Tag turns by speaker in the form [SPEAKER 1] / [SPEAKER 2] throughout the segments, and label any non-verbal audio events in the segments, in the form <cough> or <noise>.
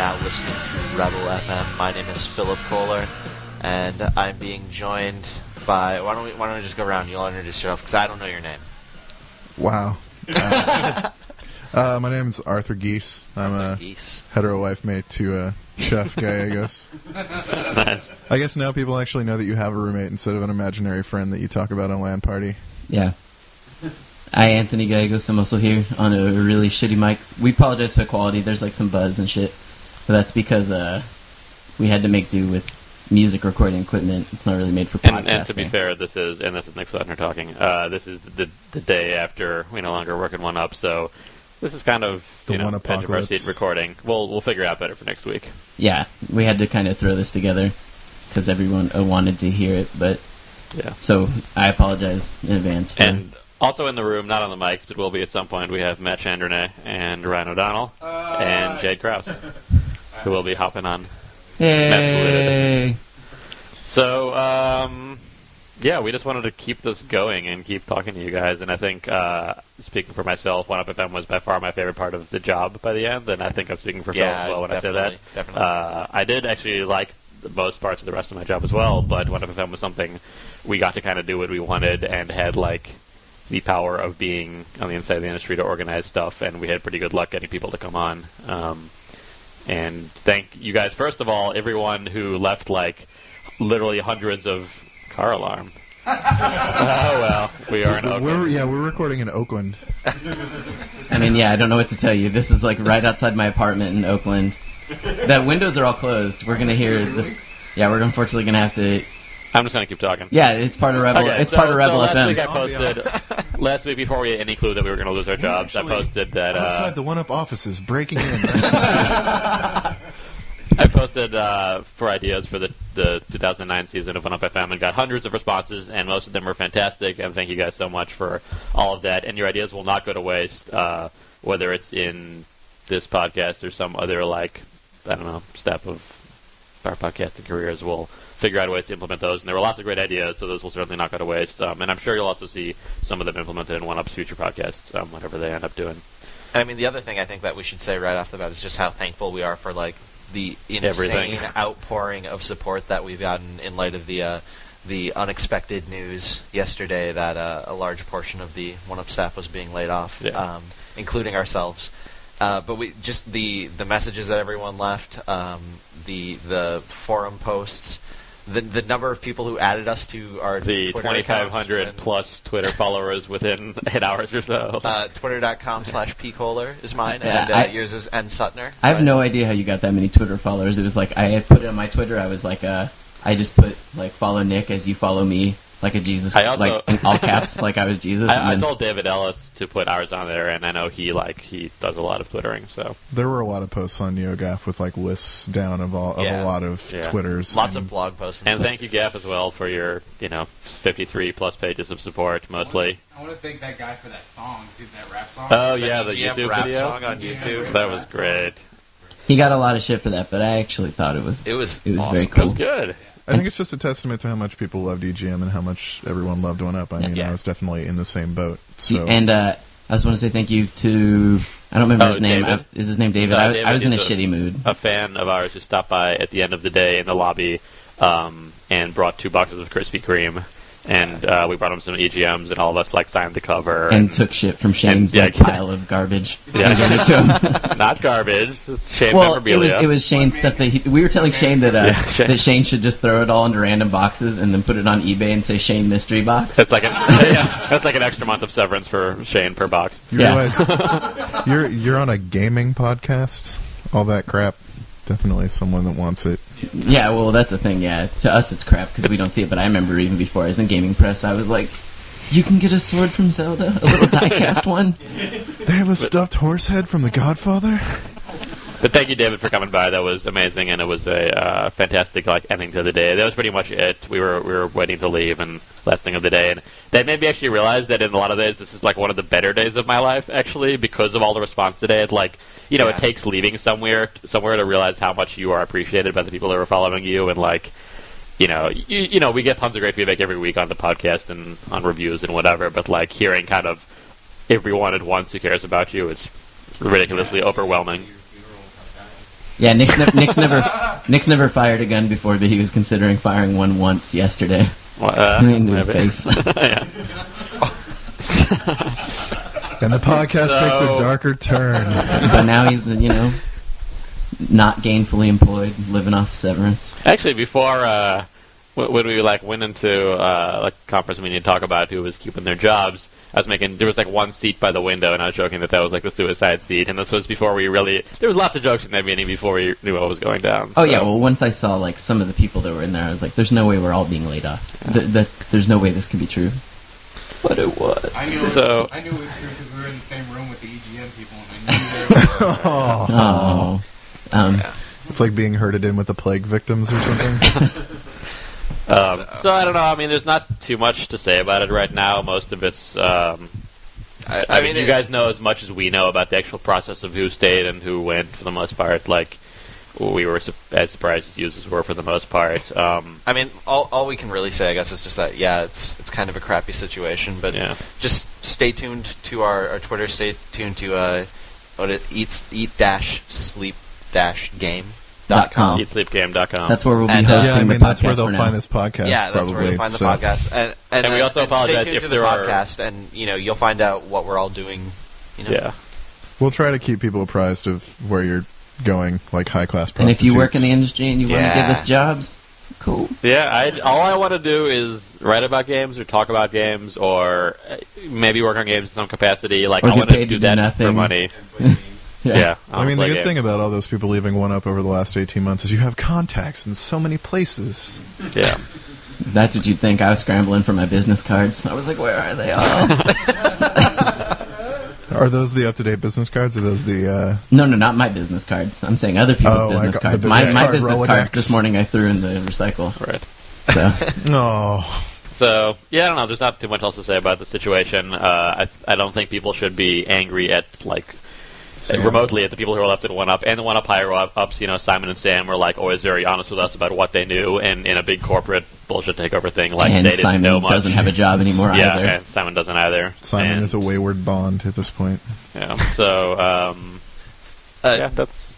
[SPEAKER 1] now listening to Rebel FM. My name is Philip Kollar, and I'm being joined by. Why don't we? Why don't we just go around? You'll introduce yourself because I don't know your name.
[SPEAKER 2] Wow. <laughs> Uh, uh, my name is Arthur Gies. I'm a
[SPEAKER 1] Geese.
[SPEAKER 2] hetero wife mate to a chef guy, I guess. <laughs>
[SPEAKER 3] Nice.
[SPEAKER 2] I guess now people actually know that you have a roommate instead of an imaginary friend that you talk about on Land Party.
[SPEAKER 4] Yeah. I, Anthony Gallegos, I'm also here on a really shitty mic. We apologize for the quality. There's like some buzz and shit. But that's because uh, we had to make do with music recording equipment. It's not really made for podcasting.
[SPEAKER 3] And, and to be fair, this is and this is Nick Suttner talking. Uh, this is the the day after we no longer work in one up, so this is kind of
[SPEAKER 2] The
[SPEAKER 3] you know
[SPEAKER 2] one
[SPEAKER 3] edge of our
[SPEAKER 2] apocalypse.
[SPEAKER 3] seat recording. We'll we'll figure out better for next week.
[SPEAKER 4] Yeah, we had to kind of throw this together because everyone uh, wanted to hear it. But
[SPEAKER 3] Yeah.
[SPEAKER 4] so I apologize in advance for.
[SPEAKER 3] And also in the room, not on the mics, but will be at some point, we have Matt Chandronait and Ryan O'Donnell and Jade Kraus, <laughs> who will be hopping on.
[SPEAKER 4] Hey!
[SPEAKER 3] So, um, yeah, we just wanted to keep this going and keep talking to you guys. And I think, uh, speaking for myself, One Up FM was by far my favorite part of the job by the end. And I think I'm speaking for Phil as well when I say that.
[SPEAKER 1] definitely, definitely.
[SPEAKER 3] Uh, I did actually like the most parts of the rest of my job as well, but One Up FM was something we got to kind of do what we wanted and had like the power of being on the inside of the industry to organize stuff, and we had pretty good luck getting people to come on. Um, and thank you guys, first of all, everyone who left like literally hundreds of car alarm. <laughs> oh well, we are in
[SPEAKER 2] We're,
[SPEAKER 3] Oakland.
[SPEAKER 2] yeah, we're recording in Oakland.
[SPEAKER 4] I mean, yeah, I don't know what to tell you. This is like right outside my apartment in Oakland. The windows are all closed. We're gonna hear this. Yeah, we're unfortunately gonna have to.
[SPEAKER 3] I'm just gonna keep talking.
[SPEAKER 4] Yeah, it's part of Rebel.
[SPEAKER 3] Okay,
[SPEAKER 4] it's
[SPEAKER 3] so-
[SPEAKER 4] part of
[SPEAKER 3] so
[SPEAKER 4] Rebel
[SPEAKER 3] last
[SPEAKER 4] FM.
[SPEAKER 3] week I posted. last week, before we had any clue that we were going to lose our jobs, I posted that. Uh,
[SPEAKER 2] Outside the one up offices, breaking in. <laughs>
[SPEAKER 3] I posted uh, for ideas for the, the 2009 season of One Up FM and got hundreds of responses, and most of them were fantastic. And thank you guys so much for all of that. And your ideas will not go to waste, uh, whether it's in this podcast or some other like I don't know step of our podcasting careers. We'll figure out ways to implement those. And there were lots of great ideas, so those will certainly not go to waste. Um, and I'm sure you'll also see some of them implemented in One Up's future podcasts, um, whatever they end up doing.
[SPEAKER 1] And I mean, the other thing I think that we should say right off the bat is just how thankful we are for like the insane
[SPEAKER 3] Everything.
[SPEAKER 1] outpouring of support that we've gotten in light of the uh, the unexpected news yesterday that uh, a large portion of the one up staff was being laid off,
[SPEAKER 3] Yeah.
[SPEAKER 1] um, including ourselves. Uh, but we just the the messages that everyone left, um, the the forum posts, the the number of people who added us to our
[SPEAKER 3] The
[SPEAKER 1] Twitter
[SPEAKER 3] 2,500
[SPEAKER 1] when-
[SPEAKER 3] plus Twitter followers within <laughs> eight hours or so.
[SPEAKER 1] uh, twitter.com slash pcoler is mine,
[SPEAKER 4] Yeah,
[SPEAKER 1] and uh,
[SPEAKER 4] I-
[SPEAKER 1] yours is N Suttner.
[SPEAKER 4] I have
[SPEAKER 1] But-
[SPEAKER 4] no idea how you got that many Twitter followers. It was like I had put it on my Twitter. I was like, uh, I just put like follow Nick as you follow me, like a Jesus,
[SPEAKER 3] I also-
[SPEAKER 4] like in all caps, like I was <laughs> Jesus. and
[SPEAKER 3] I, I
[SPEAKER 4] then-
[SPEAKER 3] told David Ellis to put ours on there, and I know he like he does a lot of twittering. So
[SPEAKER 2] there were a lot of posts on NeoGaf with like lists down of, all, of
[SPEAKER 1] Yeah.
[SPEAKER 2] a lot of
[SPEAKER 3] Yeah.
[SPEAKER 2] Twitters.
[SPEAKER 1] Lots
[SPEAKER 2] and
[SPEAKER 1] of blog posts. And,
[SPEAKER 3] and thank you, Gaff, as well for your you know 53 plus pages of support, mostly.
[SPEAKER 5] I want to thank that guy for that song, dude, that rap song.
[SPEAKER 3] Oh yeah, the
[SPEAKER 1] EGM
[SPEAKER 3] YouTube
[SPEAKER 1] rap
[SPEAKER 3] video.
[SPEAKER 1] song on
[SPEAKER 5] Yeah.
[SPEAKER 1] YouTube.
[SPEAKER 3] That was great.
[SPEAKER 4] he got a lot of shit for that, but I actually thought it was
[SPEAKER 1] It was
[SPEAKER 4] It was
[SPEAKER 1] awesome.
[SPEAKER 4] very
[SPEAKER 3] It
[SPEAKER 4] cool.
[SPEAKER 3] was good.
[SPEAKER 2] I think it's just a testament to how much people loved EGM and how much everyone loved One Up. I mean,
[SPEAKER 1] Yeah.
[SPEAKER 2] I was definitely in the same boat. So
[SPEAKER 4] and uh, I just want to say thank you to I don't remember
[SPEAKER 3] Oh,
[SPEAKER 4] his name. I, is his name David?
[SPEAKER 3] Uh,
[SPEAKER 4] I,
[SPEAKER 3] David
[SPEAKER 4] I was in a
[SPEAKER 3] a-
[SPEAKER 4] shitty mood.
[SPEAKER 3] A fan of ours who stopped by at the end of the day in the lobby um, and brought two boxes of Krispy Kreme, and uh, we brought him some EGMs, and all of us like signed the cover
[SPEAKER 4] and took shit from Shane's
[SPEAKER 3] yeah,
[SPEAKER 4] like,
[SPEAKER 3] yeah.
[SPEAKER 4] pile of garbage <laughs>
[SPEAKER 3] Yeah.
[SPEAKER 4] gave it to him. <laughs>
[SPEAKER 3] not garbage. Shane
[SPEAKER 4] well, it was it was Shane's stuff that he, we were telling Shane that uh,
[SPEAKER 3] Yeah, Shane.
[SPEAKER 4] that Shane should just throw it all into random boxes and then put it on eBay and say Shane mystery box.
[SPEAKER 3] That's like an <laughs> yeah, that's like an extra month of severance for Shane per box.
[SPEAKER 2] you
[SPEAKER 4] Yeah.
[SPEAKER 2] realize you're you're on a gaming podcast. All that crap. Definitely someone that wants it.
[SPEAKER 4] Yeah, well, that's the thing. Yeah, to us it's crap because we don't see it. But I remember even before I was in gaming press, I was like, "You can get a sword from Zelda, a little <laughs> diecast one."
[SPEAKER 2] They have a stuffed horse head from The Godfather.
[SPEAKER 3] But thank you, David, for coming by. That was amazing, and it was a uh, fantastic like ending to the day. That was pretty much it. We were we were waiting to leave, and last thing of the day, and that made me actually realize that in a lot of days, this is like one of the better days of my life, actually, because of all the response today. It's like you know,
[SPEAKER 1] Yeah.
[SPEAKER 3] it takes leaving somewhere somewhere to realize how much you are appreciated by the people that are following you, and like you know, you, you know, we get tons of great feedback every week on the podcast and on reviews and whatever. But like hearing kind of everyone at once who cares about you, it's ridiculously overwhelming.
[SPEAKER 4] Yeah, Nick's, ne- Nick's never Nick's never fired a gun before, but he was considering firing one once yesterday.
[SPEAKER 3] Uh, <laughs>
[SPEAKER 4] Into his face. <laughs>
[SPEAKER 3] yeah.
[SPEAKER 2] And the podcast takes a darker turn.
[SPEAKER 4] but now he's you know not gainfully employed, living off severance.
[SPEAKER 3] Actually, before uh, wh- when we like went into uh, like conference meeting to talk about who was keeping their jobs, I was making there was like one seat by the window, and I was joking that that was like the suicide seat. And this was before we really there was lots of jokes in that meeting before we knew what was going down.
[SPEAKER 4] Oh
[SPEAKER 3] So-
[SPEAKER 4] yeah, well once I saw like some of the people that were in there, I was like, "There's no way we're all being laid off. Th- that there's no way this can be true."
[SPEAKER 3] but it was.
[SPEAKER 5] I knew,
[SPEAKER 3] so
[SPEAKER 5] I knew it was true because we were in the same room with the EGM people, and I knew they were.
[SPEAKER 2] oh, <laughs> <laughs>
[SPEAKER 4] Oh, um,
[SPEAKER 2] it's like being herded in with the plague victims or something. <laughs>
[SPEAKER 3] Um, so I don't know. I mean, there's not too much to say about it right now. Most of it's. Um,
[SPEAKER 1] I,
[SPEAKER 3] I, mean, you guys know as much as we know about the actual process of who stayed and who went for the most part. Like, we were su- as surprised as users were for the most part. Um,
[SPEAKER 1] I mean, all, all we can really say, I guess, is just that yeah, it's it's kind of a crappy situation, but
[SPEAKER 3] yeah.
[SPEAKER 1] just stay tuned to our, our Twitter. Stay tuned to uh, what it eats eat dash sleep dash game
[SPEAKER 4] Dot com.
[SPEAKER 3] EatSleepGame.com.
[SPEAKER 4] that's where we'll be
[SPEAKER 1] And, uh,
[SPEAKER 4] hosting
[SPEAKER 2] yeah, I mean
[SPEAKER 4] the
[SPEAKER 2] that's where they'll
[SPEAKER 4] for now.
[SPEAKER 2] find this podcast.
[SPEAKER 1] yeah, that's
[SPEAKER 2] probably.
[SPEAKER 1] where you'll find the
[SPEAKER 2] so.
[SPEAKER 1] podcast. And, and,
[SPEAKER 3] And we
[SPEAKER 1] uh,
[SPEAKER 3] also
[SPEAKER 1] and stay
[SPEAKER 3] apologize
[SPEAKER 1] tuned
[SPEAKER 3] if
[SPEAKER 1] to
[SPEAKER 3] there
[SPEAKER 1] the
[SPEAKER 3] are-
[SPEAKER 1] podcast, and you know you'll find out what we're all doing. You know,
[SPEAKER 3] yeah.
[SPEAKER 2] We'll try to keep people apprised of where you're going, like high class.
[SPEAKER 4] And if you work in the industry and you want to give us jobs, cool.
[SPEAKER 3] Yeah, I, all I want to do is write about games or talk about games or uh, maybe work on games in some capacity. Like,
[SPEAKER 4] Or
[SPEAKER 3] I want to do
[SPEAKER 4] to do
[SPEAKER 3] that for money. <laughs>
[SPEAKER 5] And play games.
[SPEAKER 3] Yeah.
[SPEAKER 2] I mean, the good
[SPEAKER 3] games.
[SPEAKER 2] thing about all those people leaving One Up over the last 18 months is you have contacts in so many places.
[SPEAKER 3] Yeah.
[SPEAKER 4] That's what you'd think. I was scrambling for my business cards. I was like, where are they all? <laughs>
[SPEAKER 2] Are those the up to date business cards? Or those the? Uh,
[SPEAKER 4] no, no, not my business cards. I'm saying other people's
[SPEAKER 2] Oh,
[SPEAKER 4] business
[SPEAKER 2] the
[SPEAKER 4] cards.
[SPEAKER 2] business
[SPEAKER 4] my my business
[SPEAKER 2] Rolodex.
[SPEAKER 4] cards this morning I threw in the recycle.
[SPEAKER 3] Right.
[SPEAKER 4] So <laughs>
[SPEAKER 2] oh,
[SPEAKER 3] So yeah, I don't know. There's not too much else to say about the situation. Uh, I I don't think people should be angry at like
[SPEAKER 2] Sam.
[SPEAKER 3] remotely at the people who are left at One Up and the One Up higher up- ups. You know, Simon and Sam were like always very honest with us about what they knew, and in a big corporate bullshit takeover thing, like
[SPEAKER 4] and
[SPEAKER 3] they didn't
[SPEAKER 4] Simon
[SPEAKER 3] know much.
[SPEAKER 4] doesn't have a job anymore
[SPEAKER 3] yeah,
[SPEAKER 4] either.
[SPEAKER 3] and Simon doesn't either.
[SPEAKER 2] Simon
[SPEAKER 3] And,
[SPEAKER 2] is a wayward bond at this point.
[SPEAKER 3] yeah. So um,
[SPEAKER 1] Uh,
[SPEAKER 3] yeah, that's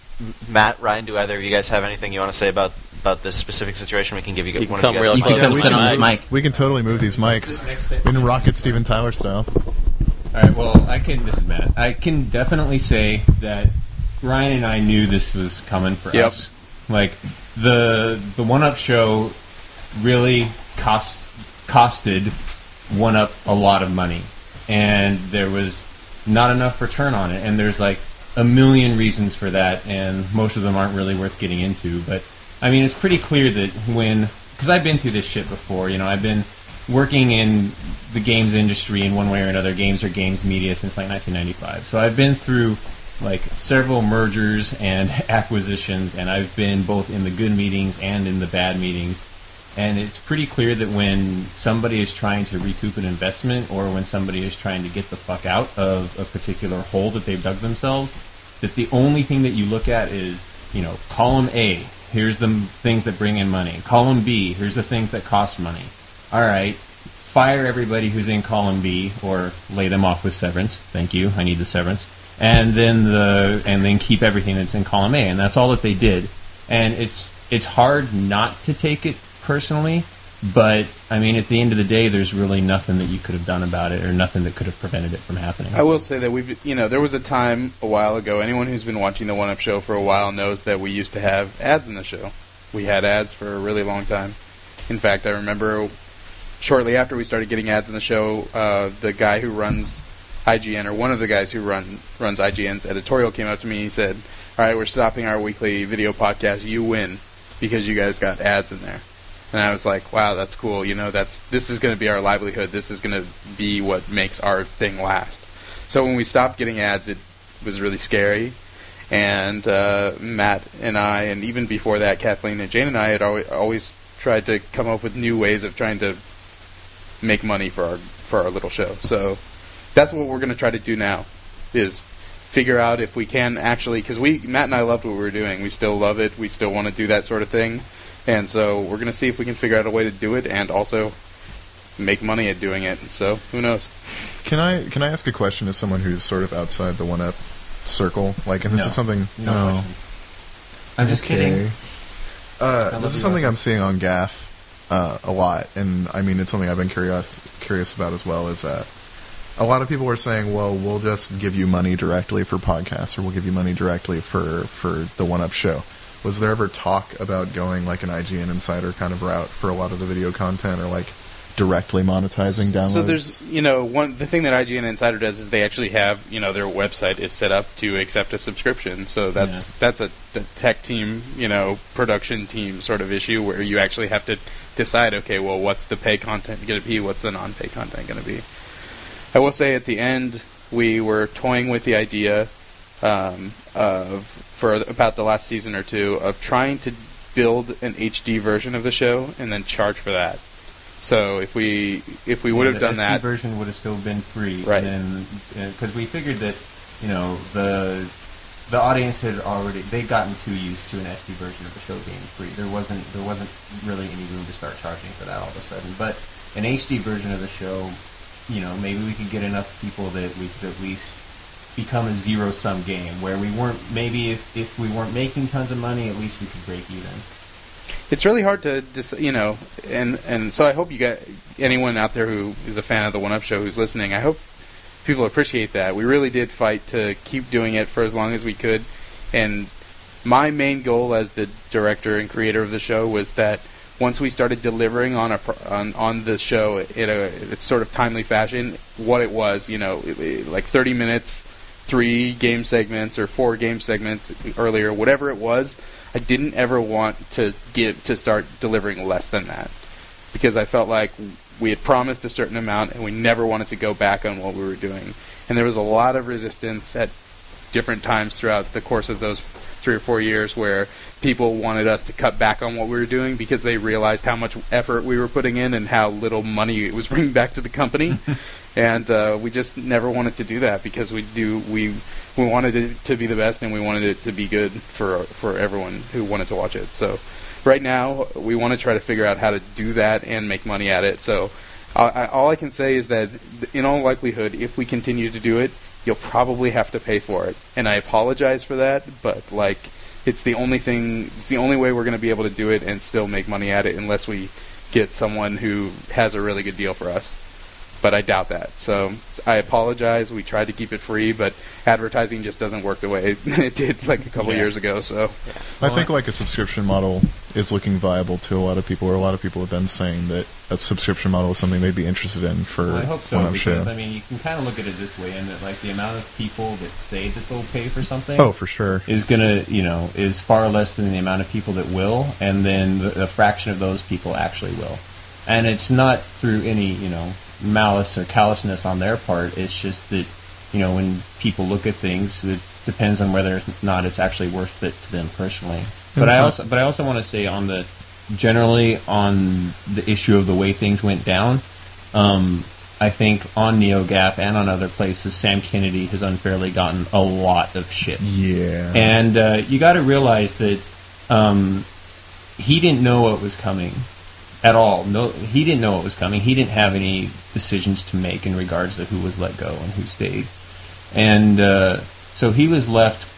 [SPEAKER 1] Matt, Ryan, do either of you guys have anything you want to say about about this specific situation? We can give you,
[SPEAKER 3] You can
[SPEAKER 1] one
[SPEAKER 3] come
[SPEAKER 1] of you guys.
[SPEAKER 3] real
[SPEAKER 4] You can come
[SPEAKER 2] we
[SPEAKER 4] sit
[SPEAKER 2] can-
[SPEAKER 4] on this mic.
[SPEAKER 2] We can totally move these mics.
[SPEAKER 5] Next to-
[SPEAKER 2] We can rock it Steven Tyler style.
[SPEAKER 6] All right. Well, I can. This is Matt. I can definitely say that Ryan and I knew this was coming for
[SPEAKER 5] Yep.
[SPEAKER 6] us. Like the the One Up show really cost costed One Up a lot of money, and there was not enough return on it. And there's like a million reasons for that, and most of them aren't really worth getting into. But I mean, it's pretty clear that when because I've been through this shit before. You know, I've been working in the games industry in one way or another, games or games media since like 1995. So I've been through like several mergers and <laughs> acquisitions, and I've been both in the good meetings and in the bad meetings. And it's pretty clear that when somebody is trying to recoup an investment or when somebody is trying to get the fuck out of a particular hole that they've dug themselves, that the only thing that you look at is, you know, column A, here's the things that bring in money. Column B, here's the things that cost money. All right, fire everybody who's in column B or lay them off with severance. Thank you. I need the severance. And then the and then keep everything that's in column A, and that's all that they did. And it's it's hard not to take it personally, but I mean, at the end of the day, there's really nothing that you could have done about it, or nothing that could have prevented it from happening.
[SPEAKER 7] I will say that we've, you know, there was a time a while ago. Anyone who's been watching the One Up Show for a while knows that we used to have ads in the show. We had ads for a really long time. In fact, I remember shortly after we started getting ads in the show, uh, the guy who runs IGN, or one of the guys who run runs IGN's editorial, came up to me. and He said, "All right, we're stopping our weekly video podcast. You win because you guys got ads in there." And I was like, "Wow, that's cool. You know, that's this is going to be our livelihood. This is going to be what makes our thing last." So when we stopped getting ads, it was really scary. And uh, Matt and I, and even before that, Kathleen and Jane and I had always, always tried to come up with new ways of trying to make money for our for our little show. So that's what we're going to try to do now, is figure out if we can actually, because we Matt and I loved what we were doing. We still love it. We still want to do that sort of thing. And so we're going to see if we can figure out a way to do it and also make money at doing it. So who knows?
[SPEAKER 2] Can I can I ask a question as someone who's sort of outside the one up circle? Like, and this
[SPEAKER 6] No.
[SPEAKER 2] is something.
[SPEAKER 6] No
[SPEAKER 2] No.
[SPEAKER 6] I'm just kidding.
[SPEAKER 2] Uh, this is something
[SPEAKER 6] Russell.
[SPEAKER 2] I'm seeing on Gaff uh, a lot, and I mean it's something I've been curious curious about as well. Is that a lot of people are saying, "Well, we'll just give you money directly for podcasts, or we'll give you money directly for for the One Up Show." Was there ever talk about going like an IGN Insider kind of route for a lot of the video content, or like directly monetizing downloads?
[SPEAKER 7] So there's, you know, one the thing that IGN Insider does is they actually have, you know, their website is set up to accept a subscription. So that's that's a the tech team, you know, production team sort of issue where you actually have to decide, okay, well, what's the pay content going to be? What's the non-pay content going to be? I will say at the end we were toying with the idea um, of for about the last season or two of trying to build an HD version of the show and then charge for that. So if we if we would have done
[SPEAKER 6] SD
[SPEAKER 7] that,
[SPEAKER 6] version would have still been free,
[SPEAKER 7] Right.
[SPEAKER 6] Because uh, we figured that you know the the audience had already they'd gotten too used to an SD version of the show being free. There wasn't there wasn't really any room to start charging for that all of a sudden. But an HD version of the show, you know, maybe we could get enough people that we could at least become a zero sum game where we weren't maybe if, if we weren't making tons of money, at least we could break even.
[SPEAKER 7] It's really hard to dis- you know and and so I hope you got anyone out there who is a fan of the One Up Show who's listening. I hope people appreciate that. We really did fight to keep doing it for as long as we could, and my main goal as the director and creator of the show was that once we started delivering on a on on the show in a, a sort of timely fashion, what it was, you know, like 30 minutes, three game segments or four game segments earlier, whatever it was, I didn't ever want to give to start delivering less than that because I felt like we had promised a certain amount and we never wanted to go back on what we were doing. And there was a lot of resistance at different times throughout the course of those three or four years where people wanted us to cut back on what we were doing because they realized how much effort we were putting in and how little money it was bringing back to the company. <laughs> and uh, we just never wanted to do that because we do we we wanted it to be the best and we wanted it to be good for for everyone who wanted to watch it. So right now we want to try to figure out how to do that and make money at it. So I, I, all I can say is that in all likelihood, if we continue to do it, you'll probably have to pay for it. And I apologize for that, but like it's the only thing, it's the only way we're going to be able to do it and still make money at it unless we get someone who has a really good deal for us. But I doubt that. So I apologize. We tried to keep it free, but advertising just doesn't work the way <laughs> it did like a couple
[SPEAKER 6] Yeah.
[SPEAKER 7] years ago. So
[SPEAKER 2] I think like a subscription model is looking viable to a lot of people, or a lot of people have been saying that a subscription model is something they'd be interested in for
[SPEAKER 6] Well, I hope so because
[SPEAKER 2] Show.
[SPEAKER 6] I mean you can kind of look at it this way, in that like the amount of people that say that they'll pay for something
[SPEAKER 2] oh, for sure.
[SPEAKER 6] is gonna you know is far less than the amount of people that will, and then the, the fraction of those people actually will, and it's not through any you know malice or callousness on their part. It's just that you know when people look at things, it depends on whether or not it's actually worth it to them personally. But I also but I also want to say on the generally on the issue of the way things went down. Um, I think on NeoGaf and on other places, Sam Kennedy has unfairly gotten a lot of shit.
[SPEAKER 2] Yeah.
[SPEAKER 6] And uh, you got to realize that um, he didn't know what was coming at all. No, he didn't know it was coming. He didn't have any decisions to make in regards to who was let go and who stayed. And uh, so he was left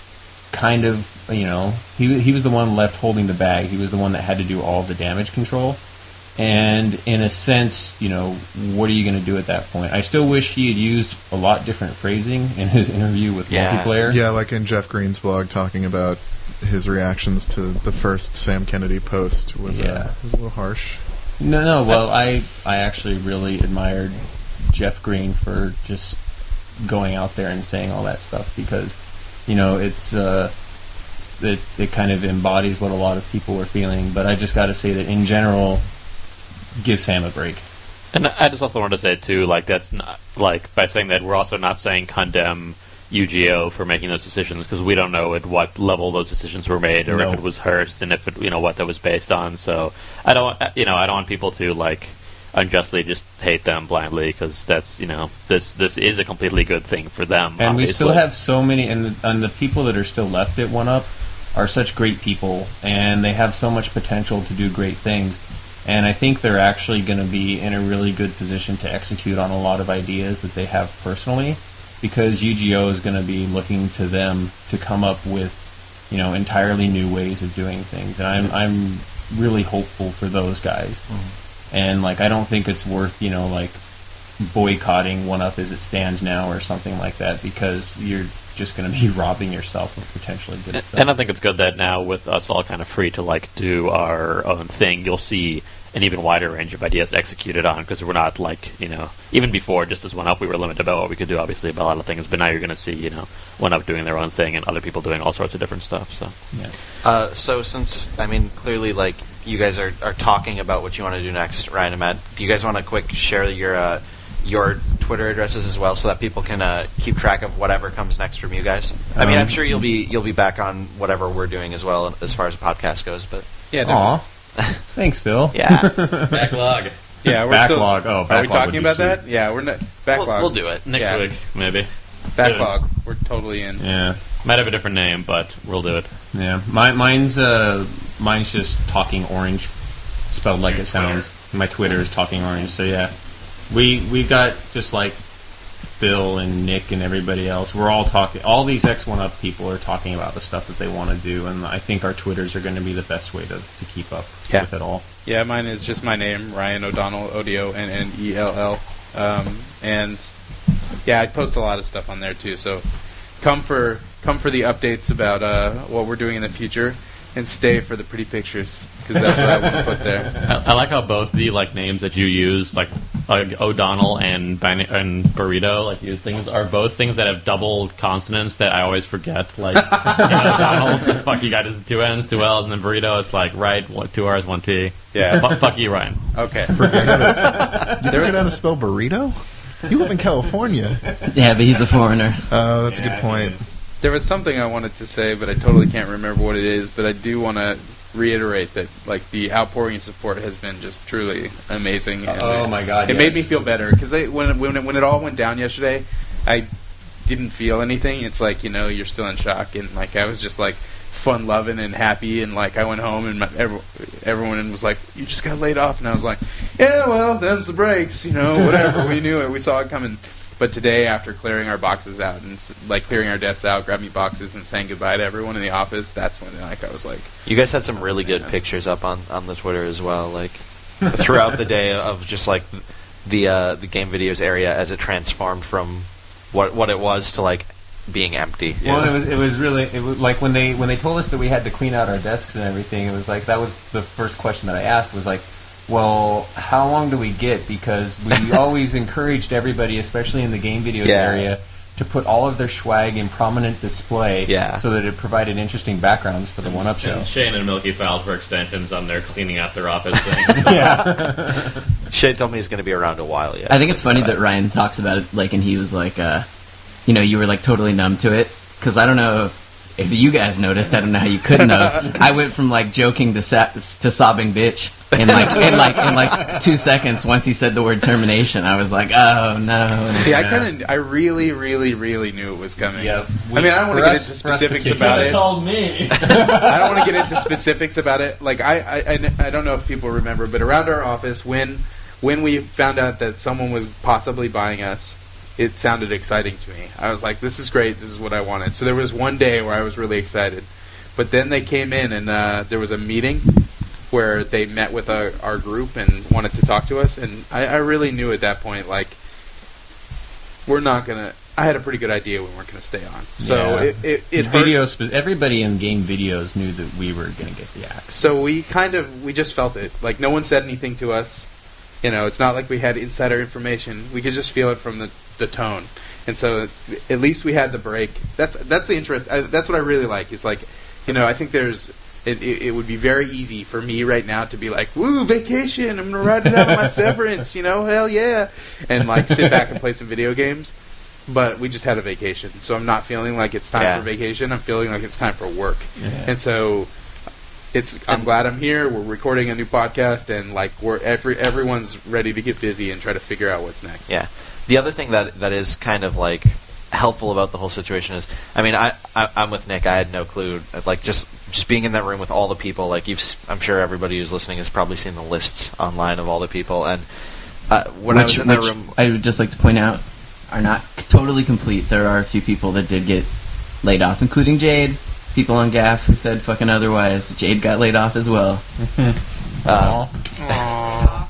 [SPEAKER 6] kind of, you know, he he was the one left holding the bag. He was the one that had to do all the damage control. And in a sense, you know, what are you going to do at that point? I still wish he had used a lot different phrasing in his interview with
[SPEAKER 1] Yeah.
[SPEAKER 6] multiplayer.
[SPEAKER 2] Yeah, like in Jeff Green's blog, talking about his reactions to the first Sam Kennedy post was,
[SPEAKER 6] Yeah.
[SPEAKER 2] uh, was a little harsh.
[SPEAKER 6] No, no. Well, I I actually really admired Jeff Green for just going out there and saying all that stuff because you know it's uh, it it kind of embodies what a lot of people were feeling. But I just got to say that in general, give Sam a break.
[SPEAKER 3] And I just also wanted to say too, like that's not like by saying that we're also not saying condemn UGO for making those decisions because we don't know at what level those decisions were made or
[SPEAKER 6] No.
[SPEAKER 3] if it was Hearst and if it you know what that was based on. So I don't uh, you know I don't want people to like unjustly just hate them blindly because that's you know this this is a completely good thing for them.
[SPEAKER 6] And we still have so many, and the, and the people that are still left at One Up are such great people, and they have so much potential to do great things. And I think they're actually going to be in a really good position to execute on a lot of ideas that they have personally, because UGO is going to be looking to them to come up with you know, entirely new ways of doing things, and I'm I'm really hopeful for those guys. Mm-hmm. And like, I don't think it's worth you know like boycotting One Up as it stands now or something like that because you're just going to be <laughs> robbing yourself of potentially good stuff.
[SPEAKER 3] And I think it's good that now with us all kind of free to like do our own thing, you'll see an even wider range of ideas executed on because we're not like you know even before just as one up we were limited about what we could do obviously about a lot of things, but now you're going to see you know one up doing their own thing and other people doing all sorts of different stuff. So
[SPEAKER 6] yeah.
[SPEAKER 1] Uh, so since I mean clearly like you guys are, are talking about what you want to do next, Ryan and Matt, do you guys want to quick share your uh, your Twitter addresses as well so that people can uh, keep track of whatever comes next from you guys? I mean,
[SPEAKER 6] Um,
[SPEAKER 1] I'm sure you'll be you'll be back on whatever we're doing as well as far as the podcast goes, but
[SPEAKER 7] Yeah,
[SPEAKER 6] Aw. <laughs> Thanks, Phil.
[SPEAKER 1] yeah, <laughs>
[SPEAKER 3] backlog
[SPEAKER 7] yeah. We're
[SPEAKER 6] Backlog.
[SPEAKER 7] Still,
[SPEAKER 6] oh,
[SPEAKER 7] are we talking about
[SPEAKER 6] sweet.
[SPEAKER 7] that? Yeah, we're not backlog.
[SPEAKER 1] we'll, we'll do it.
[SPEAKER 3] next
[SPEAKER 7] Yeah.
[SPEAKER 3] week maybe.
[SPEAKER 7] Backlog. We're totally in.
[SPEAKER 6] Yeah.
[SPEAKER 3] Might have a different name, but we'll do it.
[SPEAKER 6] Yeah, my, mine's uh, mine's just talking orange, spelled like it sounds. My Twitter is talking orange. So yeah, we we got just like Bill and Nick and everybody else. We're all talking. All these X One Up people are talking about the stuff that they want to do, and I think our Twitters are going to be the best way to, to keep up
[SPEAKER 1] Yeah.
[SPEAKER 6] with it all.
[SPEAKER 7] Yeah, mine is just my name, Ryan O'Donnell, O D O N N E L L. Um, and yeah, I post a lot of stuff on there too. So come for come for the updates about uh, what we're doing in the future, and stay for the pretty pictures because that's what I want to put there.
[SPEAKER 3] I, I like how both the like names that you use, like uh, O'Donnell and Ban- and burrito, like you things are both things that have double consonants that I always forget. Like you know, <laughs> Donald, fuck you got his two N's, two L's, and then burrito, it's like right, one, two R's, one T.
[SPEAKER 7] Yeah.
[SPEAKER 3] Fu- fuck you, Ryan.
[SPEAKER 7] Okay. <laughs>
[SPEAKER 2] You figured out how to spell burrito? You live in California.
[SPEAKER 4] Yeah, but he's a foreigner.
[SPEAKER 2] Oh, that's a good point.
[SPEAKER 7] There was something I wanted to say, but I totally can't remember what it is. But I do want to reiterate that, like, the outpouring of support has been just truly amazing. and
[SPEAKER 6] Oh
[SPEAKER 7] it-
[SPEAKER 6] my God,
[SPEAKER 7] It made me feel better because when when it, when it all went down yesterday, I didn't feel anything. It's like you know you're still in shock, and like I was just like fun loving and happy, and like I went home and my, every, everyone was like, "You just got laid off," and I was like, "Yeah, well, them's the breaks, you know, whatever. <laughs> we knew it, we saw it coming." But today, after clearing our boxes out and like clearing our desks out, grabbing boxes and saying goodbye to everyone in the office, that's when like I was like,
[SPEAKER 1] You guys had some really good
[SPEAKER 7] Yeah.
[SPEAKER 1] pictures up on, on the Twitter as well, like throughout the day of just like the uh, the game videos area as it transformed from what what it was to like being empty.
[SPEAKER 6] Well, it was it was really it was like when they when they told us that we had to clean out our desks and everything. It was like that was the first question that I asked was like, well, how long do we get? Because we <laughs> always encouraged everybody, especially in the game videos
[SPEAKER 1] Yeah.
[SPEAKER 6] area, to put all of their swag in prominent display,
[SPEAKER 1] Yeah.
[SPEAKER 6] so that it provided interesting backgrounds for the one up show.
[SPEAKER 3] And Shane and Milky filed for extensions on their cleaning out their office <laughs> thing.
[SPEAKER 6] yeah, <laughs>
[SPEAKER 1] Shane told me he's going to be around a while yet.
[SPEAKER 4] I think it's funny that Ryan talks about it like, and he was like, uh, you know, you were like totally numb to it because I don't know if you guys noticed. I don't know how you couldn't have. I went from like joking to sa- to sobbing bitch in like in like in like two seconds. Once he said the word termination, I was like, oh no.
[SPEAKER 7] see, I kind of, I really, really, really knew it was coming.
[SPEAKER 6] Yeah,
[SPEAKER 7] I mean, I don't want to get into specifics about it.
[SPEAKER 3] He told me. <laughs>
[SPEAKER 7] I don't want to get into specifics about it. Like I, I, I I don't know if people remember, but around our office, when when we found out that someone was possibly buying us, it sounded exciting to me. I was like, "This is great. This is what I wanted." So there was one day where I was really excited, but then they came in and uh, there was a meeting where they met with our, our group and wanted to talk to us, and I, I really knew at that point, like, we're not gonna. I had a pretty good idea we weren't gonna stay on. So
[SPEAKER 6] Yeah.
[SPEAKER 7] it it, it
[SPEAKER 6] video. spe- Everybody in game videos knew that we were going to get the axe.
[SPEAKER 7] So we kind of we just felt it. Like no one said anything to us. You know, it's not like we had insider information. We could just feel it from the, the tone. And so at least we had the break. That's that's the interest. I, that's what I really like. Is like, you know, I think there's. It, it, it would be very easy for me right now to be like, "Woo, vacation! I'm gonna ride it out on my <laughs> severance." You know, hell yeah, and like sit back and play some video games. But we just had a vacation, so I'm not feeling like it's time
[SPEAKER 1] Yeah.
[SPEAKER 7] for vacation. I'm feeling like it's time for work.
[SPEAKER 6] Yeah.
[SPEAKER 7] And so it's I'm glad I'm here. We're recording a new podcast and like we're every everyone's ready to get busy and try to figure out what's next.
[SPEAKER 1] Yeah. The other thing that that is kind of like helpful about the whole situation is, I mean, I, I I'm with Nick. I had no clue. Like just just being in that room with all the people. Like you've, s- I'm sure everybody who's listening has probably seen the lists online of all the people. And uh, when I was
[SPEAKER 4] which,
[SPEAKER 1] in that
[SPEAKER 4] which
[SPEAKER 1] room,
[SPEAKER 4] I would just like to point out are not totally complete. There are a few people that did get laid off, including Jade. People on Gaff who said fucking otherwise. Jade got laid off as well. <laughs>
[SPEAKER 1] Uh,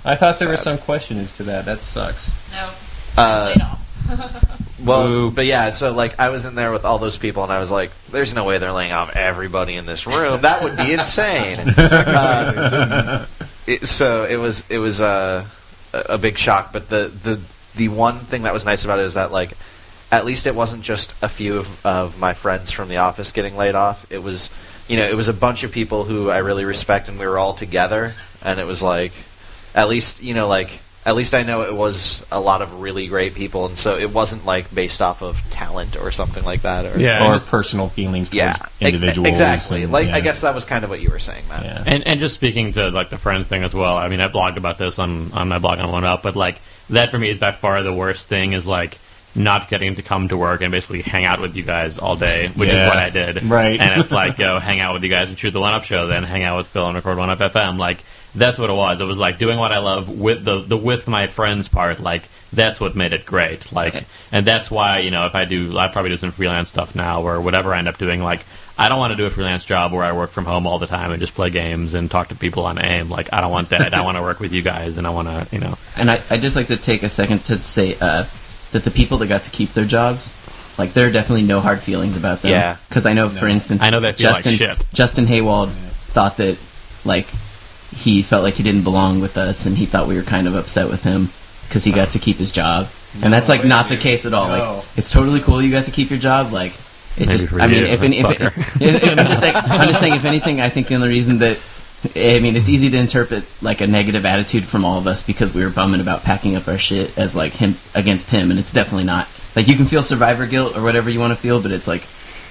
[SPEAKER 6] I thought there was some question as to that. That sucks.
[SPEAKER 8] No.
[SPEAKER 1] Uh,
[SPEAKER 8] laid off. <laughs>
[SPEAKER 1] well,
[SPEAKER 6] Boo.
[SPEAKER 1] but yeah, so like I was in there with all those people, and I was like, "There's no way they're laying off everybody in this room. That would be insane." <laughs> Uh, it, so it was it was uh, a a big shock. But the the the one thing that was nice about it is that like at least it wasn't just a few of, of my friends from the office getting laid off. It was you know it was a bunch of people who I really respect, and we were all together, and it was like at least you know like at least I know it was a lot of really great people, and so it wasn't like based off of talent or something like that. Or,
[SPEAKER 3] Yeah.
[SPEAKER 6] or
[SPEAKER 3] just-
[SPEAKER 6] personal feelings towards
[SPEAKER 1] yeah, e-
[SPEAKER 6] individuals.
[SPEAKER 1] exactly.
[SPEAKER 6] and-
[SPEAKER 1] like
[SPEAKER 6] yeah.
[SPEAKER 1] I guess that was kind of what you were saying, Matt.
[SPEAKER 6] Yeah.
[SPEAKER 3] And and just speaking to like the friends thing as well. I mean, I blogged about this on on my blog on One Up, but like that for me is by far the worst thing. Is like not getting to come to work and basically hang out with you guys all day, which
[SPEAKER 6] Yeah.
[SPEAKER 3] is what I did.
[SPEAKER 6] Right.
[SPEAKER 3] And it's like <laughs> go hang out with you guys and shoot the One Up show, then hang out with Phil and record One Up FM. Like that's what it was. It was like doing what I love with the the with my friends part. Like that's what made it great. Like, and that's why you know if I do, I probably do some freelance stuff now or whatever I end up doing. Like, I don't want to do a freelance job where I work from home all the time and just play games and talk to people on AIM. Like, I don't want that. I <laughs> want to work with you guys and I want to, you know.
[SPEAKER 4] And I I just like to take a second to say uh, that the people that got to keep their jobs, like there are definitely no hard feelings about them.
[SPEAKER 1] Yeah.
[SPEAKER 4] Because I know, for instance,
[SPEAKER 3] I know that feel like
[SPEAKER 4] Justin
[SPEAKER 3] shit.
[SPEAKER 4] Justin Haywald thought that like he felt like he didn't belong with us, and he thought we were kind of upset with him because he got to keep his job. And that's like not the case at all.
[SPEAKER 6] No.
[SPEAKER 4] Like it's totally cool you got to keep your job. Like it
[SPEAKER 3] Maybe
[SPEAKER 4] just.
[SPEAKER 3] for
[SPEAKER 4] I mean,
[SPEAKER 3] you,
[SPEAKER 4] if any, if,
[SPEAKER 3] fucker. <laughs>
[SPEAKER 4] if, I'm just saying. I'm just saying. If anything, I think the only reason that. <laughs> I mean, it's easy to interpret like a negative attitude from all of us because we were bumming about packing up our shit as like him against him, and it's definitely not. Like you can feel survivor guilt or whatever you want to feel, but it's like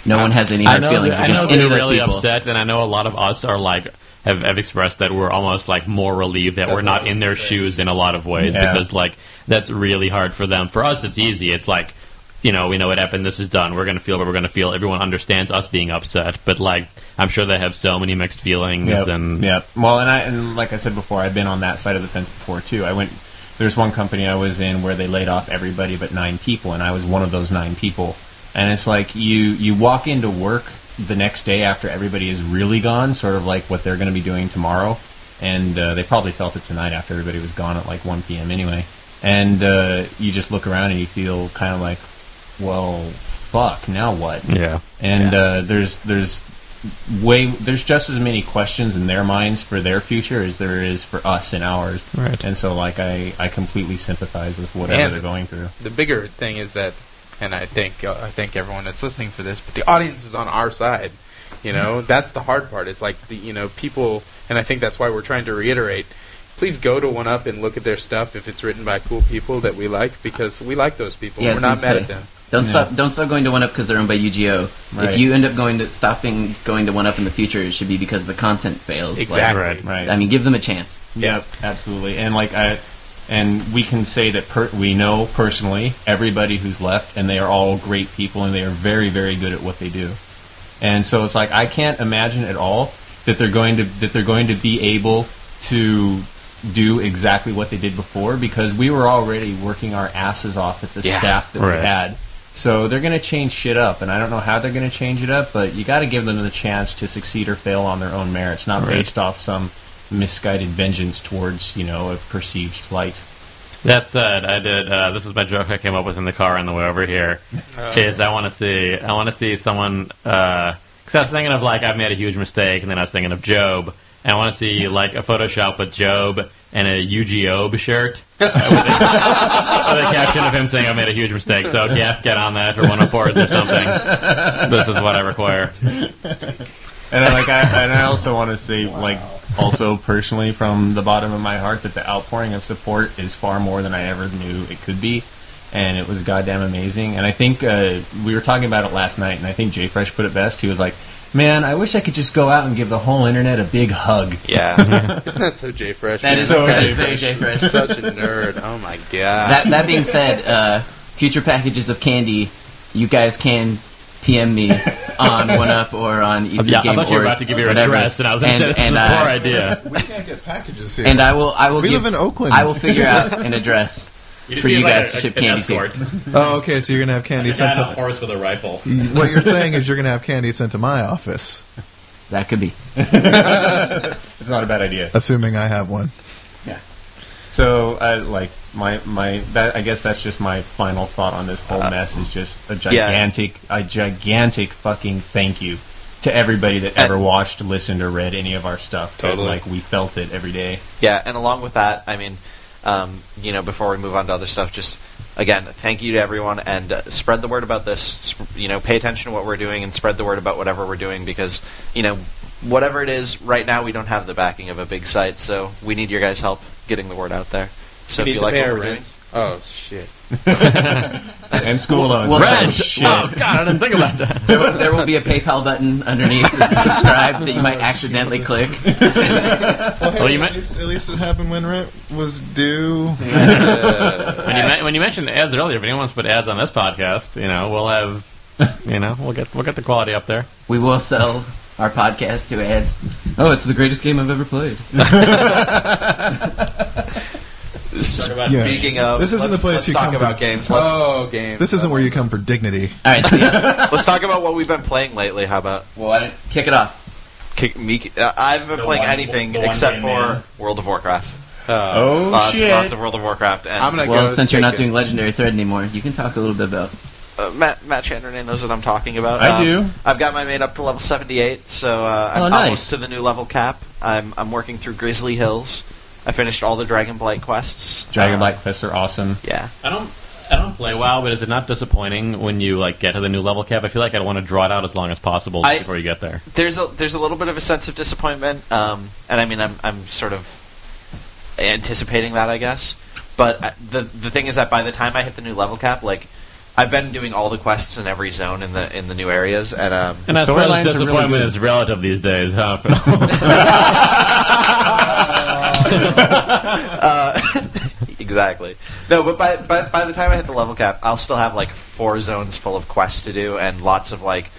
[SPEAKER 4] no one has any
[SPEAKER 3] I
[SPEAKER 4] hard
[SPEAKER 3] know,
[SPEAKER 4] feelings
[SPEAKER 3] I
[SPEAKER 4] against
[SPEAKER 3] know
[SPEAKER 4] any
[SPEAKER 3] they're
[SPEAKER 4] of those
[SPEAKER 3] really
[SPEAKER 4] people.
[SPEAKER 3] upset, and I know a lot of us are like have, have expressed that we're almost like more relieved that
[SPEAKER 7] That's
[SPEAKER 3] we're not in their
[SPEAKER 7] gonna say.
[SPEAKER 3] shoes in a lot of ways
[SPEAKER 6] Yeah.
[SPEAKER 3] because like that's really hard for them. For us, it's easy. It's like you know we know what happened. This is done. We're gonna feel what we're gonna feel. Everyone understands us being upset, but like I'm sure they have so many mixed feelings
[SPEAKER 6] Yep.
[SPEAKER 3] and
[SPEAKER 6] yeah, Well, and I and like I said before, I've been on that side of the fence before too. I went. There's one company I was in where they laid off everybody but nine people, and I was one of those nine people. And it's like you you walk into work the next day after everybody is really gone, sort of like what they're going to be doing tomorrow. And uh, they probably felt it tonight after everybody was gone at like 1 p.m. anyway. And uh, you just look around and you feel kind of like, well, fuck, now what?
[SPEAKER 3] yeah.
[SPEAKER 6] and uh, there's there's way there's just as many questions in their minds for their future as there is for us in ours.
[SPEAKER 3] Right.
[SPEAKER 6] And so like I I completely sympathize with whatever
[SPEAKER 7] And-
[SPEAKER 6] they're going through.
[SPEAKER 7] the bigger thing is that, and I think uh, I think everyone that's listening for this, but the audience is on our side. You know, <laughs> that's the hard part. It's like the you know people, and I think that's why we're trying to reiterate. Please go to One Up and look at their stuff if it's written by cool people that we like because we like those people.
[SPEAKER 4] Yeah,
[SPEAKER 7] we're not mad
[SPEAKER 4] say.
[SPEAKER 7] at them.
[SPEAKER 4] Don't
[SPEAKER 6] Yeah.
[SPEAKER 4] stop. Don't stop going to One Up because they're owned by UGO.
[SPEAKER 6] Right.
[SPEAKER 4] If you end up going to stopping going to One Up in the future, it should be because the content fails. Like,
[SPEAKER 7] Exactly.
[SPEAKER 3] Right.
[SPEAKER 6] Right.
[SPEAKER 4] I mean, give them a chance.
[SPEAKER 6] Yep, absolutely. And like I and we can say that per- we know personally everybody who's left and they are all great people and they are very very good at what they do. And so it's like I can't imagine at all that they're going to that they're going to be able to do exactly what they did before because we were already working our asses off at the
[SPEAKER 1] Yeah,
[SPEAKER 6] staff that
[SPEAKER 3] right.
[SPEAKER 6] we had. So they're going to change shit up, and I don't know how they're going to change it up, but you got to give them the chance to succeed or fail on their own merits, not
[SPEAKER 3] Right.
[SPEAKER 6] based off some misguided vengeance towards you know a perceived slight.
[SPEAKER 3] That said, I did. Uh, this is my joke I came up with in the car on the way over here here. Is I want to see. I want to see someone. Because I was thinking of like I've made a huge mistake, and then I was thinking of Job. And I want to see like a Photoshop with Job and a UGO shirt <laughs> with, a, with a caption of him saying I made a huge mistake. So Gaff, get on that for one of boards or something. This is what I require.
[SPEAKER 6] And I, like I and I also want to say like also personally from the bottom of my heart that the outpouring of support is far more than I ever knew it could be. And it was goddamn amazing. And I think uh, we were talking about it last night, and I think Jay Fresh put it best. He was like, "Man, I wish I could just go out and give the whole internet a big hug."
[SPEAKER 1] Yeah. <laughs> <laughs>
[SPEAKER 7] Isn't that so Jay Fresh?
[SPEAKER 4] That
[SPEAKER 7] man?
[SPEAKER 4] is
[SPEAKER 6] So
[SPEAKER 4] that
[SPEAKER 6] Jay
[SPEAKER 4] very Jay Fresh.
[SPEAKER 7] such a nerd. <laughs> Oh my god.
[SPEAKER 4] that that being said, uh, future packages of candy, you guys can PM me on One Up or on ET
[SPEAKER 3] Yeah, I
[SPEAKER 4] Game
[SPEAKER 3] thought you were
[SPEAKER 4] or
[SPEAKER 3] about to give your
[SPEAKER 4] whatever.
[SPEAKER 3] address, and I was going to say
[SPEAKER 4] And-
[SPEAKER 3] this is a poor idea.
[SPEAKER 2] We can't get packages here.
[SPEAKER 4] And I will I will
[SPEAKER 2] we
[SPEAKER 4] give
[SPEAKER 2] live in Oakland.
[SPEAKER 4] I will figure out an address for you guys to ship candy to. <laughs>
[SPEAKER 2] Oh, okay. So you're gonna have candy sent to.
[SPEAKER 3] horse with a rifle. <laughs>
[SPEAKER 2] What you're saying is you're gonna have candy sent to my office,
[SPEAKER 4] That could be. <laughs>
[SPEAKER 6] It's not a bad idea.
[SPEAKER 2] assuming I have one. Yeah.
[SPEAKER 6] So, uh, like my my that I guess that's just my final thought on this whole mess is just a
[SPEAKER 1] yeah.
[SPEAKER 6] gigantic a gigantic fucking thank you to everybody that ever
[SPEAKER 1] And-
[SPEAKER 6] watched, listened, or read any of our stuff. 'cause,
[SPEAKER 3] Totally.
[SPEAKER 6] like we felt it every day.
[SPEAKER 1] Yeah, and along with that, I mean, um, you know, before we move on to other stuff, just again, thank you to everyone and uh, spread the word about this. Sp- you know, pay attention to what we're doing and spread the word about whatever we're doing because, you know, whatever it is, right now we don't have the backing of a big site, so we need your guys' help getting the word out there. So if
[SPEAKER 7] need
[SPEAKER 1] you like what
[SPEAKER 7] our
[SPEAKER 1] we're doing,
[SPEAKER 7] rents. Oh shit! <laughs>
[SPEAKER 6] And school loans.
[SPEAKER 4] Well,
[SPEAKER 6] Oh,
[SPEAKER 4] so-
[SPEAKER 6] shit.
[SPEAKER 3] Oh, God, I didn't think about that.
[SPEAKER 4] There will, there will be a PayPal button underneath subscribe that you might accidentally click. <laughs>
[SPEAKER 2] Well,
[SPEAKER 3] Well, you
[SPEAKER 2] at, least, at least it happened when rent was due. <laughs>
[SPEAKER 3] When you, men- when you mentioned ads earlier, if anyone wants to put ads on this podcast, you know, we'll have, you know, we'll get we'll get the quality up there.
[SPEAKER 4] We will sell our podcast to ads. Oh, it's the greatest game I've ever played.
[SPEAKER 2] Yeah.
[SPEAKER 1] speaking of,
[SPEAKER 2] This isn't the place
[SPEAKER 1] let's
[SPEAKER 2] you
[SPEAKER 1] talk
[SPEAKER 2] come
[SPEAKER 1] about
[SPEAKER 2] for-
[SPEAKER 1] games. Let's
[SPEAKER 7] oh, game.
[SPEAKER 2] This isn't where you come for dignity.
[SPEAKER 4] All right, so yeah. <laughs>
[SPEAKER 1] let's talk about what we've been playing lately. How about
[SPEAKER 4] Well, I didn't kick it off.
[SPEAKER 1] kick me? Uh, I haven't been
[SPEAKER 3] The
[SPEAKER 1] playing
[SPEAKER 3] one-
[SPEAKER 1] anything except for
[SPEAKER 3] man.
[SPEAKER 1] World of Warcraft.
[SPEAKER 6] Oh
[SPEAKER 1] lots,
[SPEAKER 6] shit!
[SPEAKER 1] lots of World of Warcraft. And
[SPEAKER 7] I'm gonna
[SPEAKER 4] Well,
[SPEAKER 7] go
[SPEAKER 4] since you're not
[SPEAKER 7] it.
[SPEAKER 4] doing Legendary Thread anymore, you can talk a little bit about.
[SPEAKER 1] uh, Matt Matt Chandronait knows what I'm talking about.
[SPEAKER 6] I
[SPEAKER 1] Um,
[SPEAKER 6] do.
[SPEAKER 1] I've got my maid up to level 78, so uh, I'm
[SPEAKER 4] Oh, nice.
[SPEAKER 1] almost to the new level cap. I'm I'm working through Grizzly Hills. I finished all the Dragon Blight quests.
[SPEAKER 6] Dragon
[SPEAKER 1] Uh,
[SPEAKER 6] Blight quests are awesome.
[SPEAKER 1] Yeah.
[SPEAKER 3] I don't I don't play WoW, but is it not disappointing when you like get to the new level cap? I feel like I'd want to draw it out as long as possible
[SPEAKER 1] I-
[SPEAKER 3] before you get there.
[SPEAKER 1] There's a there's a little bit of a sense of disappointment, um, and I mean I'm I'm sort of anticipating that, I guess. But uh, the the thing is that by the time I hit the new level cap, like I've been doing all the quests in every zone in the in the new areas, and um,
[SPEAKER 3] And I
[SPEAKER 6] The
[SPEAKER 3] suppose
[SPEAKER 6] storylines are really
[SPEAKER 3] disappointment is relative these days, huh? <laughs> <laughs> Phil? <laughs> <laughs>
[SPEAKER 1] exactly. No, but by, by by the time I hit the level cap, I'll still have like four zones full of quests to do and lots of like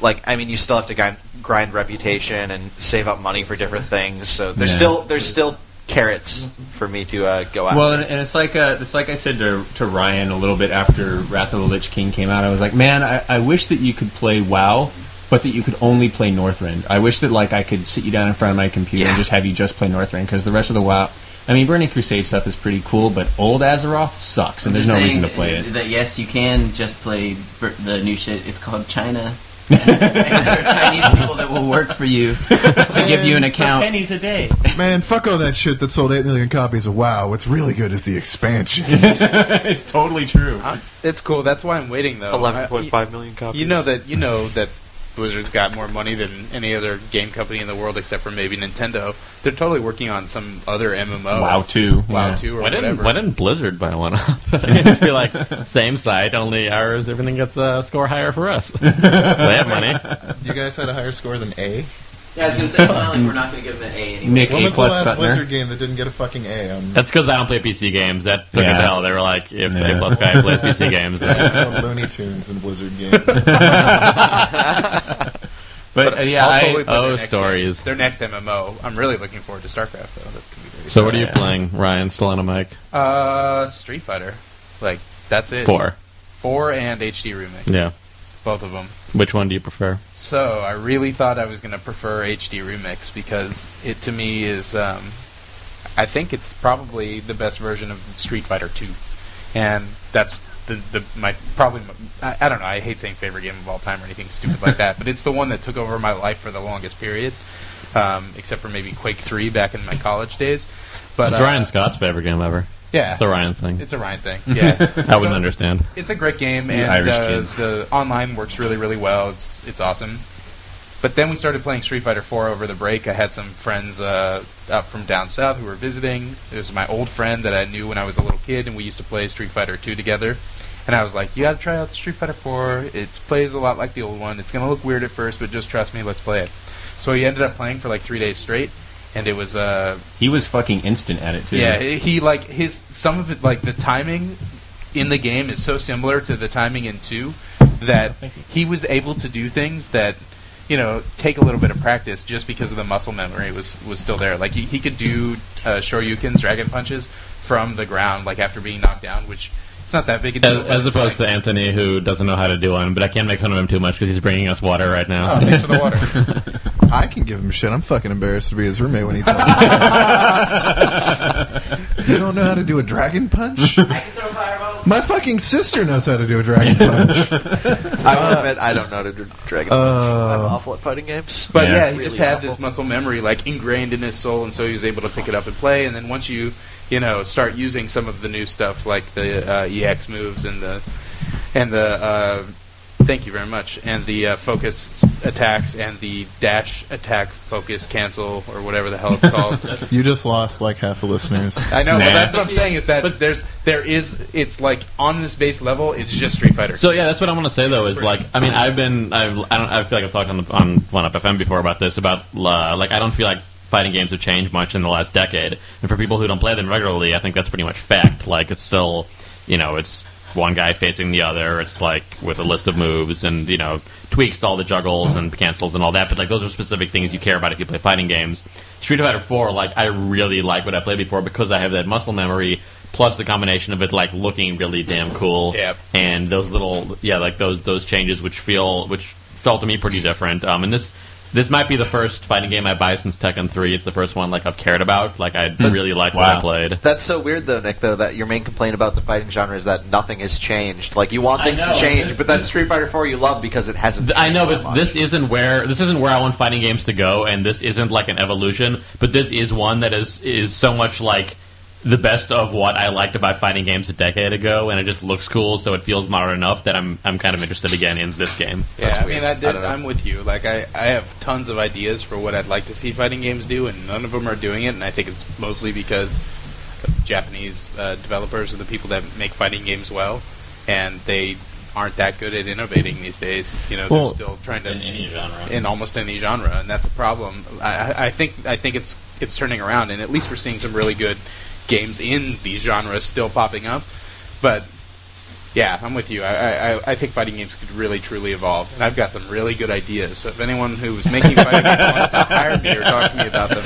[SPEAKER 1] like I mean, you still have to grind, grind reputation and save up money for different things. So there's
[SPEAKER 6] Yeah.
[SPEAKER 1] still there's still carrots for me to uh, go after.
[SPEAKER 6] Well, and, and it's like uh, it's like I said to, to Ryan a little bit after Wrath of the Lich King came out. I was like, man, I, I wish that you could play WoW, but that you could only play Northrend. I wish that like I could sit you down in front of my computer and just have you just play Northrend because the rest of the WoW. I mean, Burning Crusade stuff is pretty cool, but old Azeroth sucks, and there's no reason to play it.
[SPEAKER 4] That yes, you can just play bur- the new shit. It's called China. and <laughs> there are Chinese people that will work for you to give you an account.
[SPEAKER 6] pennies a day.
[SPEAKER 2] Man, fuck all that shit that sold 8 million copies of WoW. What's really good is the expansions. <laughs>
[SPEAKER 6] it's totally true.
[SPEAKER 7] Uh, It's cool. That's why I'm waiting though.
[SPEAKER 1] Eleven point five million copies.
[SPEAKER 7] You know that you know that Blizzard's got more money than any other game company in the world except for maybe Nintendo. They're totally working on some other MMO.
[SPEAKER 6] WoW two.
[SPEAKER 7] WoW
[SPEAKER 6] yeah.
[SPEAKER 7] two or
[SPEAKER 3] Why didn't
[SPEAKER 7] whatever.
[SPEAKER 3] Why didn't Blizzard buy one up? <laughs> It'd just be like same site, only ours. Everything gets a score higher for us. <laughs> they have money.
[SPEAKER 2] you guys had a higher score than A?
[SPEAKER 4] Yeah, I was gonna say it's not like we're not gonna give them an A anymore.
[SPEAKER 6] Nick
[SPEAKER 2] When
[SPEAKER 6] A
[SPEAKER 2] was the
[SPEAKER 6] plus
[SPEAKER 2] last
[SPEAKER 6] Suttner.
[SPEAKER 2] Blizzard game that didn't get a fucking A? On
[SPEAKER 3] That's because I don't play PC games. That took
[SPEAKER 6] Yeah.
[SPEAKER 3] it to hell. They were like, if
[SPEAKER 6] Yeah.
[SPEAKER 3] A plus guy plays PC <laughs> games,
[SPEAKER 2] There's
[SPEAKER 3] then
[SPEAKER 2] no Looney <laughs> Tunes in Blizzard games. <laughs>
[SPEAKER 6] But uh, yeah,
[SPEAKER 7] I'll
[SPEAKER 6] I,
[SPEAKER 7] totally play
[SPEAKER 3] oh,
[SPEAKER 7] their next
[SPEAKER 3] stories.
[SPEAKER 7] game. Their next MMO. I'm really looking forward to StarCraft though. That's gonna be very.
[SPEAKER 3] So what are you
[SPEAKER 6] Yeah.
[SPEAKER 3] playing, Ryan? Still on a mic?
[SPEAKER 7] Uh, Street Fighter. Like that's it.
[SPEAKER 3] Four.
[SPEAKER 7] Four and HD remix.
[SPEAKER 3] Yeah.
[SPEAKER 7] Both of them.
[SPEAKER 3] Which one do you prefer?
[SPEAKER 7] So I really thought I was going to prefer HD Remix because it to me is, um, I think it's probably the best version of Street Fighter Two, and that's the the my probably my, I, I don't know I hate saying favorite game of all time or anything stupid like that, but it's the one that took over my life for the longest period, um, except for maybe Quake Three back in my college days. But
[SPEAKER 3] It's
[SPEAKER 7] uh,
[SPEAKER 3] Ryan Scott's favorite game ever.
[SPEAKER 7] Yeah,
[SPEAKER 3] It's a Ryan thing.
[SPEAKER 7] it's a Ryan thing. <laughs> Yeah,
[SPEAKER 3] I wouldn't understand.
[SPEAKER 7] it's a great game, and
[SPEAKER 6] Irish
[SPEAKER 7] uh,
[SPEAKER 6] kids.
[SPEAKER 7] the online works really, really well. It's it's awesome. But then we started playing Street Fighter 4 over the break. I had some friends uh, up from down south who were visiting. It was my old friend that I knew when I was a little kid, and we used to play Street Fighter 2 together. And I was like, "You got to try out Street Fighter 4. It plays a lot like the old one. It's gonna look weird at first, but just trust me. Let's play it." So he ended up playing for like three days straight, and it was uh,
[SPEAKER 6] he was fucking instant at it too.
[SPEAKER 7] yeah, he he, like his some of it like the timing in the game is so similar to the timing in two that he was able to do things that you know take a little bit of practice just because of the muscle memory was was still there. Like he, he could do uh, Shoryuken's dragon punches from the ground, like after being knocked down, which it's not that big a deal.
[SPEAKER 3] As,
[SPEAKER 7] but
[SPEAKER 3] as
[SPEAKER 7] it's
[SPEAKER 3] opposed
[SPEAKER 7] like,
[SPEAKER 3] to Anthony, who doesn't know how to do one, but I can't make fun of him too much because he's bringing us water right now.
[SPEAKER 7] Oh,
[SPEAKER 3] now.
[SPEAKER 7] thanks for the water. <laughs>
[SPEAKER 2] I can give him shit. I'm fucking embarrassed to be his roommate when he tells me. <laughs> you don't know how to do a dragon punch?
[SPEAKER 4] I can throw fireballs.
[SPEAKER 2] My fucking sister knows how to do a dragon punch.
[SPEAKER 1] I will admit I don't know how to do Dragon Punch.
[SPEAKER 2] Uh,
[SPEAKER 1] I'm awful at fighting games.
[SPEAKER 7] But
[SPEAKER 3] Yeah.
[SPEAKER 7] yeah, he
[SPEAKER 1] Really
[SPEAKER 7] just had
[SPEAKER 1] awful.
[SPEAKER 7] this muscle memory like ingrained in his soul, and so he was able to pick it up and play. And then once you, you know, start using some of the new stuff like the uh, EX moves and the and the uh, thank you very much and the uh, focus attacks and the dash attack focus cancel or whatever the hell it's called. <laughs>
[SPEAKER 2] you just lost like half the listeners.
[SPEAKER 7] I know,
[SPEAKER 3] Nah.
[SPEAKER 7] but that's what I'm saying is that there's there is it's like on this base level, it's just Street Fighter.
[SPEAKER 3] So yeah, that's what I want to say though. Is like, I mean, I've been, I've, I don't, I feel like I've talked on the, on One Up FM before about this. About uh, like, I don't feel like fighting games have changed much in the last decade. And for people who don't play them regularly, I think that's pretty much fact. Like, it's still, you know, it's one guy facing the other. It's like with a list of moves and you know tweaks to all the juggles and cancels and all that. But like, those are specific things you care about if you play fighting games. Street Fighter 4, like, I really like what I played before because I have that muscle memory. Plus the combination of it like looking really damn cool,
[SPEAKER 7] Yep.
[SPEAKER 3] and those little yeah like those those changes which feel which felt to me pretty different um and this this might be the first fighting game I buy since Tekken 3 it's the first one like I've cared about like I hmm. really like what I played
[SPEAKER 1] That's so weird, though, Nick. Though that your main complaint about the fighting genre is that nothing has changed. Like you want things
[SPEAKER 3] know,
[SPEAKER 1] to change,
[SPEAKER 3] this-
[SPEAKER 1] but then Street Fighter Four you love because it hasn't.
[SPEAKER 3] Th- I know, but
[SPEAKER 1] much.
[SPEAKER 3] this isn't where this isn't where I want fighting games to go, and this isn't like an evolution. But this is one that is is so much like the best of what I liked about fighting games a decade ago, and it just looks cool, so it feels modern enough that I'm I'm kind of interested again in this game.
[SPEAKER 7] Yeah,
[SPEAKER 1] That's
[SPEAKER 7] I
[SPEAKER 1] weird.
[SPEAKER 7] mean, I
[SPEAKER 1] I
[SPEAKER 7] did.
[SPEAKER 1] don't know.
[SPEAKER 7] I'm with you. Like, I, I have tons of ideas for what I'd like to see fighting games do, and none of them are doing it. And I think it's mostly because Japanese uh, developers are the people that make fighting games well, and they aren't that good at innovating these days. You know,
[SPEAKER 2] Well-
[SPEAKER 7] they're still trying to
[SPEAKER 3] genre.
[SPEAKER 7] in almost any genre, and that's a problem. I, I- I think I think it's it's turning around, and at least we're seeing some really good games in these genres still popping up. But yeah, I'm with you. I, I, I- I think fighting games could really truly evolve, and I've got some really good ideas. So if anyone who's making fighting games wants to <laughs> hire me or talk to me about them,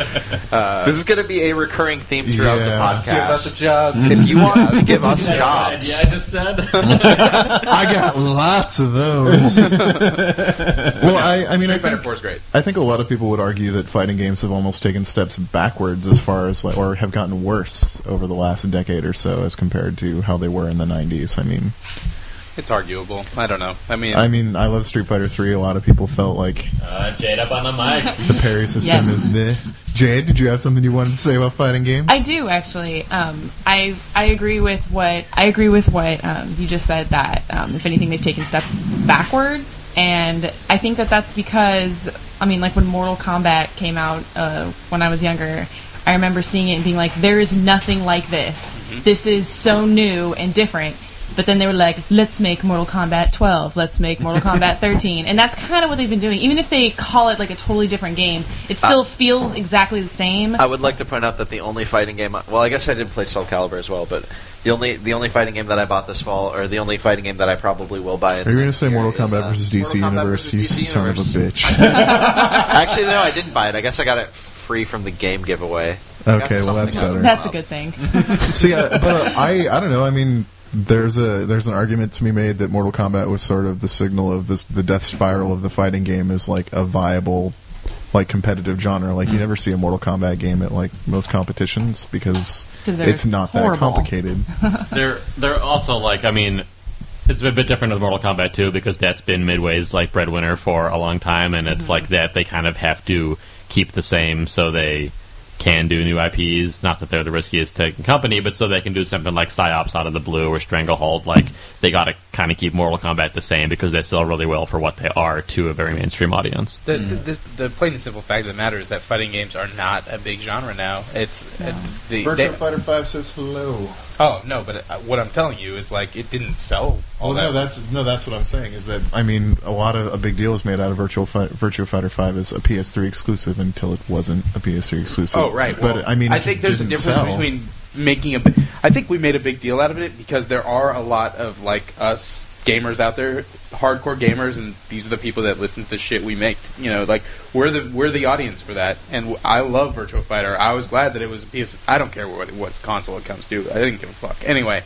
[SPEAKER 7] uh,
[SPEAKER 1] This is going to be a recurring theme throughout
[SPEAKER 2] Yeah.
[SPEAKER 1] the
[SPEAKER 7] give us a
[SPEAKER 1] podcast.
[SPEAKER 7] job.
[SPEAKER 1] If you want to <laughs> give us jobs, Yeah, I
[SPEAKER 3] just said. <laughs>
[SPEAKER 2] I got lots of those. well, I, I mean, I
[SPEAKER 7] Street Fighter
[SPEAKER 2] think,
[SPEAKER 7] 4 is great.
[SPEAKER 2] I think a lot of people would argue that fighting games have almost taken steps backwards as far as, like, or have gotten worse over the last decade or so as compared to how they were in the 90s. I mean,
[SPEAKER 7] It's arguable. I don't know. I mean,
[SPEAKER 2] I mean, I love Street Fighter 3. A lot of people felt like
[SPEAKER 3] Uh, Jade up on the mic. <laughs>
[SPEAKER 2] the parry system
[SPEAKER 8] Yes.
[SPEAKER 2] is the. Jade, did you have something you wanted to say about fighting games?
[SPEAKER 8] I do actually. Um, I I agree with what I agree with what um, you just said. That um, if anything, they've taken steps backwards, and I think that that's because I mean, like when Mortal Kombat came out uh, when I was younger. I remember seeing it and being like, "There is nothing like this. This is so new and different." But then they were like, "Let's make Mortal Kombat 12. Let's make Mortal Kombat <laughs> 13," and that's kind of what they've been doing. Even if they call it like a totally different game, it still feels exactly the same.
[SPEAKER 1] I would like to point out that the only fighting game. Well, I guess I did play Soul Calibur as well, but the only the only fighting game that I bought this fall, or the only fighting game that I probably will buy. in
[SPEAKER 2] Are you going to say
[SPEAKER 1] year
[SPEAKER 2] Mortal
[SPEAKER 1] is,
[SPEAKER 2] Kombat
[SPEAKER 1] uh,
[SPEAKER 2] versus DC
[SPEAKER 1] Kombat
[SPEAKER 2] Universe?
[SPEAKER 1] versus
[SPEAKER 2] You
[SPEAKER 1] DC
[SPEAKER 2] son of a bitch. <laughs> <laughs>
[SPEAKER 1] Actually, no, I didn't buy it. I guess I got it free from the game giveaway.
[SPEAKER 2] Okay, well that's
[SPEAKER 1] something out of
[SPEAKER 2] better.
[SPEAKER 8] that's a good thing.
[SPEAKER 2] See, uh, but uh, I I don't know. I mean, there's a there's an argument to be made that Mortal Kombat was sort of the signal of this the death spiral of the fighting game is like a viable like competitive genre. Like you never see a Mortal Kombat game at like most competitions because it's not that complicated. <laughs>
[SPEAKER 3] they're they're also like I mean it's a bit different with Mortal Kombat 2 because that's been Midway's like breadwinner for a long time and it's like that they kind of have to keep the same so they can do new IPs. Not that they're the riskiest taking company, but so they can do something like Psi-Ops out of the blue or Stranglehold. Like they got to kind of keep Mortal Kombat the same because they sell really well for what they are to a very mainstream audience.
[SPEAKER 7] The, the, the, the plain and simple fact of the matter is that fighting games are not a big genre now. It's uh, the, they-
[SPEAKER 2] Fighter Five says hello.
[SPEAKER 7] Oh no, but uh, what I'm telling you is like it didn't sell all
[SPEAKER 2] Well,
[SPEAKER 7] that.
[SPEAKER 2] no, that's no, that's what I'm saying. Is that I mean, a lot of a big deal is made out of Virtual Fi- Virtua Fighter Five as a PS3 exclusive until it wasn't a PS3 exclusive.
[SPEAKER 7] oh right,
[SPEAKER 2] but
[SPEAKER 7] well,
[SPEAKER 2] I mean,
[SPEAKER 7] I think there's a difference
[SPEAKER 2] sell.
[SPEAKER 7] between making a. I think we made a big deal out of it because there are a lot of like us gamers out there, hardcore gamers, and these are the people that listen to the shit we make. You know, like we're the we're the audience for that, and I love Virtual Fighter. I was glad that it was a PS. I don't care what what console it comes to. I didn't give a fuck. Anyway,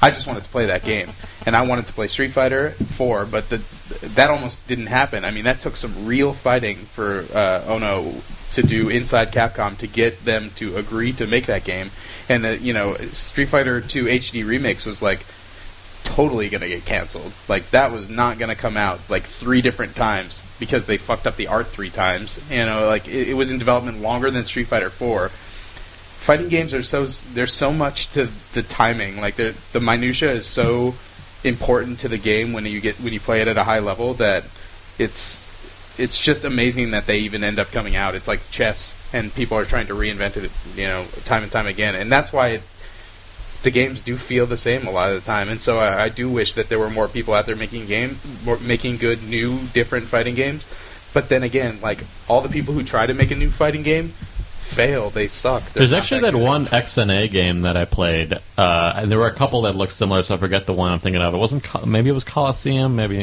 [SPEAKER 7] I just wanted to play that game, and I wanted to play Street Fighter Four, but the that almost didn't happen. I mean, that took some real fighting for uh, Ono to do inside Capcom to get them to agree to make that game, and uh, you know, Street Fighter Two HD remix was like totally gonna get canceled. Like that was not gonna come out like three different times because they fucked up the art three times. You know, like it, it was in development longer than Street Fighter Four. Fighting games are so there's so much to the timing. Like the the minutia is so important to the game when you get when you play it at a high level that it's it's just amazing that they even end up coming out. It's like chess, and people are trying to reinvent it, you know, time and time again, and that's why it, the games do feel the same a lot of the time. And so I, I do wish that there were more people out there making game, more, making good, new, different fighting games. But then again, like all the people who try to make a new fighting game fail. They suck. They're
[SPEAKER 3] There's actually that
[SPEAKER 7] good.
[SPEAKER 3] one XNA game that I played, uh, and there were a couple that looked similar. So I forget the one I'm thinking of. It wasn't. Co- maybe it was Coliseum. Maybe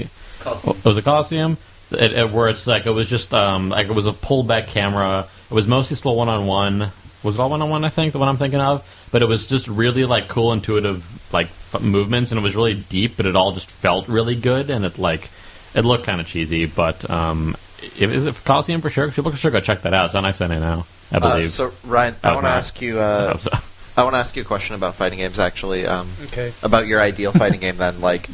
[SPEAKER 3] it was a Coliseum. It, it, where it's like it was just um, like it was a pullback camera. It was mostly still one on one. Was it all one on one? I think the one I'm thinking of. But it was just really like cool, intuitive like f- movements, and it was really deep. But it all just felt really good, and it like it looked kind of cheesy. But um, if, is it Coliseum for sure? People should go check that out. It's on XNA now, I
[SPEAKER 1] Uh,
[SPEAKER 3] believe.
[SPEAKER 1] so Ryan, I
[SPEAKER 3] Oh,
[SPEAKER 1] want to ask you. Uh, <laughs>
[SPEAKER 3] so-
[SPEAKER 1] I want to ask you a question about fighting games. Actually, um,
[SPEAKER 7] Okay.
[SPEAKER 1] about your ideal fighting game. Then, like,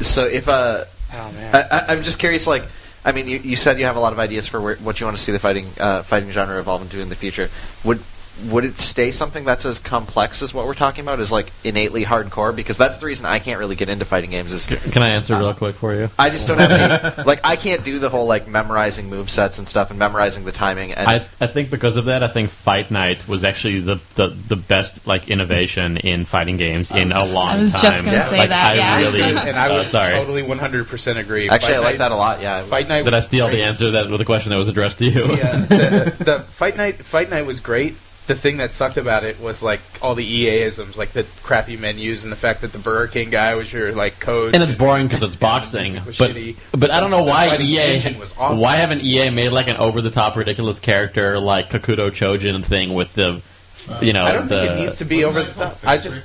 [SPEAKER 1] so if uh,
[SPEAKER 7] Oh man.
[SPEAKER 1] I, I, I'm just curious. Like, I mean, you, you said you have a lot of ideas for where, what you want to see the fighting uh, fighting genre evolve into in the future. Would would it stay something that's as complex as what we're talking about? Is like innately hardcore? Because that's the reason I can't really get into fighting games. Is
[SPEAKER 3] Can I answer real quick for you?
[SPEAKER 1] I just don't have any. <laughs> like, I can't do the whole like memorizing move sets and stuff and memorizing the timing. And
[SPEAKER 3] I, I think because of that, I think Fight Night was actually the, the, the best like innovation in fighting games in a long time.
[SPEAKER 8] I was just gonna
[SPEAKER 1] Yeah.
[SPEAKER 8] say
[SPEAKER 3] like,
[SPEAKER 8] that.
[SPEAKER 3] I
[SPEAKER 8] yeah.
[SPEAKER 3] really, <laughs>
[SPEAKER 7] and I
[SPEAKER 3] uh, sorry.
[SPEAKER 7] totally 100% agree.
[SPEAKER 1] actually,
[SPEAKER 7] Fight
[SPEAKER 1] I like
[SPEAKER 7] Night-
[SPEAKER 1] that a lot. Yeah.
[SPEAKER 7] Fight Night.
[SPEAKER 3] Did I steal
[SPEAKER 7] great.
[SPEAKER 3] the answer that with a question that was addressed to you?
[SPEAKER 7] yeah, the, the Fight Night Fight Night was great. The thing that sucked about it was like all the EA-isms, like the crappy menus and the fact that the Burger King guy was your like code.
[SPEAKER 3] and it's boring because it's <laughs> boxing. But
[SPEAKER 7] shitty.
[SPEAKER 3] but I don't know
[SPEAKER 7] The
[SPEAKER 3] why EA.
[SPEAKER 7] was awesome.
[SPEAKER 3] Why haven't EA made like an over the top ridiculous character like Kakuto Chojin thing with the you know
[SPEAKER 7] I don't
[SPEAKER 3] the
[SPEAKER 7] think it needs to be over the top. I just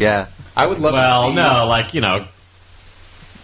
[SPEAKER 1] Yeah.
[SPEAKER 7] I would love
[SPEAKER 3] well
[SPEAKER 7] to see
[SPEAKER 3] no like you know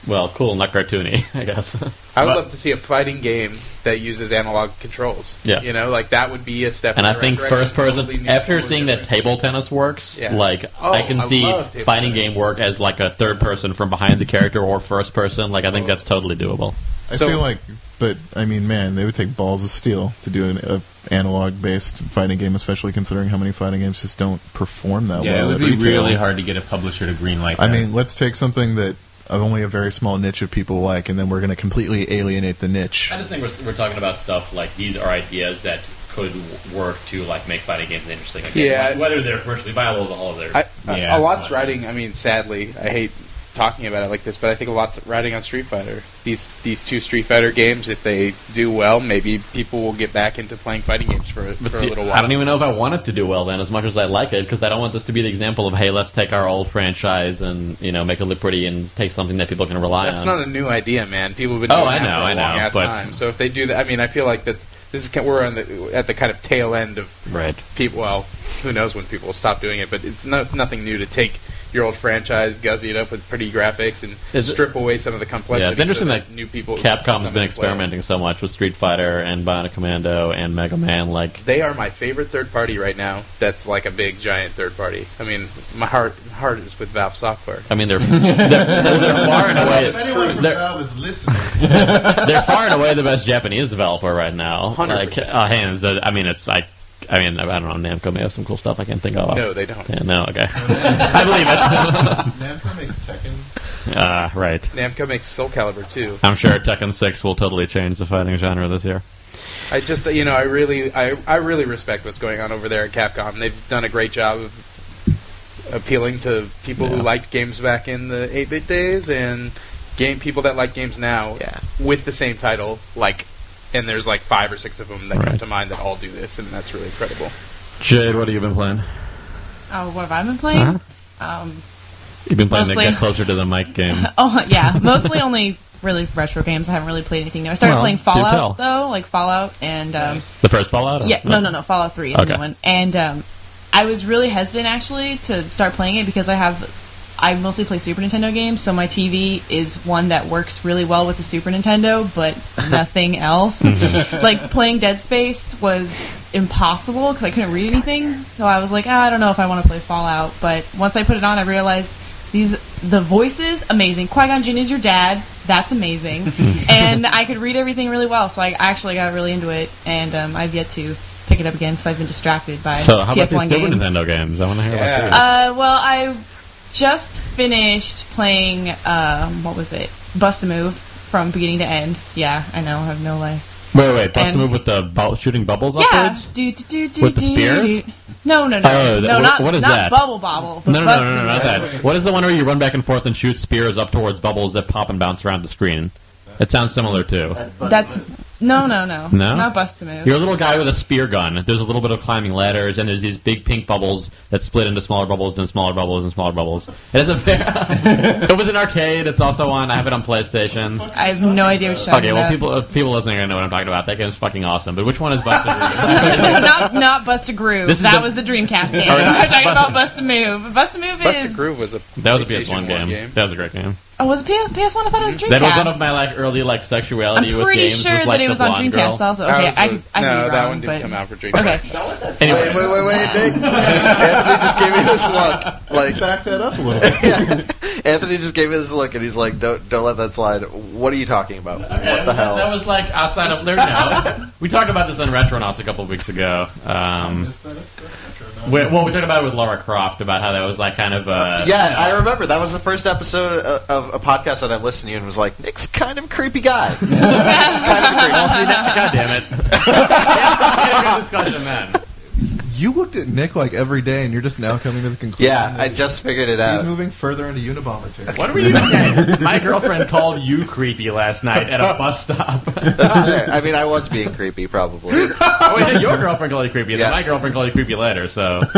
[SPEAKER 3] well cool not cartoony <laughs> I guess.
[SPEAKER 7] I would
[SPEAKER 3] But-
[SPEAKER 7] love to see a fighting game that uses analog controls.
[SPEAKER 3] Yeah.
[SPEAKER 7] you know, like that would be a step.
[SPEAKER 3] And
[SPEAKER 7] in
[SPEAKER 3] I
[SPEAKER 7] the
[SPEAKER 3] think
[SPEAKER 7] right
[SPEAKER 3] first
[SPEAKER 7] direction,
[SPEAKER 3] person,
[SPEAKER 7] totally
[SPEAKER 3] after
[SPEAKER 7] totally
[SPEAKER 3] seeing that table tennis works,
[SPEAKER 7] Yeah.
[SPEAKER 3] like
[SPEAKER 7] Oh,
[SPEAKER 3] I can
[SPEAKER 7] I
[SPEAKER 3] see fighting
[SPEAKER 7] tennis.
[SPEAKER 3] game work as like a third person from behind the character or first person. Like I think oh. that's totally doable.
[SPEAKER 2] I
[SPEAKER 7] So-
[SPEAKER 2] feel like, but I mean, man, they would take balls of steel to do an a analog based fighting game, especially considering how many fighting games just don't perform that
[SPEAKER 6] Yeah,
[SPEAKER 2] well.
[SPEAKER 6] Yeah, it would be
[SPEAKER 2] retail.
[SPEAKER 6] really hard to get a publisher to greenlight. That.
[SPEAKER 2] I mean, let's take something that only a very small niche of people like, and then we're going to completely alienate the niche.
[SPEAKER 3] I just think we're, we're talking about stuff like these are ideas that could work to like make fighting games interesting. Again,
[SPEAKER 7] Yeah.
[SPEAKER 3] whether they're commercially viable is all of their.
[SPEAKER 7] I,
[SPEAKER 6] Yeah.
[SPEAKER 7] a lot's riding. I mean, sadly, I hate talking about it like this, but I think a lot's riding on Street Fighter. These these two Street Fighter games, if they do well, maybe people will get back into playing fighting games for, for
[SPEAKER 3] see,
[SPEAKER 7] a little while.
[SPEAKER 3] I don't even know if I want it to do well then, as much as I like it, because I don't want this to be the example of hey, let's take our old franchise and you know make it look pretty and take something that people can rely
[SPEAKER 7] That's
[SPEAKER 3] on.
[SPEAKER 7] That's not a new idea, man. People have been
[SPEAKER 3] Oh,
[SPEAKER 7] doing
[SPEAKER 3] I
[SPEAKER 7] that
[SPEAKER 3] know,
[SPEAKER 7] for a
[SPEAKER 3] I know,
[SPEAKER 7] long ass
[SPEAKER 3] but-
[SPEAKER 7] time. So if they do that, I mean, I feel like that's this is we're on the at the kind of tail end of
[SPEAKER 3] right.
[SPEAKER 7] people. Well, who knows when people will stop doing it? But it's no, nothing new to take your old franchise, guzzy it up with pretty graphics, and
[SPEAKER 3] Is it-
[SPEAKER 7] strip away some of the complexity.
[SPEAKER 3] Yeah, it's interesting
[SPEAKER 7] so
[SPEAKER 3] that
[SPEAKER 7] new people.
[SPEAKER 3] Capcom's been
[SPEAKER 7] and play.
[SPEAKER 3] experimenting so much with Street Fighter and Bionic Commando and Mega Man. Like,
[SPEAKER 7] They are my favorite third party right now. That's like a big giant third party. I mean, my heart heart is with Valve Software.
[SPEAKER 3] I mean, they're <laughs> they're, they're far and away.
[SPEAKER 2] from
[SPEAKER 3] They're,
[SPEAKER 2] Valve is listening, <laughs>
[SPEAKER 3] they're far and away the best Japanese developer right now.
[SPEAKER 7] 100%.
[SPEAKER 3] Like, uh, hands. uh, I mean, it's like. I mean, I don't know. Namco may have some cool stuff I can't think of.
[SPEAKER 7] No, they don't.
[SPEAKER 3] Yeah, no, okay. <laughs> I believe it.
[SPEAKER 2] Namco makes Tekken.
[SPEAKER 3] uh, right.
[SPEAKER 7] Namco makes Soul Calibur too.
[SPEAKER 3] I'm sure Tekken 6 will totally change the fighting genre this year.
[SPEAKER 7] I just, you know, I really, I, I really respect what's going on over there at Capcom. They've done a great job of appealing to people
[SPEAKER 3] Yeah.
[SPEAKER 7] who liked games back in the 8-bit days and game people that like games now
[SPEAKER 1] Yeah.
[SPEAKER 7] with the same title. Like, and there's like five or six of them that come to mind that all do this, and that's really incredible.
[SPEAKER 3] Jade, what have you been playing?
[SPEAKER 8] Oh, what have I been playing?
[SPEAKER 3] Uh-huh.
[SPEAKER 8] Um,
[SPEAKER 3] You've been playing
[SPEAKER 8] Mostly.
[SPEAKER 3] the Get Closer to the Mic game. <laughs>
[SPEAKER 8] Oh yeah, mostly only really retro games. I haven't really played anything new. I started
[SPEAKER 3] Well,
[SPEAKER 8] playing. Fallout though, like Fallout and um,
[SPEAKER 3] The first Fallout? or-
[SPEAKER 8] yeah, no, no, no, Fallout Three, the
[SPEAKER 3] Okay.
[SPEAKER 8] new one. And um, I was really hesitant actually to start playing it because I have. I mostly play Super Nintendo games, so my TV is one that works really well with the Super Nintendo, but <laughs> nothing else. like playing Dead Space was impossible because I couldn't read anything. So I was like, oh, I don't know if I want to play Fallout. But once I put it on, I realized these the voices amazing. Qui Gon Jinn is your dad. That's amazing, <laughs> and I could read everything really well. So I actually got really into it, and um, I've yet to pick it up again because I've been distracted by
[SPEAKER 3] So how about
[SPEAKER 8] PS1
[SPEAKER 3] these Super
[SPEAKER 8] games.
[SPEAKER 3] Nintendo games? I want to hear
[SPEAKER 5] Yeah.
[SPEAKER 3] about these.
[SPEAKER 8] Uh, well, I just finished playing. Um, what was it? Bust a Move from beginning to end. Yeah, I know. I have no life.
[SPEAKER 3] Wait, wait, bust a move with the bu- shooting bubbles
[SPEAKER 8] Yeah.
[SPEAKER 3] upwards?
[SPEAKER 8] Do, do, do, do,
[SPEAKER 3] With the spears?
[SPEAKER 8] No, no, no,
[SPEAKER 3] Oh,
[SPEAKER 8] no,
[SPEAKER 3] what-
[SPEAKER 8] not
[SPEAKER 3] what is
[SPEAKER 8] not
[SPEAKER 3] that?
[SPEAKER 8] Bubble Bobble.
[SPEAKER 3] No, no, no, no, no, not that. What is the one where you run back and forth and shoot spears up towards bubbles that pop and bounce around the screen? It sounds similar too.
[SPEAKER 8] That's no, no, no,
[SPEAKER 3] No?
[SPEAKER 8] not Bust a Move.
[SPEAKER 3] You're a little guy with a spear gun. There's a little bit of climbing ladders, and there's these big pink bubbles that split into smaller bubbles and smaller bubbles and smaller bubbles. It has a very, <laughs> it was an arcade. It's also on. I have it on PlayStation.
[SPEAKER 8] I have no idea what you're talking
[SPEAKER 3] Okay, well,
[SPEAKER 8] about.
[SPEAKER 3] people uh, people listening are gonna know what I'm talking about. That game's fucking awesome. But which one is Busted? <laughs>
[SPEAKER 8] no, not not Bust a Groove.
[SPEAKER 3] This is
[SPEAKER 8] That
[SPEAKER 3] the-
[SPEAKER 8] was the Dreamcast game. <laughs> We're talking about Bust a Move. Bust a Move
[SPEAKER 7] Busted
[SPEAKER 8] is
[SPEAKER 7] Groove was a
[SPEAKER 3] that was a PS1
[SPEAKER 7] one
[SPEAKER 3] game. That was a great game.
[SPEAKER 8] Oh, was it PS PS One? I thought it was Dreamcast.
[SPEAKER 3] That was one of my like early like sexuality
[SPEAKER 8] I'm
[SPEAKER 3] with
[SPEAKER 8] pretty
[SPEAKER 3] games.
[SPEAKER 8] sure
[SPEAKER 3] was, like,
[SPEAKER 8] that it
[SPEAKER 3] the
[SPEAKER 8] was on
[SPEAKER 3] blonde
[SPEAKER 8] Dreamcast
[SPEAKER 3] girl.
[SPEAKER 8] also.
[SPEAKER 7] That
[SPEAKER 8] Okay,
[SPEAKER 7] was
[SPEAKER 8] I,
[SPEAKER 7] a-
[SPEAKER 8] could- I could
[SPEAKER 7] no,
[SPEAKER 8] be wrong,
[SPEAKER 7] that one didn't
[SPEAKER 8] but
[SPEAKER 7] come out for Dreamcast.
[SPEAKER 8] okay.
[SPEAKER 3] Anyway,
[SPEAKER 2] Wait, wait, wait, wait, Nick. <laughs> Anthony just gave me this look. Like, Back that up a little <laughs> bit.
[SPEAKER 1] Anthony just gave me this look, and he's like, "Don't don't let that slide." What are you talking about? what the hell?
[SPEAKER 3] That was like outside of there. No, <laughs> we talked about this on Retronauts a couple of weeks ago. Um, we, well, we talked about it with Lara Croft about how that was like kind of uh,
[SPEAKER 1] yeah, I remember that was the first episode uh, of a podcast that I listened to, and was like, "Nick's kind of a creepy guy." <laughs> kind of creepy.
[SPEAKER 3] Well, see, that, God damn it! we had a good discussion then.
[SPEAKER 2] You looked at Nick like every day, and you're just now coming to the conclusion.
[SPEAKER 1] Yeah, I just figured it out.
[SPEAKER 2] he's moving further into Unabomber territory.
[SPEAKER 3] What were you? doing? My girlfriend called you creepy last night at a bus stop.
[SPEAKER 1] That's fair. I mean, I was being creepy, probably. <laughs>
[SPEAKER 3] oh, wait, your girlfriend called you creepy, and then
[SPEAKER 1] Yeah.
[SPEAKER 3] my girlfriend called you creepy later. So, <laughs>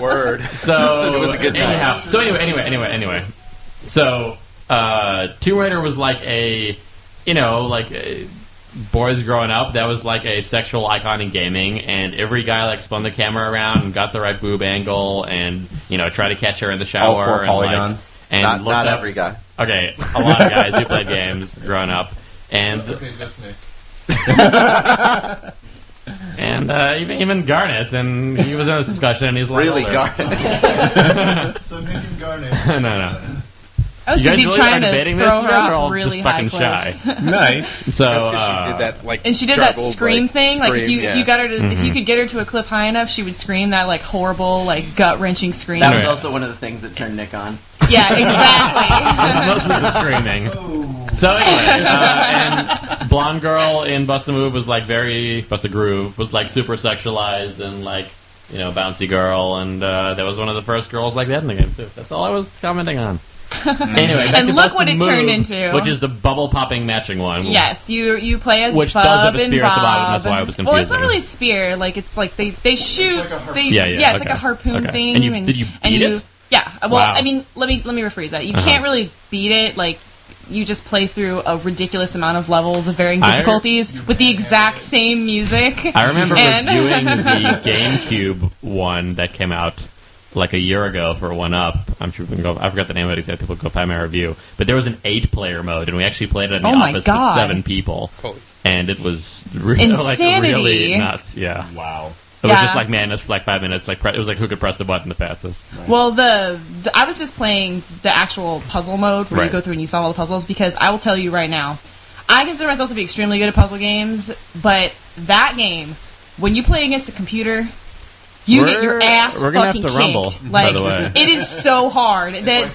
[SPEAKER 7] Word.
[SPEAKER 3] so
[SPEAKER 1] It was a good night.
[SPEAKER 3] anyhow. So anyway, anyway, anyway, anyway. So, uh, Tomb Raider was like a, you know, like. A, Boys growing up, that was like a sexual icon in gaming, and every guy like spun the camera around and got the right boob angle, and you know tried to catch her in the shower.
[SPEAKER 6] All four
[SPEAKER 3] and, like-
[SPEAKER 6] polygons?
[SPEAKER 3] and
[SPEAKER 1] not not
[SPEAKER 3] up-
[SPEAKER 1] every guy.
[SPEAKER 3] Okay, a lot of guys who played <laughs> games growing up, and
[SPEAKER 2] Okay, just Nick. <laughs>
[SPEAKER 3] and uh, even even Garnett, and he was in this discussion, and he's like,
[SPEAKER 1] Really,
[SPEAKER 3] older.
[SPEAKER 1] Garnett. <laughs>
[SPEAKER 2] So Nick and Garnett.
[SPEAKER 3] no, no.
[SPEAKER 8] I was
[SPEAKER 3] You
[SPEAKER 8] busy
[SPEAKER 3] really
[SPEAKER 8] trying to throw
[SPEAKER 3] this
[SPEAKER 8] her off really
[SPEAKER 3] just
[SPEAKER 8] high
[SPEAKER 3] fucking shy?
[SPEAKER 8] cliffs. <laughs>
[SPEAKER 6] Nice.
[SPEAKER 3] So uh,
[SPEAKER 7] she did that like
[SPEAKER 8] And she did that scream
[SPEAKER 7] like,
[SPEAKER 8] thing. like if you
[SPEAKER 7] yeah.
[SPEAKER 8] if you got her to if
[SPEAKER 3] Mm-hmm.
[SPEAKER 8] you could get her to a cliff high enough, she would scream that like horrible, like gut wrenching scream.
[SPEAKER 4] That was
[SPEAKER 3] Right.
[SPEAKER 4] also one of the things that turned Nick on.
[SPEAKER 8] yeah, exactly. <laughs>
[SPEAKER 3] mostly the screaming. So anyway, uh, and blonde girl in Bust a Move was like very Bust a Groove was like super sexualized and like you know bouncy girl, and uh, that was one of the first girls like that in the game too. That's all I was commenting on. <laughs> anyway, back
[SPEAKER 8] And
[SPEAKER 3] to
[SPEAKER 8] look
[SPEAKER 3] Bust
[SPEAKER 8] what it
[SPEAKER 3] Move,
[SPEAKER 8] turned into.
[SPEAKER 3] which is the bubble popping matching one.
[SPEAKER 8] yes, you you play as
[SPEAKER 3] Which
[SPEAKER 8] Bub
[SPEAKER 3] does have a
[SPEAKER 8] and
[SPEAKER 3] spear at the bottom,
[SPEAKER 8] Bob.
[SPEAKER 3] that's why it was confused.
[SPEAKER 8] Well, it's not
[SPEAKER 3] confusing.
[SPEAKER 8] really spear. Like it's like they they shoot.
[SPEAKER 2] like a
[SPEAKER 8] they,
[SPEAKER 3] Yeah, yeah,
[SPEAKER 8] it's
[SPEAKER 3] okay.
[SPEAKER 8] like a harpoon
[SPEAKER 3] Okay.
[SPEAKER 8] thing.
[SPEAKER 3] And you- did you
[SPEAKER 8] and
[SPEAKER 3] beat
[SPEAKER 8] you,
[SPEAKER 3] it?
[SPEAKER 8] Yeah. Well,
[SPEAKER 3] Wow.
[SPEAKER 8] I mean, let me let me rephrase that. You
[SPEAKER 3] Uh-huh.
[SPEAKER 8] can't really beat it. Like you just play through a ridiculous amount of levels of varying
[SPEAKER 3] I-
[SPEAKER 8] difficulties with the exact same music.
[SPEAKER 3] I remember <laughs>
[SPEAKER 8] And-
[SPEAKER 3] reviewing the <laughs> GameCube one that came out like a year ago for One Up. I'm sure we can go. I forgot the name of it exactly. People go find my review. But there was an eight-player mode, and we actually played it in the
[SPEAKER 8] Oh my
[SPEAKER 3] office
[SPEAKER 8] God.
[SPEAKER 3] with seven people,
[SPEAKER 7] Holy-
[SPEAKER 3] and it was really,
[SPEAKER 8] Insanity. <laughs>
[SPEAKER 3] like really nuts. Yeah,
[SPEAKER 6] Wow.
[SPEAKER 3] it was
[SPEAKER 8] Yeah.
[SPEAKER 3] just like madness for like five minutes. Like pre- it was like who could press the button the fastest.
[SPEAKER 8] Well, the, the I was just playing the actual puzzle mode where
[SPEAKER 3] Right.
[SPEAKER 8] you go through and you solve all the puzzles because I will tell you right now, I consider myself to be extremely good at puzzle games, but that game, when you play against a computer, you get your ass
[SPEAKER 3] we're gonna have
[SPEAKER 8] fucking
[SPEAKER 3] to
[SPEAKER 8] kicked.
[SPEAKER 3] rumble, by
[SPEAKER 8] like
[SPEAKER 3] the way.
[SPEAKER 8] it is so hard
[SPEAKER 2] It's
[SPEAKER 8] that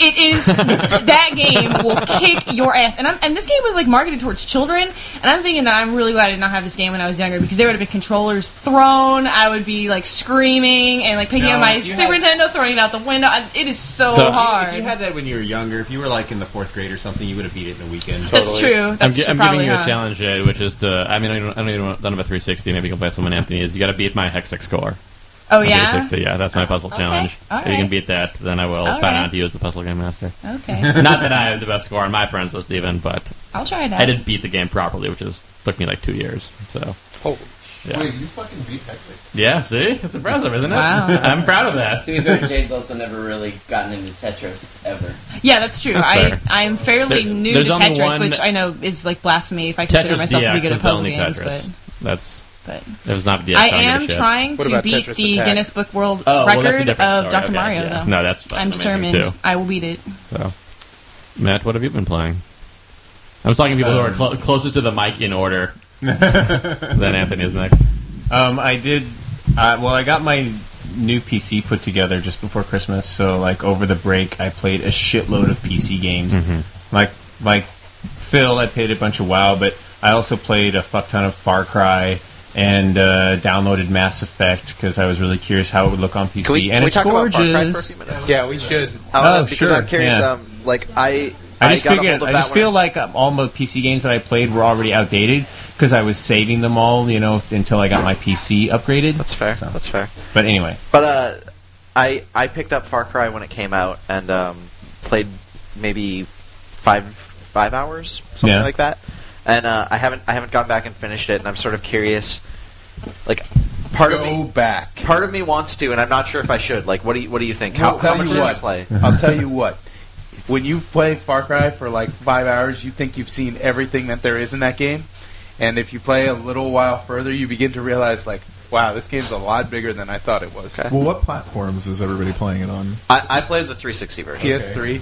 [SPEAKER 8] it is that game will kick your ass. And I'm, and this game was like marketed towards children, and I'm thinking that I'm really glad I did not have this game when I was younger because there would have been controllers thrown. I would be like screaming and like picking
[SPEAKER 6] No,
[SPEAKER 8] up my
[SPEAKER 6] if
[SPEAKER 8] Super
[SPEAKER 6] had-
[SPEAKER 8] Nintendo, throwing it out the window. I- It is so,
[SPEAKER 3] So-
[SPEAKER 8] hard.
[SPEAKER 6] If you had that when you were younger, if you were like in the fourth grade or something, you would have beat it in a weekend.
[SPEAKER 8] That's
[SPEAKER 7] Totally.
[SPEAKER 8] true.
[SPEAKER 3] I'm,
[SPEAKER 8] That's
[SPEAKER 3] gi-
[SPEAKER 8] true,
[SPEAKER 3] I'm
[SPEAKER 8] probably,
[SPEAKER 3] giving you
[SPEAKER 8] huh?
[SPEAKER 3] a challenge, Jade, which is to. I mean, I don't, I don't even know, don't have a 360. Maybe you can play someone Anthony is. You got to beat my Hexic score.
[SPEAKER 8] Oh yeah.
[SPEAKER 3] 360. Yeah, that's my oh, puzzle
[SPEAKER 8] Okay,
[SPEAKER 3] challenge.
[SPEAKER 8] all
[SPEAKER 3] If you can beat that, then I will
[SPEAKER 8] All
[SPEAKER 3] bow
[SPEAKER 8] right.
[SPEAKER 3] down to you as the puzzle game master.
[SPEAKER 8] Okay, <laughs>
[SPEAKER 3] Not that I have the best score on my friends list, even, but
[SPEAKER 8] I'll try that.
[SPEAKER 3] I did beat the game properly, which is took me like two years. So
[SPEAKER 7] Oh.
[SPEAKER 3] yeah,
[SPEAKER 2] Wait, you fucking beat Hexic?
[SPEAKER 3] yeah. See, it's impressive, isn't it?
[SPEAKER 8] Wow. <laughs>
[SPEAKER 3] I'm proud of that.
[SPEAKER 4] To be fair, Jade's also never really gotten into Tetris ever.
[SPEAKER 8] Yeah, that's true.
[SPEAKER 3] That's
[SPEAKER 8] I
[SPEAKER 3] fair.
[SPEAKER 8] I'm fairly
[SPEAKER 3] There-
[SPEAKER 8] new to Tetris, which I know is like blasphemy if I consider
[SPEAKER 3] Tetris
[SPEAKER 8] myself to be good at puzzle games.
[SPEAKER 3] Tetris. That's
[SPEAKER 8] But
[SPEAKER 3] it was not the
[SPEAKER 8] I
[SPEAKER 3] don't give a
[SPEAKER 8] am trying to beat
[SPEAKER 7] Tetris
[SPEAKER 8] the
[SPEAKER 7] Attack?
[SPEAKER 8] Guinness Book World
[SPEAKER 3] Oh, well, that's a
[SPEAKER 8] Record
[SPEAKER 3] different
[SPEAKER 8] of
[SPEAKER 3] story,
[SPEAKER 8] Dr.
[SPEAKER 3] okay,
[SPEAKER 8] Mario.
[SPEAKER 3] yeah.
[SPEAKER 8] Though
[SPEAKER 3] No, that's
[SPEAKER 8] I'm
[SPEAKER 3] amazing,
[SPEAKER 8] determined.
[SPEAKER 3] too.
[SPEAKER 8] I will beat it.
[SPEAKER 3] So, Matt, what have you been playing? I'm talking to people who are
[SPEAKER 6] Um,
[SPEAKER 3] clo- closest to the mic in order <laughs> then Anthony is next.
[SPEAKER 6] Um, I did. Uh, well, I got my new PC put together just before Christmas, so like over the break, I played a shitload of PC games. Like like Phil, I played a bunch of WoW, but I also played a fuck ton of Far Cry and uh, downloaded Mass Effect because I was really curious how it would look on PC.
[SPEAKER 1] Can we,
[SPEAKER 6] and
[SPEAKER 1] we
[SPEAKER 6] it's
[SPEAKER 1] talk
[SPEAKER 6] gorgeous.
[SPEAKER 1] about Far Cry for a few minutes?
[SPEAKER 7] Yeah, we should.
[SPEAKER 1] I
[SPEAKER 6] Oh,
[SPEAKER 1] because
[SPEAKER 6] sure,
[SPEAKER 1] I'm curious.
[SPEAKER 6] yeah.
[SPEAKER 1] Um, like I,
[SPEAKER 6] I just
[SPEAKER 1] got a
[SPEAKER 6] figured. I just feel like um, all the PC games that I played were already outdated because I was saving them all, you know, until I got my PC upgraded.
[SPEAKER 1] That's fair.
[SPEAKER 6] So-
[SPEAKER 1] That's fair.
[SPEAKER 6] But anyway,
[SPEAKER 1] But uh, I I picked up Far Cry when it came out and um, played maybe five five hours something
[SPEAKER 6] Yeah.
[SPEAKER 1] like that. And uh, I haven't I haven't gone back and finished it, and I'm sort of curious. Like, part of me
[SPEAKER 7] back.
[SPEAKER 1] part of me wants to, and I'm not sure if I should. Like, what do you what do you think? How,
[SPEAKER 7] I'll tell
[SPEAKER 1] how much
[SPEAKER 7] you
[SPEAKER 1] should I
[SPEAKER 7] what.
[SPEAKER 1] play?
[SPEAKER 7] I'll tell you what. When you play Far Cry for like five hours, you think you've seen everything that there is in that game, and if you play a little while further, you begin to realize like, wow, this game's a lot bigger than I thought it was.
[SPEAKER 1] Okay.
[SPEAKER 2] Well, what platforms is everybody playing it on?
[SPEAKER 1] I, I played the 360 version.
[SPEAKER 7] PS3.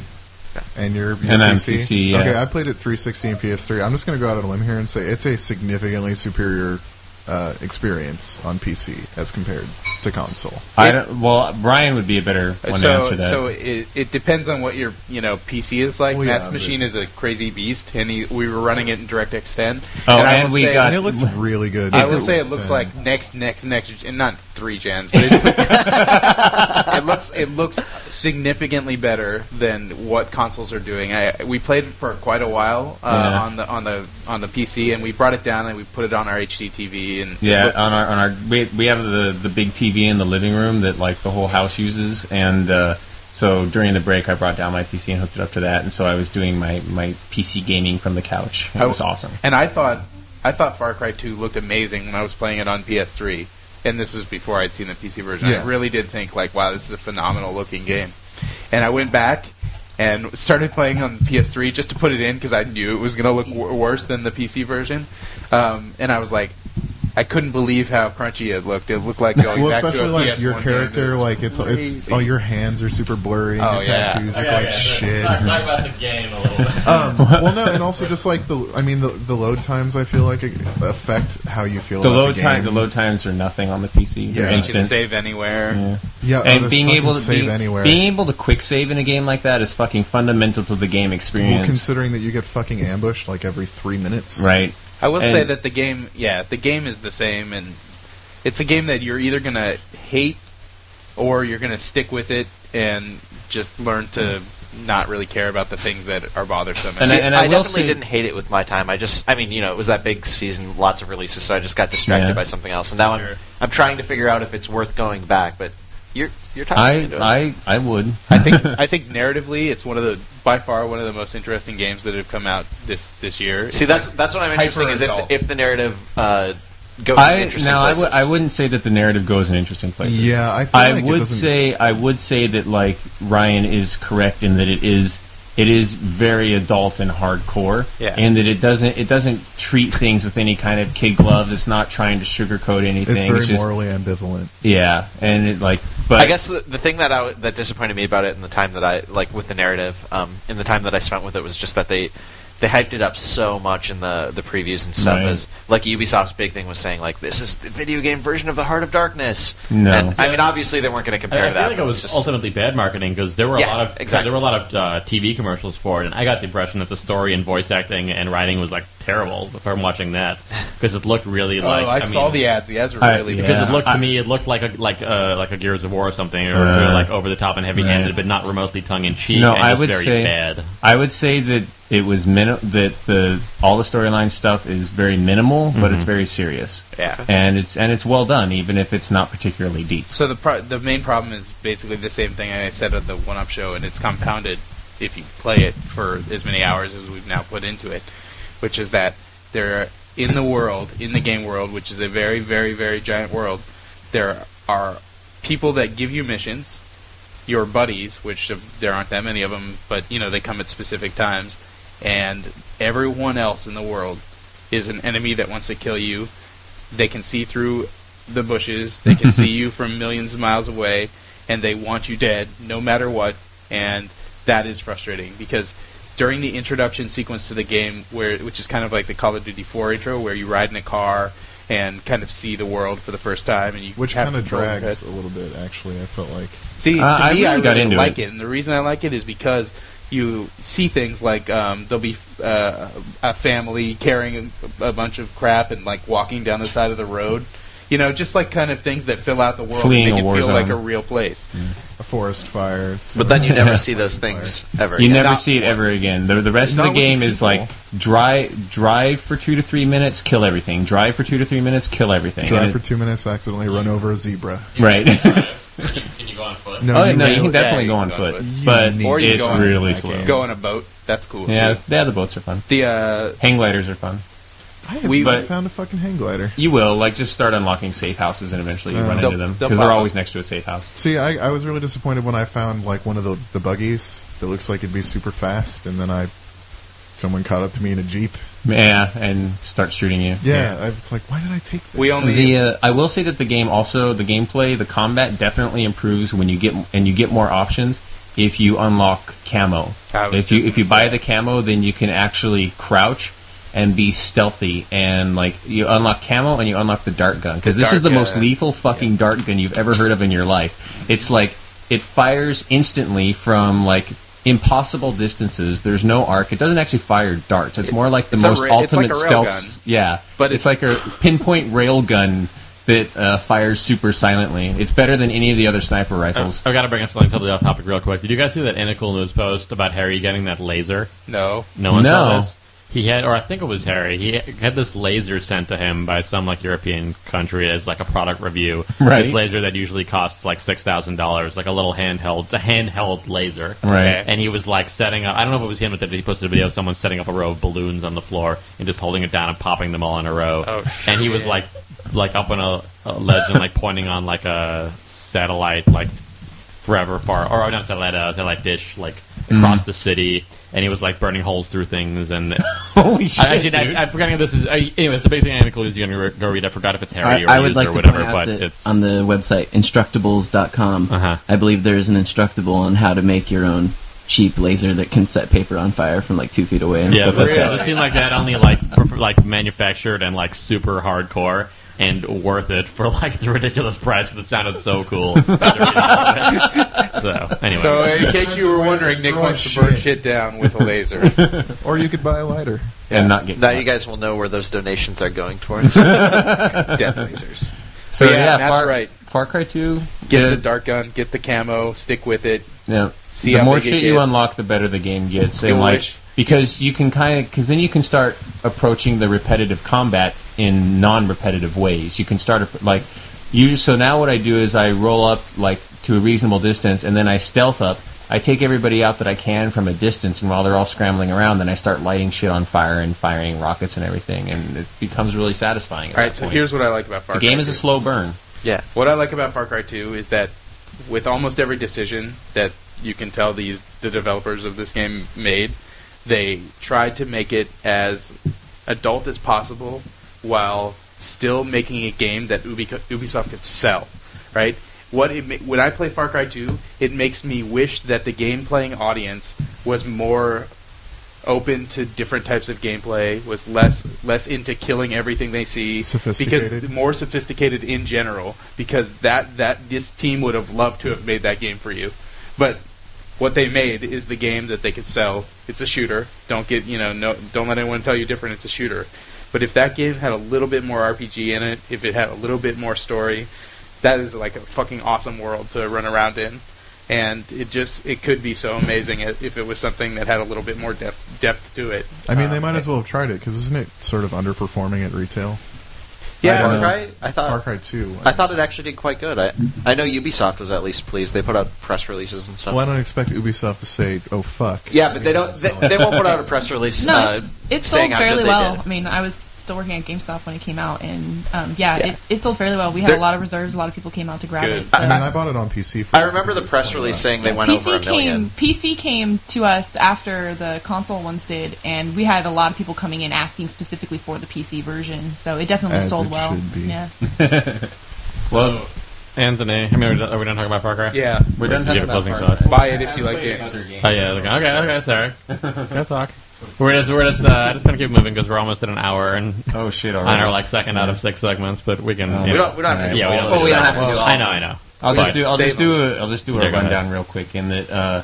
[SPEAKER 2] And your, your
[SPEAKER 6] And
[SPEAKER 2] PC?
[SPEAKER 6] PC, yeah.
[SPEAKER 2] Okay, I played it 360 and PS3. I'm just going to go out on a limb here and say it's a significantly superior uh, experience on PC as compared to console.
[SPEAKER 6] I don't, well, Brian would be a better one to answer that.
[SPEAKER 7] so it, it depends on what your you know PC is like.
[SPEAKER 2] Well,
[SPEAKER 7] Matt's
[SPEAKER 2] but-
[SPEAKER 7] machine is a crazy beast, and he, we were running it in DirectX 10.
[SPEAKER 6] Oh,
[SPEAKER 7] I
[SPEAKER 6] and we
[SPEAKER 7] say-
[SPEAKER 6] got-
[SPEAKER 2] And it looks <laughs> really good.
[SPEAKER 7] I
[SPEAKER 2] too,
[SPEAKER 7] will say it looks
[SPEAKER 2] so-
[SPEAKER 7] like next, next, next, and not three gens, but it, <laughs> it looks it looks significantly better than what consoles are doing. I, we played it for quite a while uh,
[SPEAKER 6] Yeah.
[SPEAKER 7] on the on the on the PC, and we brought it down and we put it on our HD TV. And
[SPEAKER 6] yeah,
[SPEAKER 7] looked-
[SPEAKER 6] on our on our we, we have the the big TV in the living room that like the whole house uses, and uh, so during the break I brought down my PC and hooked it up to that, and so I was doing my my PC gaming from the couch. It
[SPEAKER 7] I
[SPEAKER 6] was
[SPEAKER 7] w-
[SPEAKER 6] awesome.
[SPEAKER 7] And I thought I thought Far Cry 2 looked amazing when I was playing it on PS3, and this was before I'd seen the PC version.
[SPEAKER 2] Yeah.
[SPEAKER 7] I really did think like, wow, this is a phenomenal looking game. And I went back and started playing on PS3 just to put it in because I knew it was going to look w- worse than the PC version. Um, and I was like, I couldn't believe how crunchy it looked. It looked like going
[SPEAKER 2] well,
[SPEAKER 7] back to
[SPEAKER 2] especially
[SPEAKER 7] a
[SPEAKER 2] like
[SPEAKER 7] PS1
[SPEAKER 2] your character,
[SPEAKER 7] was
[SPEAKER 2] like it's it's
[SPEAKER 7] crazy.
[SPEAKER 2] all your hands are super blurry. And
[SPEAKER 7] Oh,
[SPEAKER 2] your
[SPEAKER 7] yeah.
[SPEAKER 2] tattoos look like shit.
[SPEAKER 3] Talk about the game a little bit.
[SPEAKER 2] Um, well, no, and also just like the, I mean, the, the load times. I feel like affect how you feel.
[SPEAKER 6] The
[SPEAKER 2] about
[SPEAKER 6] load
[SPEAKER 2] the
[SPEAKER 6] time
[SPEAKER 2] game.
[SPEAKER 6] the load times are nothing on the PC. They're
[SPEAKER 2] Yeah.
[SPEAKER 7] you
[SPEAKER 6] instant.
[SPEAKER 7] can save anywhere.
[SPEAKER 6] Yeah.
[SPEAKER 2] Yeah, oh,
[SPEAKER 6] and
[SPEAKER 2] this
[SPEAKER 6] being able to
[SPEAKER 2] save
[SPEAKER 6] being,
[SPEAKER 2] anywhere.
[SPEAKER 6] being able to quick save in a game like that is fucking fundamental to the game
[SPEAKER 2] well,
[SPEAKER 6] experience,
[SPEAKER 2] considering that you get fucking ambushed like every three minutes.
[SPEAKER 6] right?
[SPEAKER 7] I will
[SPEAKER 6] And-
[SPEAKER 7] say that the game, yeah, the game is the same, and it's a game that you're either gonna hate or you're gonna stick with it and just learn to not really care about the things that are bothersome.
[SPEAKER 6] And
[SPEAKER 1] See,
[SPEAKER 6] I- and I will
[SPEAKER 1] definitely
[SPEAKER 6] say-
[SPEAKER 1] didn't hate it with my time. I just, I mean, you know, it was that big season, lots of releases, so I just got distracted
[SPEAKER 6] Yeah.
[SPEAKER 1] by something else. And now I'm, I'm trying to figure out if it's worth going back. But you're, you're talking
[SPEAKER 6] I
[SPEAKER 1] into it.
[SPEAKER 6] I I would. <laughs>
[SPEAKER 7] I think <laughs> I think narratively, it's one of the by far one of the most interesting games that have come out this this year.
[SPEAKER 1] See,
[SPEAKER 7] It's
[SPEAKER 1] that's
[SPEAKER 7] like
[SPEAKER 1] that's what I'm interested. Is if,
[SPEAKER 7] hyper-adult.
[SPEAKER 1] if the narrative uh, goes in
[SPEAKER 6] I
[SPEAKER 1] interesting
[SPEAKER 6] now I
[SPEAKER 1] places.
[SPEAKER 6] would I wouldn't say that the narrative goes in interesting places.
[SPEAKER 2] Yeah, I feel
[SPEAKER 6] I
[SPEAKER 2] like it
[SPEAKER 6] would
[SPEAKER 2] doesn't-
[SPEAKER 6] say I would say that like Ryan is correct in that it is it is very adult and hardcore,
[SPEAKER 7] Yeah.
[SPEAKER 6] and that it doesn't it doesn't treat things with any kind of kid gloves. It's not trying to sugarcoat anything.
[SPEAKER 2] It's very
[SPEAKER 6] just,
[SPEAKER 2] morally ambivalent.
[SPEAKER 6] yeah, and it like but
[SPEAKER 1] I guess the, the thing that I w- that disappointed me about it in the time that I like with the narrative, um, in the time that I spent with it was just that they they hyped it up so much in the the previews and stuff.
[SPEAKER 6] Right.
[SPEAKER 1] As like Ubisoft's big thing was saying like this is the video game version of the Heart of Darkness.
[SPEAKER 6] No.
[SPEAKER 1] and, I mean obviously they weren't going to
[SPEAKER 3] I,
[SPEAKER 1] compare
[SPEAKER 3] I feel
[SPEAKER 1] that.
[SPEAKER 3] like
[SPEAKER 1] but
[SPEAKER 3] it was
[SPEAKER 1] just,
[SPEAKER 3] ultimately bad marketing because there were a
[SPEAKER 1] Yeah,
[SPEAKER 3] lot of
[SPEAKER 1] exactly.
[SPEAKER 3] there were a lot of uh, TV commercials for it, and I got the impression that the story and voice acting and writing was like terrible from watching that because it looked really
[SPEAKER 7] Oh,
[SPEAKER 3] like.
[SPEAKER 7] I,
[SPEAKER 3] mean,
[SPEAKER 7] saw the ads. The ads were
[SPEAKER 6] I-
[SPEAKER 7] really
[SPEAKER 6] yeah.
[SPEAKER 3] because
[SPEAKER 7] bad.
[SPEAKER 3] it looked to me, it looked like a like a like a Gears of War or something, or
[SPEAKER 6] Uh,
[SPEAKER 3] like over the top and heavy handed,
[SPEAKER 6] right.
[SPEAKER 3] but not remotely tongue in cheek.
[SPEAKER 6] No,
[SPEAKER 3] and
[SPEAKER 6] I
[SPEAKER 3] just
[SPEAKER 6] would
[SPEAKER 3] very
[SPEAKER 6] say-
[SPEAKER 3] bad.
[SPEAKER 6] I would say that it was min- that the all the storyline stuff is very minimal, but it's very serious.
[SPEAKER 7] Yeah.
[SPEAKER 6] and it's and it's well done, even if it's not particularly deep.
[SPEAKER 7] So the pro- the main problem is basically the same thing I said at the One Up Show, and it's compounded if you play it for as many hours as we've now put into it, which is that there are, in the world, in the game world, which is a very, very, very giant world, there are people that give you missions, your buddies, which there aren't that many of them, but you know they come at specific times, and everyone else in the world is an enemy that wants to kill you. They can see through the bushes. They can see <laughs> you from millions of miles away, and they want you dead no matter what. And that is frustrating because during the introduction sequence to the game, where which is kind of like the Call of Duty 4 intro, where you ride in a car and kind of see the world for the first time, and you
[SPEAKER 2] Which kind of drags
[SPEAKER 7] it.
[SPEAKER 2] a little bit, actually. I felt like.
[SPEAKER 7] See,
[SPEAKER 6] Uh,
[SPEAKER 7] to
[SPEAKER 6] I
[SPEAKER 7] me, I
[SPEAKER 6] really got
[SPEAKER 7] really
[SPEAKER 6] into
[SPEAKER 7] like
[SPEAKER 6] it.
[SPEAKER 7] it. and the reason I like it is because you see things like um, there'll be uh, a family carrying a, a bunch of crap and like walking down the side of the road. You know, just like kind of things that fill out the world
[SPEAKER 6] Fleeing
[SPEAKER 7] and make it feel
[SPEAKER 6] zone.
[SPEAKER 7] like a real place.
[SPEAKER 2] A forest fire.
[SPEAKER 1] But then you never <laughs> see those things ever.
[SPEAKER 6] You
[SPEAKER 1] again.
[SPEAKER 6] never
[SPEAKER 7] Not
[SPEAKER 6] see it ever again. The, the rest
[SPEAKER 2] Not
[SPEAKER 6] of the game
[SPEAKER 2] the
[SPEAKER 6] is like drive drive for two to three minutes, kill everything. Drive for two to three minutes, kill everything.
[SPEAKER 2] Drive
[SPEAKER 6] And
[SPEAKER 2] for
[SPEAKER 6] it-
[SPEAKER 2] two minutes, accidentally run over a zebra.
[SPEAKER 6] right. <laughs>
[SPEAKER 3] Can you, can you go on foot?
[SPEAKER 2] No,
[SPEAKER 6] oh no, you can definitely
[SPEAKER 7] Yeah,
[SPEAKER 6] go on
[SPEAKER 7] go on
[SPEAKER 6] foot,
[SPEAKER 7] foot.
[SPEAKER 6] but
[SPEAKER 7] Or you can
[SPEAKER 6] it's
[SPEAKER 7] go on
[SPEAKER 6] really slow.
[SPEAKER 7] Go on a boat. That's cool.
[SPEAKER 6] Yeah,
[SPEAKER 7] Too.
[SPEAKER 6] yeah, the boats are fun.
[SPEAKER 7] The uh,
[SPEAKER 6] Hang gliders are fun.
[SPEAKER 2] I haven't
[SPEAKER 7] We-
[SPEAKER 2] even found a fucking hang glider.
[SPEAKER 6] You will like just start unlocking safe houses, and eventually you
[SPEAKER 2] Uh,
[SPEAKER 6] run into them because they're always next to a safe house.
[SPEAKER 2] See, I, I was really disappointed when I found like one of the the buggies that looks like it'd be super fast, and then I someone caught up to me in a jeep.
[SPEAKER 6] Yeah, and start shooting you.
[SPEAKER 2] Yeah, I was like, why did I take this?
[SPEAKER 7] we only
[SPEAKER 6] The uh, I will say that the game also the gameplay the combat definitely improves when you get and you get more options if you unlock camo. If you if you buy the camo, then you can actually crouch and be stealthy and like you unlock camo and you unlock the dart gun because
[SPEAKER 7] The
[SPEAKER 6] this is the
[SPEAKER 7] dart
[SPEAKER 6] most lethal fucking dart gun you've ever heard of in your life. It's like it fires instantly from like impossible distances. There's no arc. It doesn't actually fire darts. It's more like the
[SPEAKER 7] It's
[SPEAKER 6] most
[SPEAKER 7] ra- it's like
[SPEAKER 6] ultimate
[SPEAKER 7] a rail
[SPEAKER 6] stealth. Yeah,
[SPEAKER 7] But
[SPEAKER 6] it's,
[SPEAKER 7] it's-
[SPEAKER 6] like a pinpoint rail gun that uh, fires super silently. It's better than any of the other sniper rifles.
[SPEAKER 3] I've got to bring up something totally off topic real quick. Did you guys see that Inical news post about Harry getting that laser?
[SPEAKER 7] no.
[SPEAKER 3] No one
[SPEAKER 6] No.
[SPEAKER 3] saw this. He had, or I think it was Harry. He had this laser sent to him by some like European country as like a product review.
[SPEAKER 6] Right.
[SPEAKER 3] This laser that usually costs like six thousand dollars, like a little handheld, it's a handheld laser.
[SPEAKER 6] Right.
[SPEAKER 3] And he was like setting up. I don't know if it was him that did it. He posted a video of someone setting up a row of balloons on the floor and just holding it down and popping them all in a row.
[SPEAKER 7] Oh,
[SPEAKER 3] and he was like, like up on a, a ledge and like pointing on like a satellite, like forever far, or not satellite, uh, satellite dish, like across the city. And he was like burning holes through things, and <laughs>
[SPEAKER 6] Holy shit,
[SPEAKER 3] I,
[SPEAKER 6] dude.
[SPEAKER 3] I, I'm forgetting if this is. Uh, anyway, it's a big thing. I include going to go read. I forgot if it's Harry
[SPEAKER 4] I,
[SPEAKER 3] or
[SPEAKER 4] I would like
[SPEAKER 3] or
[SPEAKER 4] to
[SPEAKER 3] whatever,
[SPEAKER 4] point out
[SPEAKER 3] but it's
[SPEAKER 4] on the website instructables.com.
[SPEAKER 3] Uh-huh.
[SPEAKER 4] I believe there is an instructable on how to make your own cheap laser that can set paper on fire from like two feet away and
[SPEAKER 3] yeah.
[SPEAKER 4] stuff like
[SPEAKER 3] it
[SPEAKER 4] that.
[SPEAKER 3] seemed like that only like like manufactured and like super hardcore. And worth it for like the ridiculous price that sounded so cool. <laughs> so anyway,
[SPEAKER 7] So in case you were wondering, Nick
[SPEAKER 2] Destroy
[SPEAKER 7] wants to burn
[SPEAKER 2] shit.
[SPEAKER 7] shit down with a laser. <laughs>
[SPEAKER 2] Or you could buy a lighter.
[SPEAKER 6] and not get
[SPEAKER 1] Now
[SPEAKER 6] caught.
[SPEAKER 1] you guys will know where those donations are going towards. <laughs>
[SPEAKER 7] Death lasers.
[SPEAKER 6] So
[SPEAKER 7] But
[SPEAKER 6] yeah,
[SPEAKER 7] yeah, Matt's
[SPEAKER 6] Far,
[SPEAKER 7] right.
[SPEAKER 6] Far Cry Two.
[SPEAKER 7] Get
[SPEAKER 6] yeah,
[SPEAKER 7] the dart gun, get the camo, stick with it.
[SPEAKER 6] Yeah.
[SPEAKER 7] See
[SPEAKER 6] the
[SPEAKER 7] how
[SPEAKER 6] more
[SPEAKER 7] big it
[SPEAKER 6] shit you unlock, the better the game gets. And
[SPEAKER 7] You'll
[SPEAKER 6] like
[SPEAKER 7] wish.
[SPEAKER 6] Because you can kind of because then you can start approaching the repetitive combat in non-repetitive ways. You can start like you. So now what I do is I roll up like to a reasonable distance, and then I stealth up. I take everybody out that I can from a distance, and while they're all scrambling around, then I start lighting shit on fire and firing rockets and everything, and it becomes really satisfying. At
[SPEAKER 7] All right,
[SPEAKER 6] that
[SPEAKER 7] so
[SPEAKER 6] point.
[SPEAKER 7] here's what I like about Far
[SPEAKER 6] the
[SPEAKER 7] Cry The
[SPEAKER 6] game is a slow burn.
[SPEAKER 1] yeah.
[SPEAKER 7] What I like about Far Cry 2 is that with almost every decision that you can tell these the developers of this game made, they tried to make it as adult as possible while still making a game that Ubisoft could sell. Right? What it when I play Far Cry 2, it makes me wish that the game playing audience was more open to different types of gameplay, was less less into killing everything they see, because more sophisticated in general. Because that that this team would have loved to have made that game for you, but what they made is the game that they could sell. It's a shooter. Don't get you know no don't let anyone tell you different. It's a shooter. But if that game had a little bit more RPG in it, if it had a little bit more story, that is like a fucking awesome world to run around in. And it just it could be so amazing if if it was something that had a little bit more depth depth to it.
[SPEAKER 2] I mean, they
[SPEAKER 7] Um,
[SPEAKER 2] might as well have tried it because isn't it sort of underperforming at retail?
[SPEAKER 1] Yeah,
[SPEAKER 2] I don't.
[SPEAKER 1] Far Cry. I
[SPEAKER 2] Far
[SPEAKER 1] thought
[SPEAKER 2] Cry Two.
[SPEAKER 1] I thought it actually did quite good. I I know Ubisoft was at least pleased. They put out press releases and stuff.
[SPEAKER 2] Well, I don't expect Ubisoft to say, "Oh fuck."
[SPEAKER 1] yeah, but they don't. They, they won't put out a press release.
[SPEAKER 8] No,
[SPEAKER 1] uh,
[SPEAKER 8] it sold fairly well.
[SPEAKER 1] did.
[SPEAKER 8] I mean, I was still working at GameStop when it came out, and um, yeah,
[SPEAKER 1] Yeah.
[SPEAKER 8] It, it sold fairly well. We had
[SPEAKER 1] There-
[SPEAKER 8] a lot of reserves. A lot of people came out to grab
[SPEAKER 7] Good.
[SPEAKER 8] it. So.
[SPEAKER 2] I mean, I bought it on PC. For
[SPEAKER 1] I remember the press release saying they went
[SPEAKER 8] PC
[SPEAKER 1] over a million.
[SPEAKER 8] came PC came to us after the console ones did, and we had a lot of people coming in asking specifically for the PC version. So it definitely
[SPEAKER 2] As
[SPEAKER 8] sold
[SPEAKER 2] it
[SPEAKER 8] well.
[SPEAKER 2] be.
[SPEAKER 8] Yeah. <laughs>
[SPEAKER 6] Well,
[SPEAKER 3] Anthony, I mean, are we done, are we done talking about Far Cry?
[SPEAKER 7] Yeah,
[SPEAKER 6] we're done talking
[SPEAKER 3] you have a
[SPEAKER 6] about
[SPEAKER 3] closing
[SPEAKER 6] Far? Cry.
[SPEAKER 7] buy it if you like
[SPEAKER 6] playing
[SPEAKER 7] games.
[SPEAKER 6] games.
[SPEAKER 3] Oh yeah, okay, okay, okay, sorry. <laughs> Go talk. We're just, we're just, uh, just gonna keep moving because we're almost at an hour and
[SPEAKER 6] Oh shit!
[SPEAKER 3] on
[SPEAKER 6] Already.
[SPEAKER 3] our like second out of six segments, but we can. You
[SPEAKER 1] We don't. We don't have to. do
[SPEAKER 3] Yeah, we
[SPEAKER 1] all
[SPEAKER 3] don't-
[SPEAKER 1] those
[SPEAKER 3] oh, we don't have to do all- I know, I know.
[SPEAKER 6] I'll
[SPEAKER 3] But-
[SPEAKER 6] just do. I'll just do. A, I'll just do
[SPEAKER 3] Yeah,
[SPEAKER 6] a
[SPEAKER 3] go ahead.
[SPEAKER 6] rundown real quick. In that, uh,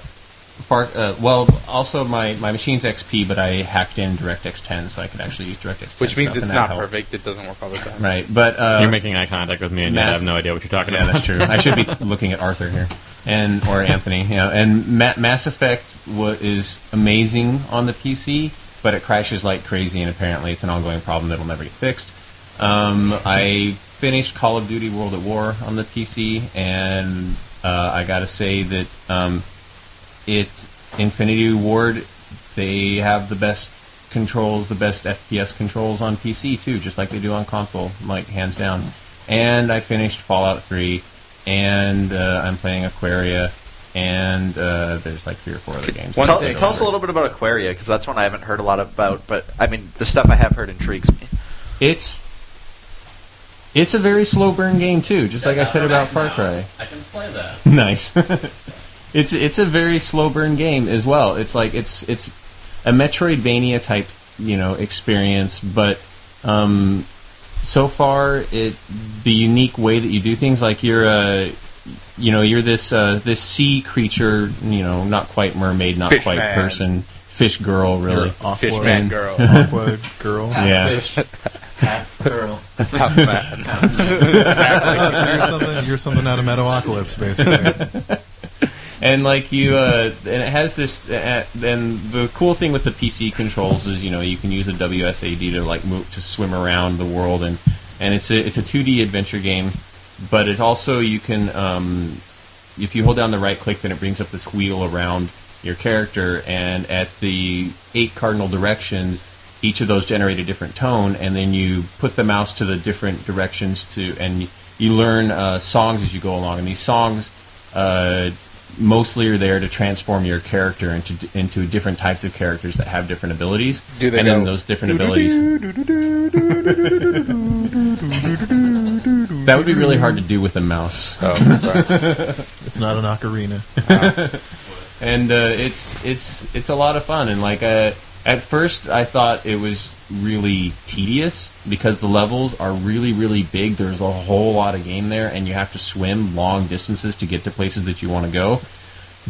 [SPEAKER 6] Far. Uh, well, also my my machine's XP, but I hacked in DirectX 10, so I could actually use DirectX 10.
[SPEAKER 7] which means
[SPEAKER 6] stuff,
[SPEAKER 7] it's
[SPEAKER 6] and that
[SPEAKER 7] not
[SPEAKER 6] helped.
[SPEAKER 7] perfect. It doesn't work all the time.
[SPEAKER 6] Right, but uh,
[SPEAKER 3] You're making eye contact with me, and yet I
[SPEAKER 6] Mass-
[SPEAKER 3] have no idea what you're talking
[SPEAKER 6] Yeah,
[SPEAKER 3] about.
[SPEAKER 6] that's true. I should be t- looking at Arthur here, and or Anthony. You know, and Ma- Mass Effect is amazing on the PC, but it crashes like crazy, and apparently it's an ongoing problem that'll never get fixed. Um, I finished Call of Duty World at War on the PC, and uh, I got to say that um, it Infinity Ward they have the best controls, the best FPS controls on PC too, just like they do on console, like hands down. And I finished Fallout 3, and uh, I'm playing Aquaria, and uh, there's like three or four other games.
[SPEAKER 7] One
[SPEAKER 1] Tell, tell us a little bit about Aquaria because that's one I haven't heard a lot about. But I mean, the stuff I have heard intrigues me.
[SPEAKER 6] It's it's a very slow burn game too, just like I said about Far Cry.
[SPEAKER 3] I can play that. <laughs>
[SPEAKER 6] nice. <laughs> it's it's a very slow burn game as well. It's like it's it's a Metroidvania type you know experience, but um, so far it the unique way that you do things like you're a you know you're this uh, this sea creature you know not quite mermaid not
[SPEAKER 7] Fish
[SPEAKER 6] quite
[SPEAKER 7] man.
[SPEAKER 6] person fish girl really
[SPEAKER 2] You're Aqua,
[SPEAKER 7] Fishman girl.
[SPEAKER 2] Aqua girl. <laughs>
[SPEAKER 6] yeah
[SPEAKER 4] Girl. <laughs> <laughs>
[SPEAKER 2] you're something. You're something out of Metalocalypse, basically.
[SPEAKER 6] And like you uh, and it has this uh, and the cool thing with the PC controls is you know you can use a WSAD to like move to swim around the world. And and it's a it's a 2D adventure game but it also you can um, if you hold down the right click then it brings up this wheel around your character. And at the eight cardinal directions each of those generate a different tone. And then you put the mouse to the different directions to and you learn uh, songs as you go along. And these songs uh, mostly are there to transform your character into into different types of characters that have different abilities.
[SPEAKER 7] Do they
[SPEAKER 6] and then
[SPEAKER 7] go,
[SPEAKER 6] those different abilities. <laughs> That would be really hard to do with a mouse.
[SPEAKER 7] Oh, sorry. <laughs>
[SPEAKER 2] It's not an ocarina. <laughs>
[SPEAKER 6] and uh, it's it's it's a lot of fun. And like uh, at first, I thought it was really tedious because the levels are really really big. There's a whole lot of game there, and you have to swim long distances to get to places that you want to go.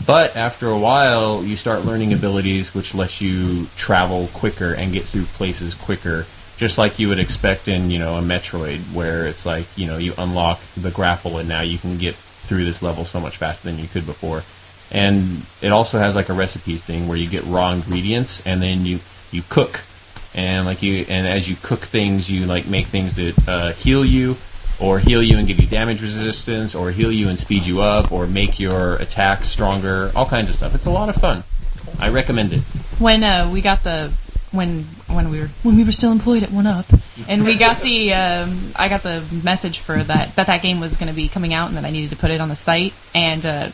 [SPEAKER 6] But after a while, you start learning abilities which let you travel quicker and get through places quicker, just like you would expect in you know a Metroid, where it's like you know you unlock the grapple and now you can get through this level so much faster than you could before. And it also has like a recipes thing where you get raw ingredients and then you you cook, and like you and as you cook things, you like make things that uh, heal you or heal you and give you damage resistance, or heal you and speed you up, or make your attacks stronger, all kinds of stuff. It's a lot of fun. I recommend it.
[SPEAKER 8] when uh, we got the when when we were when we were still employed at One Up, and we got the um, I got the message for that that that game was going to be coming out and that I needed to put it on the site and. Uh,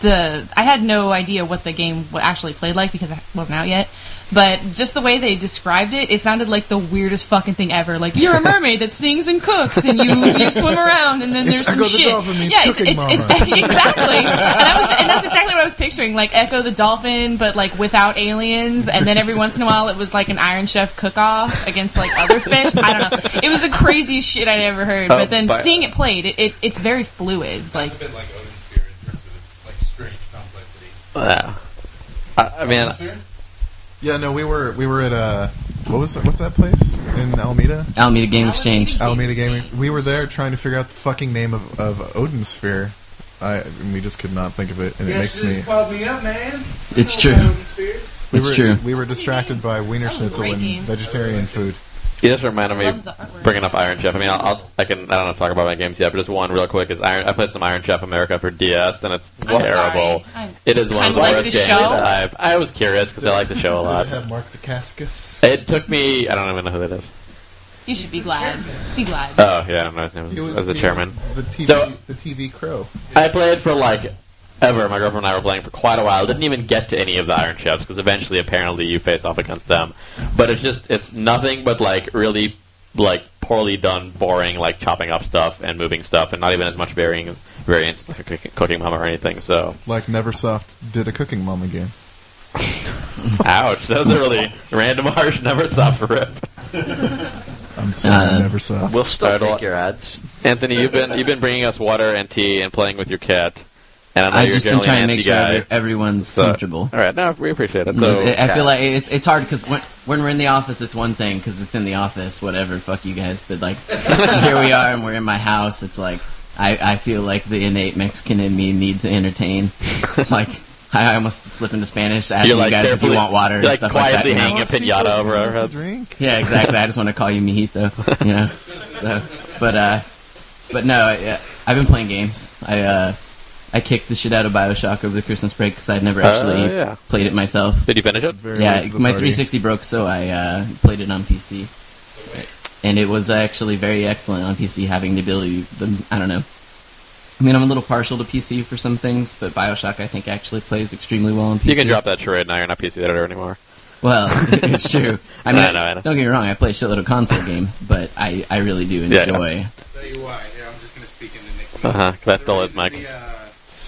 [SPEAKER 8] the I had no idea what the game w- actually played like because it wasn't out yet. But just the way they described it, it sounded like the weirdest fucking thing ever. Like you're a mermaid that sings and cooks, and you, you <laughs> swim around, and then
[SPEAKER 2] It's
[SPEAKER 8] there's some
[SPEAKER 2] Ecco the
[SPEAKER 8] shit.
[SPEAKER 2] Dolphin
[SPEAKER 8] yeah, it's,
[SPEAKER 2] Cooking
[SPEAKER 8] it's, it's <laughs> exactly, and, I was, and that's <laughs> exactly what I was picturing. Like Ecco the Dolphin, but like without aliens, and then every once in a while it was like an Iron Chef cook-off against like other fish. I don't know. It was the craziest shit I'd ever heard.
[SPEAKER 1] Oh,
[SPEAKER 8] But then
[SPEAKER 1] but-
[SPEAKER 8] seeing it played, it, it it's very fluid. Like
[SPEAKER 5] It's a bit like Odin's Sphere in terms of its like strange complexity.
[SPEAKER 3] Yeah. I, I mean,
[SPEAKER 2] Yeah, no, we were we were at uh, what was that, what's that place in Alameda?
[SPEAKER 4] Alameda Game Exchange.
[SPEAKER 2] Alameda Game. Gaming. We were there trying to figure out the fucking name of of Odin Sphere. I and we just could not think of it, and it makes me.
[SPEAKER 5] called me up, man.
[SPEAKER 4] It's true.
[SPEAKER 2] We
[SPEAKER 4] It's
[SPEAKER 2] were,
[SPEAKER 4] true.
[SPEAKER 2] We were distracted by Wiener
[SPEAKER 8] That was a
[SPEAKER 2] Schnitzel and vegetarian food.
[SPEAKER 3] You just reminded me
[SPEAKER 8] love
[SPEAKER 3] bringing up Iron Chef. I mean, I'll, I'll I can I don't know talk about my games yet, but just one real quick is Iron. I played some Iron Chef America for DS, and it's
[SPEAKER 8] I'm
[SPEAKER 3] terrible.
[SPEAKER 8] sorry.
[SPEAKER 3] It is one of the
[SPEAKER 8] like
[SPEAKER 3] worst
[SPEAKER 8] the
[SPEAKER 3] games. I've. I was curious because I like the show a lot.
[SPEAKER 2] have Mark Dacascos?
[SPEAKER 3] It took me. I don't even know who that is.
[SPEAKER 8] You should be glad. Be glad.
[SPEAKER 3] Oh yeah, I don't know his name.
[SPEAKER 2] He was
[SPEAKER 3] As the chairman.
[SPEAKER 2] was The TV,
[SPEAKER 3] So-
[SPEAKER 2] the TV crow.
[SPEAKER 3] I played for like ever. My girlfriend and I were playing for quite a while. Didn't even get to any of the Iron Chefs because eventually, apparently, you face off against them. But it's just it's nothing but like really like poorly done, boring like chopping up stuff and moving stuff, and not even as much varying variance like a cooking, cooking mama or anything. So
[SPEAKER 2] Like Neversoft did a Cooking Mama game. <laughs>
[SPEAKER 3] ouch, that was a really random, <laughs> harsh, Neversoft rip.
[SPEAKER 2] I'm sorry,
[SPEAKER 4] Uh,
[SPEAKER 2] Neversoft.
[SPEAKER 1] We'll still
[SPEAKER 3] Alright,
[SPEAKER 1] take your ads.
[SPEAKER 3] Anthony, you've been you've been bringing us water and tea and playing with your cat, and I know
[SPEAKER 4] I've just been trying to make sure
[SPEAKER 3] guy.
[SPEAKER 4] every- everyone's
[SPEAKER 3] So-
[SPEAKER 4] comfortable.
[SPEAKER 3] All right, no, we appreciate it. So
[SPEAKER 4] I I feel like it's it's hard because when when we're in the office, it's one thing because it's in the office. Whatever, fuck you guys. But like <laughs> here we are, and we're in my house. It's like I I feel like the innate Mexican in me needs to entertain. <laughs> like I almost slip into Spanish, asking
[SPEAKER 3] you're like
[SPEAKER 4] you guys if you want water
[SPEAKER 3] you're
[SPEAKER 4] and
[SPEAKER 3] like
[SPEAKER 4] stuff like that.
[SPEAKER 3] quietly
[SPEAKER 4] you
[SPEAKER 3] hanging a pinata over our heads.
[SPEAKER 2] drink.
[SPEAKER 4] Yeah, exactly. I just want to call you mijito, you know. <laughs> So, but uh, but no, I, I've been playing games. I uh, I kicked the shit out of Bioshock over the Christmas break because I'd never actually
[SPEAKER 3] yeah.
[SPEAKER 4] played it myself.
[SPEAKER 3] Did you finish it?
[SPEAKER 2] Very
[SPEAKER 4] yeah,
[SPEAKER 2] late to the
[SPEAKER 4] my
[SPEAKER 2] party.
[SPEAKER 4] 360 broke, so I uh, played it on PC, and it was actually very excellent on PC, having the ability. The, I don't know. I mean, I'm a little partial to PC for some things, but Bioshock I think actually plays extremely well on PC.
[SPEAKER 3] You can drop that charade now. You're not PC editor anymore.
[SPEAKER 4] Well, <laughs> it's true. I mean, <laughs>
[SPEAKER 3] I know, I know.
[SPEAKER 4] don't get me wrong. I play a shitload of console games, but I, I really do
[SPEAKER 3] Yeah,
[SPEAKER 4] enjoy.
[SPEAKER 5] Tell you why. Here, I'm just going to speak into Nick's
[SPEAKER 3] Uh huh. That still is
[SPEAKER 5] The
[SPEAKER 3] Mike.
[SPEAKER 5] the, uh,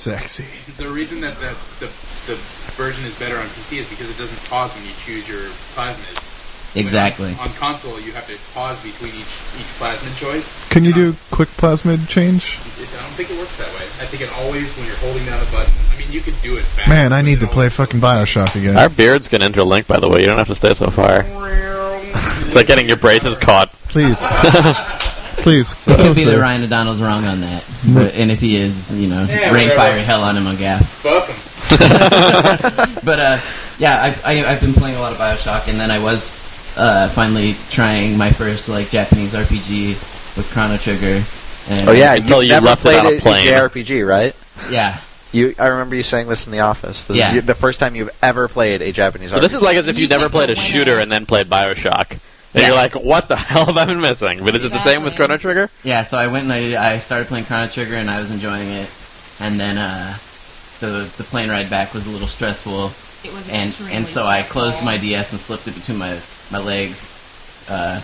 [SPEAKER 2] Sexy.
[SPEAKER 5] The reason that the, the, the version is better on PC is because it doesn't pause when you choose your plasmid.
[SPEAKER 4] Exactly.
[SPEAKER 5] On, on console, you have to pause between each each plasmid choice.
[SPEAKER 2] Can you do quick plasmid change?
[SPEAKER 5] It, I don't think it works that way. I think it always, when you're holding down a button, I mean, you can do it fast.
[SPEAKER 2] Man, I need to play fucking Bioshock again.
[SPEAKER 3] Our beards can interlink, by the way. You don't have to stay so far. <laughs> It's like getting your braces caught.
[SPEAKER 2] Please. <laughs> Please.
[SPEAKER 4] It could be that. Ryan O'Donnell's wrong on that, but, and if he is, you know,
[SPEAKER 5] Yeah,
[SPEAKER 4] rain,
[SPEAKER 5] whatever.
[SPEAKER 4] fire, hell on him on GAF.
[SPEAKER 5] Fuck 'em. <laughs>
[SPEAKER 4] But uh, yeah, I've, I, I've been playing a lot of Bioshock, and then I was uh, finally trying my first like Japanese RPG with Chrono Trigger. And,
[SPEAKER 1] Oh yeah,
[SPEAKER 3] Until you
[SPEAKER 1] never
[SPEAKER 3] left it
[SPEAKER 1] played
[SPEAKER 3] on a
[SPEAKER 1] a. JRPG, right?
[SPEAKER 4] yeah.
[SPEAKER 1] You, I remember you saying this in the office. This
[SPEAKER 4] Yeah.
[SPEAKER 1] is the first time you've ever played a Japanese
[SPEAKER 3] So
[SPEAKER 1] RPG.
[SPEAKER 3] this is like as if you
[SPEAKER 8] You
[SPEAKER 3] never played a shooter and then played Bioshock. And
[SPEAKER 4] Yeah.
[SPEAKER 3] you're like, what the <laughs> hell have I been missing? But is it the same with Chrono Trigger?
[SPEAKER 4] Yeah, so I went and I, I started playing Chrono Trigger, and I was enjoying it. And then uh, the the plane ride back was a little stressful,
[SPEAKER 8] It was
[SPEAKER 4] and and so I closed my DS and slipped it between my my legs. Uh,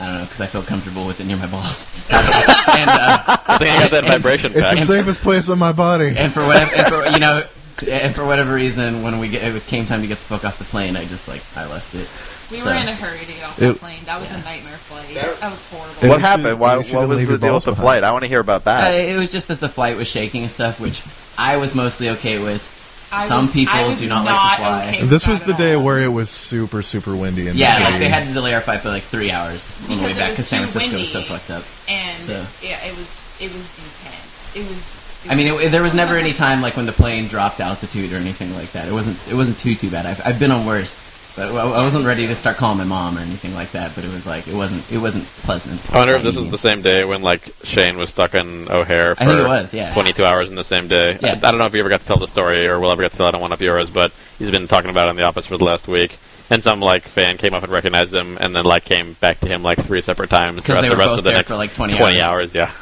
[SPEAKER 4] I don't know because I felt comfortable with it near my balls. <laughs> and uh,
[SPEAKER 3] I think I got that
[SPEAKER 4] And-
[SPEAKER 3] vibration
[SPEAKER 2] It's the safest place on my body.
[SPEAKER 4] and for whatever and for, you know. And for whatever reason, when we get, it came time to get the fuck off the plane, I just like I left it.
[SPEAKER 8] We
[SPEAKER 4] So-
[SPEAKER 8] were in a hurry to get off
[SPEAKER 2] It-
[SPEAKER 8] the plane. That was a nightmare flight.
[SPEAKER 5] That-
[SPEAKER 8] That was horrible.
[SPEAKER 2] It-
[SPEAKER 1] what happened? Why, what was the deal with the
[SPEAKER 2] behind.
[SPEAKER 1] flight? I want to hear about
[SPEAKER 4] Uh,
[SPEAKER 1] that.
[SPEAKER 4] it was just that the flight was shaking and stuff, which I was mostly okay with.
[SPEAKER 8] I
[SPEAKER 4] Some
[SPEAKER 8] was-
[SPEAKER 4] people do not like to fly.
[SPEAKER 8] okay
[SPEAKER 2] This was the day
[SPEAKER 8] all.
[SPEAKER 2] where it was super, super windy in
[SPEAKER 4] Yeah,
[SPEAKER 2] the
[SPEAKER 4] like they had to delay our flight for like three hours on the way back
[SPEAKER 8] was
[SPEAKER 4] because San
[SPEAKER 8] too
[SPEAKER 4] Francisco was so fucked up.
[SPEAKER 8] and
[SPEAKER 4] So-
[SPEAKER 8] yeah, it was it was intense. It was.
[SPEAKER 4] I mean, it, there was never any time like when the plane dropped altitude or anything like that. It wasn't. It wasn't too too bad. I've, I've been on worse, but I wasn't ready to start calling my mom or anything like that. But it was like it wasn't. It wasn't pleasant.
[SPEAKER 3] I wonder if this was the same day when like Shane was stuck in O'Hare for
[SPEAKER 4] I think it was, yeah.
[SPEAKER 3] 22 hours in the same day.
[SPEAKER 4] Yeah.
[SPEAKER 3] I, I don't know if you ever got to tell the story or will ever get to tell it on one of yours, but he's been talking about it in the office for the last week. And some like fan came up and recognized him, and then like came back to him like three separate times throughout
[SPEAKER 4] they
[SPEAKER 3] the rest
[SPEAKER 4] both
[SPEAKER 3] of the
[SPEAKER 4] there
[SPEAKER 3] next
[SPEAKER 4] for like 20
[SPEAKER 3] 20
[SPEAKER 4] hours.
[SPEAKER 3] hours. Yeah,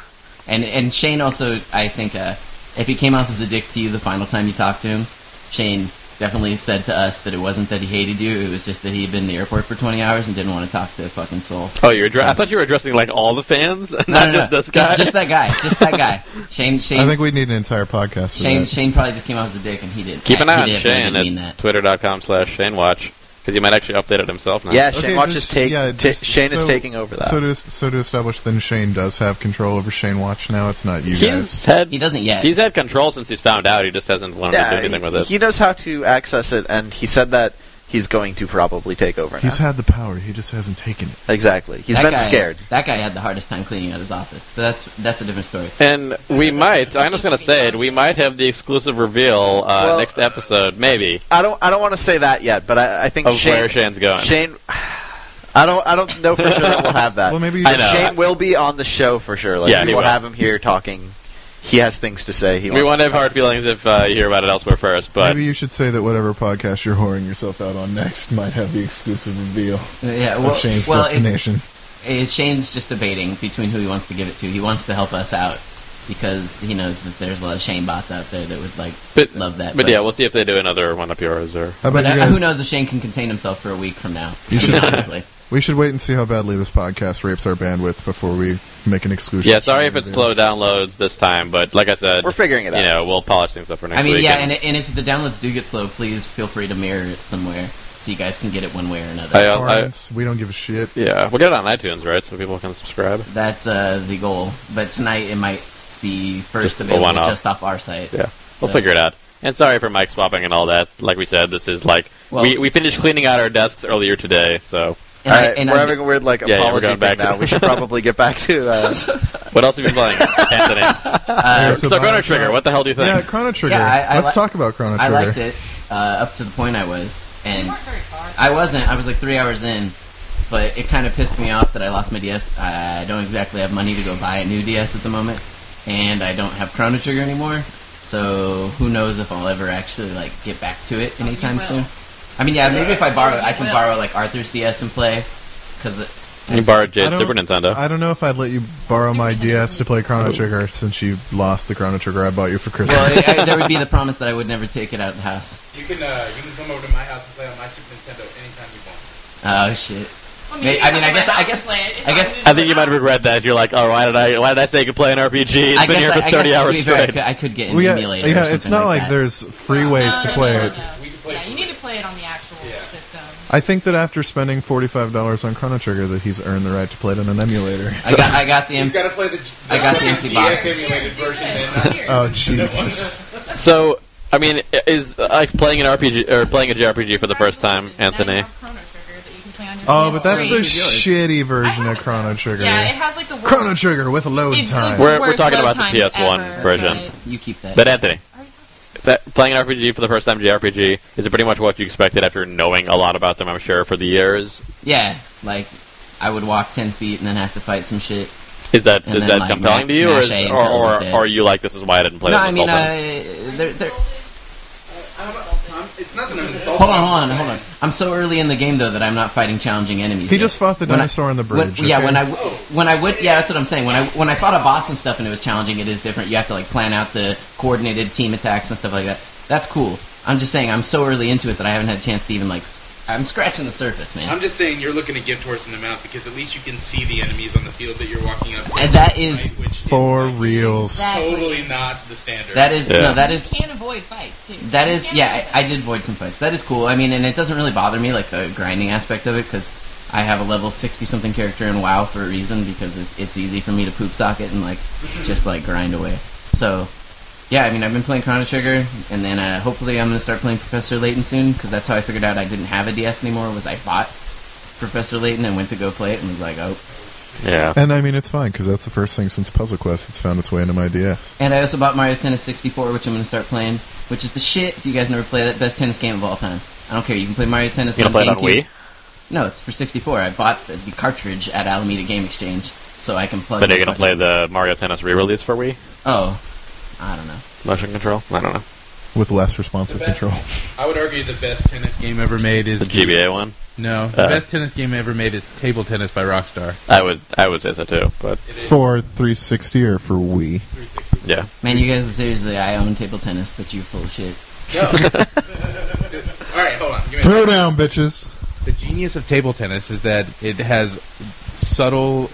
[SPEAKER 4] And and Shane also, I think, uh, if he came off as a dick to you the final time you talked to him, Shane definitely said to us that it wasn't that he hated you; it was just that he had been in the airport for 20 hours and didn't want to talk to a fucking soul.
[SPEAKER 3] Oh, you're Addre- I thought you were addressing like all the fans, <laughs>
[SPEAKER 4] No,
[SPEAKER 3] not
[SPEAKER 4] no, no.
[SPEAKER 3] just this guy.
[SPEAKER 4] Just, just that guy. Just that guy. <laughs> Shane. Shane.
[SPEAKER 2] I think we need an entire podcast for
[SPEAKER 4] Shane.
[SPEAKER 2] that.
[SPEAKER 4] Shane probably just came out as a dick, and he did.
[SPEAKER 3] Keep an eye on
[SPEAKER 4] definitely
[SPEAKER 3] Shane
[SPEAKER 4] didn't mean
[SPEAKER 3] at
[SPEAKER 4] that.
[SPEAKER 3] twitter.com slash Shane Watch. because he might actually update it himself now.
[SPEAKER 1] Yeah,
[SPEAKER 2] Okay,
[SPEAKER 1] Shane Watch is
[SPEAKER 2] just-
[SPEAKER 1] take,
[SPEAKER 2] yeah,
[SPEAKER 1] ta-
[SPEAKER 2] just-
[SPEAKER 1] Shane is taking over that.
[SPEAKER 2] So to so to establish, then Shane does have control over Shane Watch now. It's not you
[SPEAKER 3] he's
[SPEAKER 2] guys.
[SPEAKER 3] had
[SPEAKER 4] He doesn't yet.
[SPEAKER 3] he's had control since he's found out. He just hasn't wanted to do anything with it.
[SPEAKER 1] he knows how to access it, and he said that he's going to probably take over.
[SPEAKER 2] He's
[SPEAKER 1] now.
[SPEAKER 2] had the power. He just hasn't taken it.
[SPEAKER 1] exactly. He's
[SPEAKER 4] That
[SPEAKER 1] been
[SPEAKER 4] guy-
[SPEAKER 1] scared.
[SPEAKER 4] That guy had the hardest time cleaning out his office, but that's that's a different story.
[SPEAKER 3] And we might. I'm just going to say it. We might have the exclusive reveal uh,
[SPEAKER 1] Well-
[SPEAKER 3] next episode, maybe,
[SPEAKER 1] I don't. I don't want to say that yet, but I, I think
[SPEAKER 3] of
[SPEAKER 1] Shane.
[SPEAKER 3] where Shane's going.
[SPEAKER 1] Shane. I don't. I don't know for sure that we'll have that.
[SPEAKER 2] Well, maybe you
[SPEAKER 1] Shane will be on the show for sure. Like
[SPEAKER 3] Yeah,
[SPEAKER 1] we
[SPEAKER 3] he
[SPEAKER 1] will
[SPEAKER 3] will.
[SPEAKER 1] have him here talking. He has things to say. He
[SPEAKER 3] we
[SPEAKER 1] wants
[SPEAKER 3] won't
[SPEAKER 1] to
[SPEAKER 3] have hard feelings if uh, you hear about it elsewhere first. But
[SPEAKER 2] maybe you should say that whatever podcast you're whoring yourself out on next might have the exclusive reveal
[SPEAKER 4] Uh, yeah, well,
[SPEAKER 2] of Shane's
[SPEAKER 4] well, it's,
[SPEAKER 2] destination.
[SPEAKER 4] it's Shane's just debating between who he wants to give it to. He wants to help us out because he knows that there's a lot of Shane bots out there that would like
[SPEAKER 3] But-
[SPEAKER 4] love that.
[SPEAKER 3] but yeah, we'll see if they do another one up yours or.
[SPEAKER 2] How about
[SPEAKER 4] But
[SPEAKER 2] you
[SPEAKER 4] uh,
[SPEAKER 2] guys?
[SPEAKER 4] who knows if Shane can contain himself for a week from now?
[SPEAKER 2] You should-
[SPEAKER 4] honestly.
[SPEAKER 2] We should wait and see how badly this podcast rapes our bandwidth before we make an exclusion.
[SPEAKER 3] Yeah, sorry if it's slow downloads this time, but like I said,
[SPEAKER 1] We're figuring it out.
[SPEAKER 3] You know, we'll polish things up for next
[SPEAKER 4] I mean,
[SPEAKER 3] week.
[SPEAKER 4] yeah,
[SPEAKER 3] and
[SPEAKER 4] and, and if the downloads do get slow, please feel free to mirror it somewhere so you guys can get it one way or another.
[SPEAKER 3] I, I,
[SPEAKER 2] we don't give a shit.
[SPEAKER 3] yeah, we'll get it on iTunes, right? So people can subscribe.
[SPEAKER 4] That's uh, the goal. But tonight it might be first
[SPEAKER 3] Just
[SPEAKER 4] available
[SPEAKER 3] one-off.
[SPEAKER 4] just off our site.
[SPEAKER 3] Yeah, we'll figure it out. And sorry for mic swapping and all that. Like we said, this is like
[SPEAKER 4] Well-
[SPEAKER 3] we, we finished cleaning out our desks earlier today. So
[SPEAKER 4] And
[SPEAKER 1] All
[SPEAKER 4] I-
[SPEAKER 1] right,
[SPEAKER 4] and
[SPEAKER 1] we're
[SPEAKER 4] I-
[SPEAKER 1] having a weird like
[SPEAKER 3] Yeah, yeah, we're
[SPEAKER 1] apology
[SPEAKER 3] going
[SPEAKER 1] thing
[SPEAKER 3] back
[SPEAKER 1] now. we should probably get back to. Uh, <laughs>
[SPEAKER 3] what else have you been playing, <laughs> Anthony?
[SPEAKER 4] Uh,
[SPEAKER 3] so,
[SPEAKER 2] so
[SPEAKER 3] Chrono Trigger. What the hell do you think?
[SPEAKER 2] Yeah, Chrono Trigger.
[SPEAKER 4] Yeah, I- I
[SPEAKER 2] Let's
[SPEAKER 4] li-
[SPEAKER 2] talk about Chrono Trigger.
[SPEAKER 4] I liked it uh, up to the point I was, and
[SPEAKER 8] You weren't very far.
[SPEAKER 4] I wasn't. I was like three hours in, but it kind of pissed me off that I lost my DS. I don't exactly have money to go buy a new DS at the moment, and I don't have Chrono Trigger anymore. So who knows if I'll ever actually like get back to it anytime
[SPEAKER 8] will.
[SPEAKER 4] soon. I mean, yeah, maybe if I borrow, I can borrow like Arthur's DS and play, because
[SPEAKER 3] you borrowed
[SPEAKER 2] I
[SPEAKER 3] Jade's
[SPEAKER 2] don't-
[SPEAKER 3] Super Nintendo.
[SPEAKER 2] I don't know if I'd let you borrow my DS to play Chrono Trigger since you lost the Chrono Trigger I bought you for Christmas.
[SPEAKER 4] well, I, there would be the promise that I would never take it out of the house.
[SPEAKER 5] You can uh, you can come over to my house and play on my Super Nintendo anytime you want.
[SPEAKER 4] Oh shit!
[SPEAKER 8] Well,
[SPEAKER 4] May-
[SPEAKER 8] you
[SPEAKER 4] I mean, I guess-
[SPEAKER 8] come to my
[SPEAKER 4] I guess-
[SPEAKER 8] and play it. It's
[SPEAKER 4] I guess-
[SPEAKER 3] I think you might have regret that. You're like, oh, why did I? Why did I say you could play an RPG? It's
[SPEAKER 4] I
[SPEAKER 3] been here for
[SPEAKER 4] I
[SPEAKER 3] thirty hours
[SPEAKER 4] to I
[SPEAKER 3] straight.
[SPEAKER 4] could, I could get an
[SPEAKER 2] Well, yeah,
[SPEAKER 4] emulator.
[SPEAKER 2] yeah,
[SPEAKER 4] or
[SPEAKER 2] it's not
[SPEAKER 4] like
[SPEAKER 2] like there's free ways
[SPEAKER 8] No,
[SPEAKER 2] to play
[SPEAKER 8] no,
[SPEAKER 2] it.
[SPEAKER 8] no.
[SPEAKER 5] We can
[SPEAKER 8] Yeah, you need to play it on the actual
[SPEAKER 5] Yeah.
[SPEAKER 8] system.
[SPEAKER 2] I think that after spending forty five dollars on Chrono Trigger, that he's earned the right to play it on an emulator.
[SPEAKER 4] I got, I got the
[SPEAKER 5] He's
[SPEAKER 4] em-
[SPEAKER 5] got to play the.
[SPEAKER 4] I got the
[SPEAKER 5] the
[SPEAKER 4] empty box.
[SPEAKER 5] emulated version.
[SPEAKER 8] Here,
[SPEAKER 5] Then
[SPEAKER 8] here.
[SPEAKER 2] Oh Jesus! <laughs>
[SPEAKER 3] So, I mean, is uh, like playing an RPG or playing a JRPG for the first time, Anthony?
[SPEAKER 8] have Chrono Trigger that you can play on your
[SPEAKER 2] Oh, but that's the
[SPEAKER 8] PS3.
[SPEAKER 4] is yours.
[SPEAKER 2] shitty version of Chrono. Trigger.
[SPEAKER 8] Yeah, it has like the worst.
[SPEAKER 2] Chrono Trigger with a load
[SPEAKER 8] It's the
[SPEAKER 2] time.
[SPEAKER 3] We're- we're talking about the
[SPEAKER 8] times
[SPEAKER 3] PS1
[SPEAKER 8] ever,
[SPEAKER 3] version.
[SPEAKER 8] but-
[SPEAKER 4] You keep that.
[SPEAKER 3] But Anthony, playing an RPG for the first time, JRPG, is it pretty much what you expected after knowing a lot about them? I'm sure for the years.
[SPEAKER 4] yeah, like I would walk ten feet and then have to fight some shit.
[SPEAKER 3] Is that
[SPEAKER 4] And
[SPEAKER 3] is
[SPEAKER 4] then,
[SPEAKER 3] that
[SPEAKER 4] like,
[SPEAKER 3] compelling
[SPEAKER 4] ma-
[SPEAKER 3] to you, or, is, or,
[SPEAKER 4] until it was
[SPEAKER 3] or, or are you like this is why I didn't play
[SPEAKER 4] no, I mean, uh, they're, they're,
[SPEAKER 5] it's not that I'm insulting.
[SPEAKER 4] hold on, hold on, hold on. I'm so early in the game though that I'm not fighting challenging enemies.
[SPEAKER 2] He
[SPEAKER 4] yet.
[SPEAKER 2] just fought the
[SPEAKER 4] When I-
[SPEAKER 2] dinosaur on the
[SPEAKER 4] When,
[SPEAKER 2] bridge.
[SPEAKER 4] yeah,
[SPEAKER 2] okay?
[SPEAKER 4] when I when I would, yeah, that's what I'm saying. When I when I fought a boss and stuff and it was challenging, it is different. You have to like plan out the coordinated team attacks and stuff like that. That's cool. I'm just saying I'm so early into it that I haven't had a chance to even like. S- I'm scratching the surface, man.
[SPEAKER 5] I'm just saying you're looking a gift horse in the mouth because at least you can see the enemies on the field that you're walking up to.
[SPEAKER 4] And that is-
[SPEAKER 5] right, which
[SPEAKER 2] for
[SPEAKER 5] is like
[SPEAKER 2] reals.
[SPEAKER 5] Totally not the standard.
[SPEAKER 4] that is
[SPEAKER 3] Yeah.
[SPEAKER 4] no, that is
[SPEAKER 8] You can't avoid fights too.
[SPEAKER 4] That
[SPEAKER 8] You
[SPEAKER 4] is,
[SPEAKER 8] can't
[SPEAKER 4] yeah, I, I did void some fights. That is cool. I mean, and it doesn't really bother me, like the grinding aspect of it, because I have a level 60 something character in WoW for a reason, because it, it's easy for me to poop socket and, like, just, like, grind away. So, yeah, I mean, I've been playing Chrono Trigger, and then uh, hopefully I'm going to start playing Professor Layton soon, because that's how I figured out I didn't have a DS anymore, was I bought Professor Layton and went to go play it and was like, oh.
[SPEAKER 3] yeah.
[SPEAKER 2] And I mean, it's fine because that's the first thing since Puzzle Quest that's found its way into my DS.
[SPEAKER 4] And I also bought Mario Tennis 64, which I'm going to start playing, which is the shit if you guys never play that best tennis game of all time. I don't care. You can play Mario Tennis
[SPEAKER 3] You gonna play it on
[SPEAKER 4] GameCube.
[SPEAKER 3] Wii?
[SPEAKER 4] No, it's for 64. I bought the, the cartridge at Alameda Game Exchange, so I can plug.
[SPEAKER 3] But are you
[SPEAKER 4] the
[SPEAKER 3] gonna play the Mario Tennis re-release for Wii?
[SPEAKER 4] Oh, I don't know.
[SPEAKER 3] Motion control? I don't know.
[SPEAKER 2] With less responsive
[SPEAKER 5] The best-
[SPEAKER 2] controls.
[SPEAKER 5] I would argue the best tennis game ever made is
[SPEAKER 3] The GBA one?
[SPEAKER 5] No, the
[SPEAKER 3] Uh.
[SPEAKER 5] best tennis game ever made is Table Tennis by Rockstar.
[SPEAKER 3] I would I would say so too. But
[SPEAKER 5] It is
[SPEAKER 2] For 360 or for Wii?
[SPEAKER 5] 360.
[SPEAKER 3] yeah.
[SPEAKER 4] Man, you guys are seriously, I own table tennis, but you're full of shit.
[SPEAKER 5] No. <laughs> All right, hold on. Give me a
[SPEAKER 2] Throw down, bitches!
[SPEAKER 5] The genius of table tennis is that it has subtle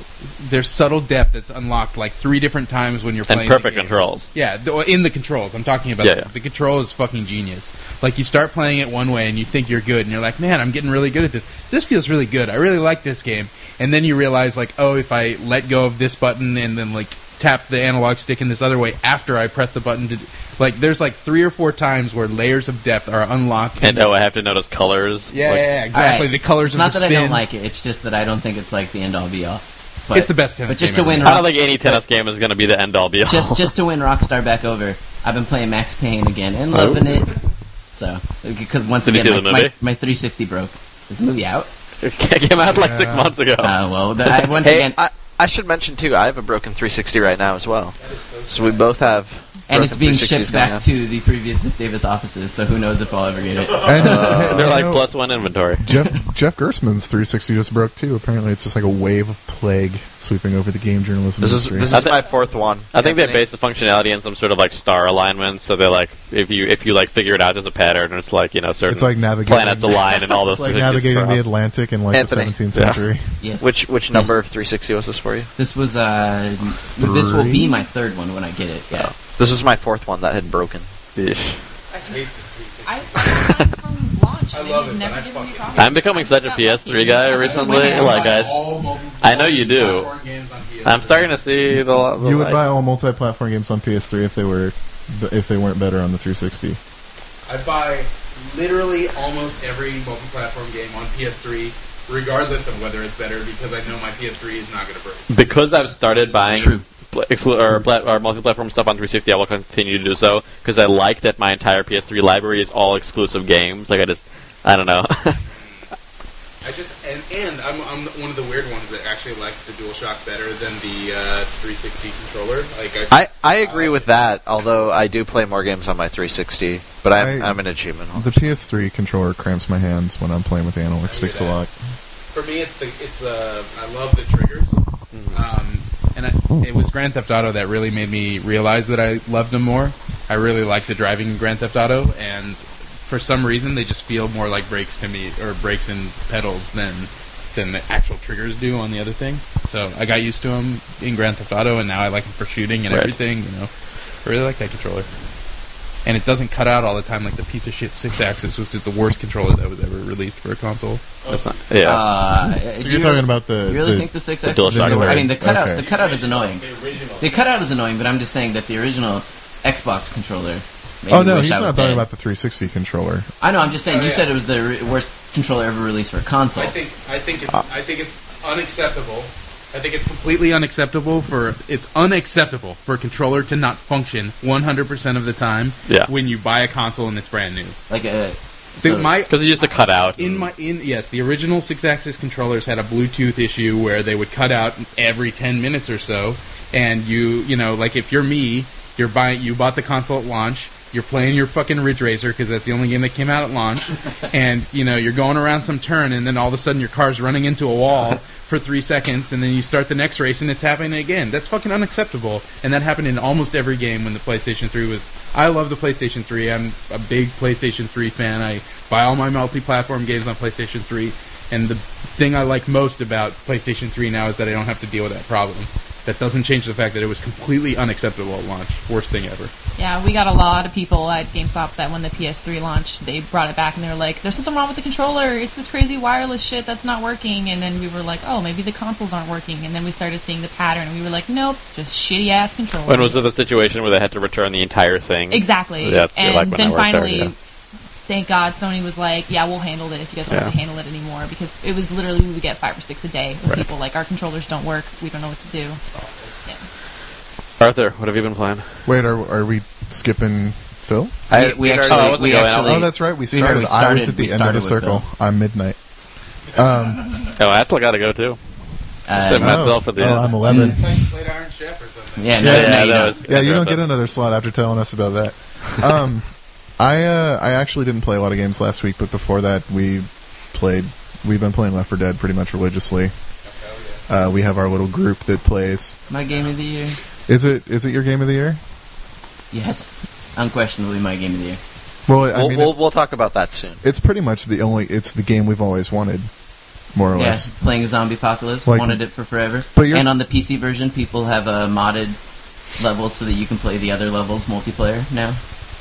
[SPEAKER 7] there's subtle depth that's unlocked like three different times when you're
[SPEAKER 3] And
[SPEAKER 7] playing. the
[SPEAKER 3] perfect
[SPEAKER 7] game.
[SPEAKER 3] controls.
[SPEAKER 7] Yeah, th- in the controls. I'm talking about
[SPEAKER 3] Yeah, yeah.
[SPEAKER 7] the control is fucking genius. Like you start playing it one way and you think you're good and you're like, man, I'm getting really good at this. This feels really good. I really like this game. And then you realize like, oh, if I let go of this button and then like tap the analog stick in this other way after I press the button to, like, there's like three or four times where layers of depth are unlocked.
[SPEAKER 3] And oh, I have to notice colors.
[SPEAKER 7] yeah,
[SPEAKER 3] Like,
[SPEAKER 7] yeah, yeah, exactly.
[SPEAKER 4] Alright.
[SPEAKER 7] The colors
[SPEAKER 4] It's
[SPEAKER 7] of
[SPEAKER 4] not
[SPEAKER 7] the
[SPEAKER 4] that
[SPEAKER 7] spin.
[SPEAKER 4] I don't like it. It's just that I don't think it's like the end all be all. But,
[SPEAKER 7] It's the best tennis
[SPEAKER 4] But just
[SPEAKER 7] game
[SPEAKER 4] to
[SPEAKER 7] ever
[SPEAKER 4] win,
[SPEAKER 7] made.
[SPEAKER 3] I don't think any tennis game is going to be the end all be all.
[SPEAKER 4] just just to win Rockstar back over, I've been playing Max Payne again and loving it. So because once
[SPEAKER 3] Did you
[SPEAKER 4] again,
[SPEAKER 3] see
[SPEAKER 4] my,
[SPEAKER 3] the
[SPEAKER 4] my,
[SPEAKER 3] movie?
[SPEAKER 4] my 360 broke. Is the movie out?
[SPEAKER 3] it came out like six months ago.
[SPEAKER 4] Uh, well, the, I, once
[SPEAKER 1] Hey,
[SPEAKER 4] again,
[SPEAKER 1] I, I should mention too. I have a broken 360 right now as well. So we both have.
[SPEAKER 4] And it's being shipped back
[SPEAKER 1] on.
[SPEAKER 4] to the previous Davis offices. So who knows if I'll ever get it? <laughs>
[SPEAKER 2] And, uh,
[SPEAKER 3] They're like
[SPEAKER 2] know,
[SPEAKER 3] plus one inventory.
[SPEAKER 2] Jeff Jeff Gerstmann's 360 just broke too. Apparently, it's just like a wave of plague sweeping over the game journalism
[SPEAKER 1] This is
[SPEAKER 2] industry.
[SPEAKER 1] this
[SPEAKER 3] I
[SPEAKER 1] is
[SPEAKER 3] thi-
[SPEAKER 1] my fourth one.
[SPEAKER 3] I think they
[SPEAKER 1] Anthony.
[SPEAKER 3] base the functionality in some sort of like star alignment. So they're like, if you if you like figure it out as a pattern, it's like you know certain
[SPEAKER 2] it's like navigating
[SPEAKER 3] planets align and all those.
[SPEAKER 2] It's like
[SPEAKER 3] 360s
[SPEAKER 2] navigating the. Atlantic in like
[SPEAKER 1] Anthony.
[SPEAKER 2] the 17th
[SPEAKER 3] Yeah.
[SPEAKER 2] century.
[SPEAKER 4] Yes.
[SPEAKER 1] Which which number of 360 was this for you?
[SPEAKER 4] This was uh, this will be my third one when I get it. Yeah.
[SPEAKER 1] This was my fourth one that had broken.
[SPEAKER 3] Yeesh.
[SPEAKER 5] I hate the 360.
[SPEAKER 8] I started mine from launch, <laughs>
[SPEAKER 5] I
[SPEAKER 8] and
[SPEAKER 5] love
[SPEAKER 8] he's
[SPEAKER 5] it,
[SPEAKER 8] never
[SPEAKER 5] but I
[SPEAKER 8] given me a
[SPEAKER 5] fucking-
[SPEAKER 8] copy.
[SPEAKER 3] I'm becoming such a
[SPEAKER 8] I'm just
[SPEAKER 3] PS3
[SPEAKER 8] not
[SPEAKER 3] guy oh
[SPEAKER 8] lucky.
[SPEAKER 3] recently.
[SPEAKER 8] When I
[SPEAKER 3] Like,
[SPEAKER 8] buy
[SPEAKER 3] I-
[SPEAKER 5] all multi-
[SPEAKER 3] I know you do.
[SPEAKER 5] platform games on PS3.
[SPEAKER 3] I'm starting to see the. the
[SPEAKER 2] You would
[SPEAKER 3] light.
[SPEAKER 2] buy all multi-platform games on PS3 if they were if they weren't better on the 360.
[SPEAKER 5] I buy literally almost every multi-platform game on PS3, regardless of whether it's better, because I know my PS3 is not going to break.
[SPEAKER 3] because I've started buying
[SPEAKER 4] True.
[SPEAKER 3] Pl- exclu- or, plat- or multi-platform stuff on 360. I will continue to do so because I like that my entire PS3 library is all exclusive games. Like I just, I don't know. <laughs>
[SPEAKER 5] I just and, and I'm, I'm one of the weird ones that actually likes the DualShock better than the uh, 360 controller. Like I,
[SPEAKER 1] I, I agree with that. Although I do play more games on my 360, but I'm
[SPEAKER 2] I-
[SPEAKER 1] I'm an achievement.
[SPEAKER 2] The PS3 controller cramps my hands when I'm playing with the analog sticks a lot.
[SPEAKER 5] for me, it's the it's uh, I love the triggers.
[SPEAKER 7] Um, and I, it was Grand Theft Auto that really made me realize that I loved them more. I really like the driving in Grand Theft Auto, and for some reason, they just feel more like brakes to me, or brakes and pedals than than the actual triggers do on the other thing. So I got used to them in Grand Theft Auto, and now I like them for shooting and
[SPEAKER 3] Right.
[SPEAKER 7] everything. You know, I really like that controller. And it doesn't cut out all the time like the piece of shit Sixaxis, was the worst controller that was ever released for a console.
[SPEAKER 3] That's not- yeah.
[SPEAKER 4] Uh,
[SPEAKER 2] So you're
[SPEAKER 4] you-
[SPEAKER 2] talking about the,
[SPEAKER 4] You really
[SPEAKER 2] the
[SPEAKER 4] think the six
[SPEAKER 3] the
[SPEAKER 4] axis?
[SPEAKER 3] DualShock
[SPEAKER 4] is- I mean, the cutout.
[SPEAKER 2] Okay.
[SPEAKER 4] The cutout is annoying.
[SPEAKER 5] The original.
[SPEAKER 4] The cutout is annoying, but I'm just saying that the original Xbox controller. Made
[SPEAKER 2] Oh no,
[SPEAKER 4] wish
[SPEAKER 2] he's
[SPEAKER 4] I was
[SPEAKER 2] not talking
[SPEAKER 4] dead.
[SPEAKER 2] about the 360 controller.
[SPEAKER 4] I know. I'm just saying.
[SPEAKER 5] Oh,
[SPEAKER 4] you
[SPEAKER 5] yeah.
[SPEAKER 4] said it was the re- worst controller ever released for a console.
[SPEAKER 5] I think I think it's I think it's unacceptable.
[SPEAKER 7] I think it's completely unacceptable for it's unacceptable for a controller to not function 100% of the time
[SPEAKER 3] Yeah.
[SPEAKER 7] when you buy a console and it's brand new.
[SPEAKER 4] like uh, a.
[SPEAKER 7] So
[SPEAKER 4] so-
[SPEAKER 7] my
[SPEAKER 3] Because it used to cut out.
[SPEAKER 7] in my in yes, the original Sixaxis controllers had a Bluetooth issue where they would cut out every 10 minutes or so and you, you know, like if you're me, you're buying you bought the console at launch, you're playing your fucking Ridge Racer because that's the only game that came out at launch, <laughs> and you know you're going around some turn, and then all of a sudden your car's running into a wall <laughs> for three seconds, and then you start the next race, and it's happening again. That's fucking unacceptable, and that happened in almost every game when the PlayStation 3 was. I love the PlayStation 3. I'm a big PlayStation 3 fan. I buy all my multi-platform games on PlayStation 3, and the thing I like most about PlayStation 3 now is that I don't have to deal with that problem. That doesn't change the fact that it was completely unacceptable at launch. Worst thing ever.
[SPEAKER 8] Yeah, we got a lot of people at GameStop that when the PS3 launched, they brought it back and they were like, "There's something wrong with the controller. It's this crazy wireless shit that's not working." And then we were like, "Oh, maybe the consoles aren't working." And then we started seeing the pattern, and we were like, "Nope, just shitty ass controllers."
[SPEAKER 3] When was it the situation where they had to return the entire thing?
[SPEAKER 8] Exactly.
[SPEAKER 3] Yeah,
[SPEAKER 8] and
[SPEAKER 3] like
[SPEAKER 8] then
[SPEAKER 3] worked there,
[SPEAKER 8] finally,
[SPEAKER 3] yeah.
[SPEAKER 8] Thank God, Sony was like, "Yeah, we'll handle this. You guys don't have to handle it anymore." Because it was literally we would get five or six a day with
[SPEAKER 3] Right.
[SPEAKER 8] people like, "Our controllers don't work. We don't know what to do." Yeah.
[SPEAKER 3] Arthur, what have you been playing?
[SPEAKER 2] Wait, are, are we skipping Phil?
[SPEAKER 4] we, we
[SPEAKER 3] we'd
[SPEAKER 4] actually,
[SPEAKER 3] Oh,
[SPEAKER 4] we actually,
[SPEAKER 2] oh, that's right. We
[SPEAKER 4] we
[SPEAKER 2] started.
[SPEAKER 4] already
[SPEAKER 2] I was
[SPEAKER 4] started-
[SPEAKER 2] at the
[SPEAKER 4] we
[SPEAKER 2] end of the
[SPEAKER 4] started with
[SPEAKER 2] circle. I'm midnight. Um,
[SPEAKER 3] Oh, I still got to go too.
[SPEAKER 4] uh,
[SPEAKER 3] Save myself
[SPEAKER 2] oh,
[SPEAKER 3] at the
[SPEAKER 2] oh,
[SPEAKER 3] end.
[SPEAKER 2] I'm 11.
[SPEAKER 5] Played, played Iron Chef or something.
[SPEAKER 4] yeah, no,
[SPEAKER 2] Yeah,
[SPEAKER 4] no,
[SPEAKER 3] yeah,
[SPEAKER 4] you don't.
[SPEAKER 2] Yeah, you don't get another slot after telling us about that. Um, I uh, I actually didn't play a lot of games last week, but before that, we played. We've been playing Left 4 Dead pretty much religiously. Uh, we have our little group that plays.
[SPEAKER 4] My game of the year.
[SPEAKER 2] Is it is it your game of the year?
[SPEAKER 4] Yes, unquestionably my game of the year.
[SPEAKER 2] Well, I
[SPEAKER 1] we'll,
[SPEAKER 2] mean,
[SPEAKER 1] we'll, we'll talk about that soon.
[SPEAKER 2] it's pretty much the only. It's the game we've always wanted. more or
[SPEAKER 4] Yeah,
[SPEAKER 2] less.
[SPEAKER 4] playing Zombie Apocalypse.
[SPEAKER 2] Like-
[SPEAKER 4] wanted it for forever.
[SPEAKER 2] But
[SPEAKER 4] and on the PC version, people have uh, modded levels so that you can play the other levels multiplayer now.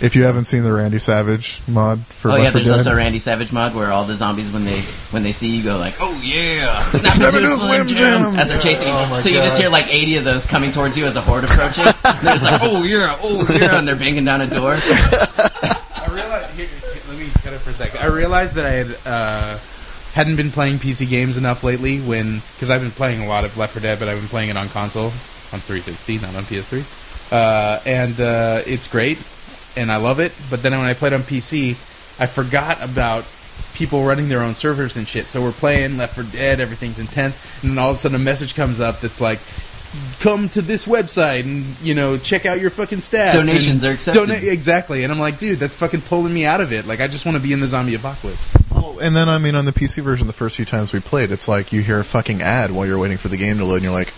[SPEAKER 2] If you haven't seen the Randy Savage mod for
[SPEAKER 4] oh
[SPEAKER 2] Left
[SPEAKER 4] yeah, there's
[SPEAKER 2] Dead,
[SPEAKER 4] also a Randy Savage mod where all the zombies when they when they see you go like, oh yeah, <laughs> snap,
[SPEAKER 2] Snap
[SPEAKER 4] into
[SPEAKER 2] into
[SPEAKER 4] a
[SPEAKER 2] a
[SPEAKER 4] slim
[SPEAKER 2] Slim
[SPEAKER 4] jam
[SPEAKER 2] Jim.
[SPEAKER 4] as they're chasing you.
[SPEAKER 6] Oh, my
[SPEAKER 4] so you just hear like 80 of those coming towards you as a horde approaches. <laughs> they're just like, oh yeah, oh yeah, and they're banging down a door.
[SPEAKER 7] I realized. Here, here, let me cut it for a second. I realized that I had uh, hadn't been playing PC games enough lately. When because I've been playing a lot of Left 4 Dead, but I've been playing it on console, on 360, not on PS3. Uh, and uh, it's great, and I love it. But then when I played on PC, I forgot about people running their own servers and shit. So we're playing Left 4 Dead, everything's intense, and then all of a sudden a message comes up that's like. Come to this website and you know check out your fucking stats.
[SPEAKER 4] Donations
[SPEAKER 7] and
[SPEAKER 4] are accepted.
[SPEAKER 7] dona- exactly, and I'm like, dude, that's fucking pulling me out of it. Like, I just want to be in the zombie apocalypse.
[SPEAKER 2] Well, and then I mean, on the PC version, the first few times we played, it's like you hear a fucking ad while you're waiting for the game to load, and you're like,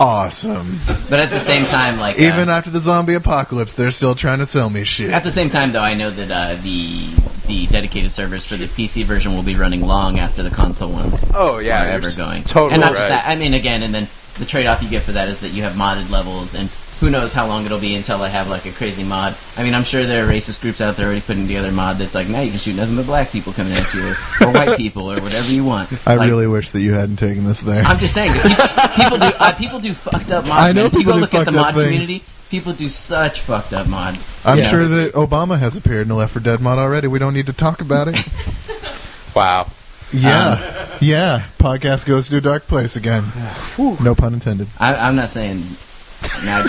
[SPEAKER 2] awesome.
[SPEAKER 4] But at the same time, like uh,
[SPEAKER 2] Even after the zombie apocalypse, they're still trying to sell me shit.
[SPEAKER 4] At the same time, though, I know that uh, the the dedicated servers for the PC version will be running long after the console ones
[SPEAKER 9] Oh yeah,
[SPEAKER 4] are
[SPEAKER 9] you're
[SPEAKER 4] ever going.
[SPEAKER 9] Totally
[SPEAKER 4] and not
[SPEAKER 9] right.
[SPEAKER 4] just that. I mean, again, and then the trade-off you get for that is that you have modded levels, and who knows how long it'll be until I have like a crazy mod. I mean, I'm sure there are racist groups out there already putting together a mod that's like, now you can shoot nothing but black people coming at you, or, or white people, or whatever you want.
[SPEAKER 2] I
[SPEAKER 4] Like,
[SPEAKER 2] really wish that you hadn't taken this there.
[SPEAKER 4] I'm just saying, people, people do uh, people do fucked up mods.
[SPEAKER 2] I know
[SPEAKER 4] man. If you
[SPEAKER 2] people
[SPEAKER 4] go
[SPEAKER 2] do
[SPEAKER 4] look at the mod
[SPEAKER 2] things.
[SPEAKER 4] community, people do such fucked up mods.
[SPEAKER 2] I'm
[SPEAKER 7] Yeah.
[SPEAKER 2] sure that Obama has appeared in a Left 4 Dead mod already. We don't need to talk about it. <laughs>
[SPEAKER 9] Wow.
[SPEAKER 2] Yeah, yeah. Podcast goes to a dark place again. <sighs> no pun intended.
[SPEAKER 4] I, I'm not saying. Now,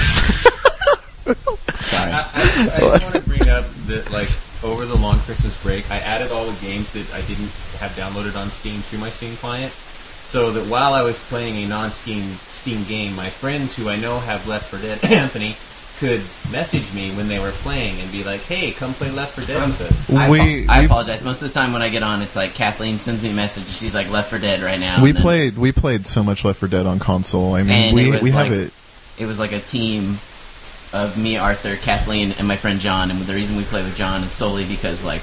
[SPEAKER 4] sorry.
[SPEAKER 6] I, I, I just want to bring up that, like, over the long Christmas break, I added all the games that I didn't have downloaded on Steam to my Steam client, so that while I was playing a non-Steam Steam game, my friends who I know have Left 4 Dead, <coughs> Anthony, could message me when they were playing and be like, "Hey, come play Left 4 Dead with us."
[SPEAKER 4] I,
[SPEAKER 2] We-
[SPEAKER 4] apo- I
[SPEAKER 2] we-
[SPEAKER 4] apologize. Most of the time when I get on, it's like Kathleen sends me a message. She's like Left 4 Dead right now.
[SPEAKER 2] we
[SPEAKER 4] and then
[SPEAKER 2] played we played so much Left 4 Dead on console. I mean, we we
[SPEAKER 4] like-
[SPEAKER 2] have it.
[SPEAKER 4] It was like a team of me, Arthur, Kathleen, and my friend John. And the reason we play with John is solely because like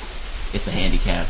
[SPEAKER 4] it's a handicap.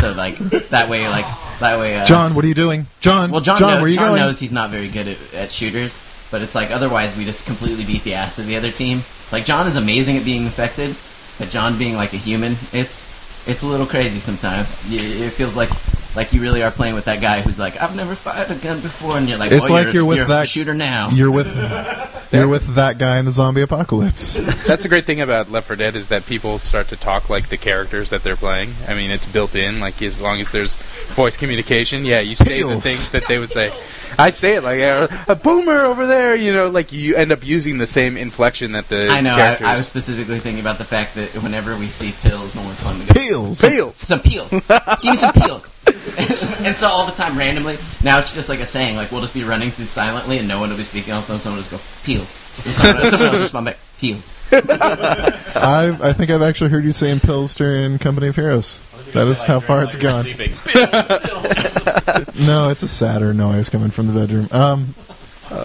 [SPEAKER 4] So like that way, like that way. Uh,
[SPEAKER 2] John, what are you doing? John,
[SPEAKER 4] Well, John,
[SPEAKER 2] John,
[SPEAKER 4] knows,
[SPEAKER 2] where you
[SPEAKER 4] John
[SPEAKER 2] going?
[SPEAKER 4] knows he's not very good at, at shooters, but it's like otherwise we just completely beat the ass of the other team. Like John is amazing at being infected, but John being like a human, it's it's a little crazy sometimes. It feels like like you really are playing with that guy who's like, I've never fired a gun before, and you're like,
[SPEAKER 2] It's
[SPEAKER 4] well,
[SPEAKER 2] like
[SPEAKER 4] you're,
[SPEAKER 2] you're with
[SPEAKER 4] you're
[SPEAKER 2] that-
[SPEAKER 4] shooter now.
[SPEAKER 2] You're with <laughs> you're with that guy in the zombie apocalypse. <laughs>
[SPEAKER 7] That's the great thing about Left 4 Dead is that people start to talk like the characters that they're playing. I mean, it's built in. Like as long as there's voice communication, yeah, you say the things that they would say. I say it like uh, a boomer over there. You know, like you end up using the same inflection that the
[SPEAKER 4] I know. I,
[SPEAKER 7] characters.
[SPEAKER 4] I was specifically thinking about the fact that whenever we see pills, no one's telling me to go,
[SPEAKER 2] Peels.
[SPEAKER 7] Peels.
[SPEAKER 4] some peels. <laughs> Give me some peels. <laughs> and so all the time, randomly, now it's just like a saying. Like we'll just be running through silently, and no one will be speaking. All of a sudden, someone will just go peels. And someone, someone else will respond back peels. <laughs>
[SPEAKER 2] I I think I've actually heard you saying pills during Company of Heroes. That is how far it's gone. <laughs> No, it's a sadder noise coming from the bedroom. Um,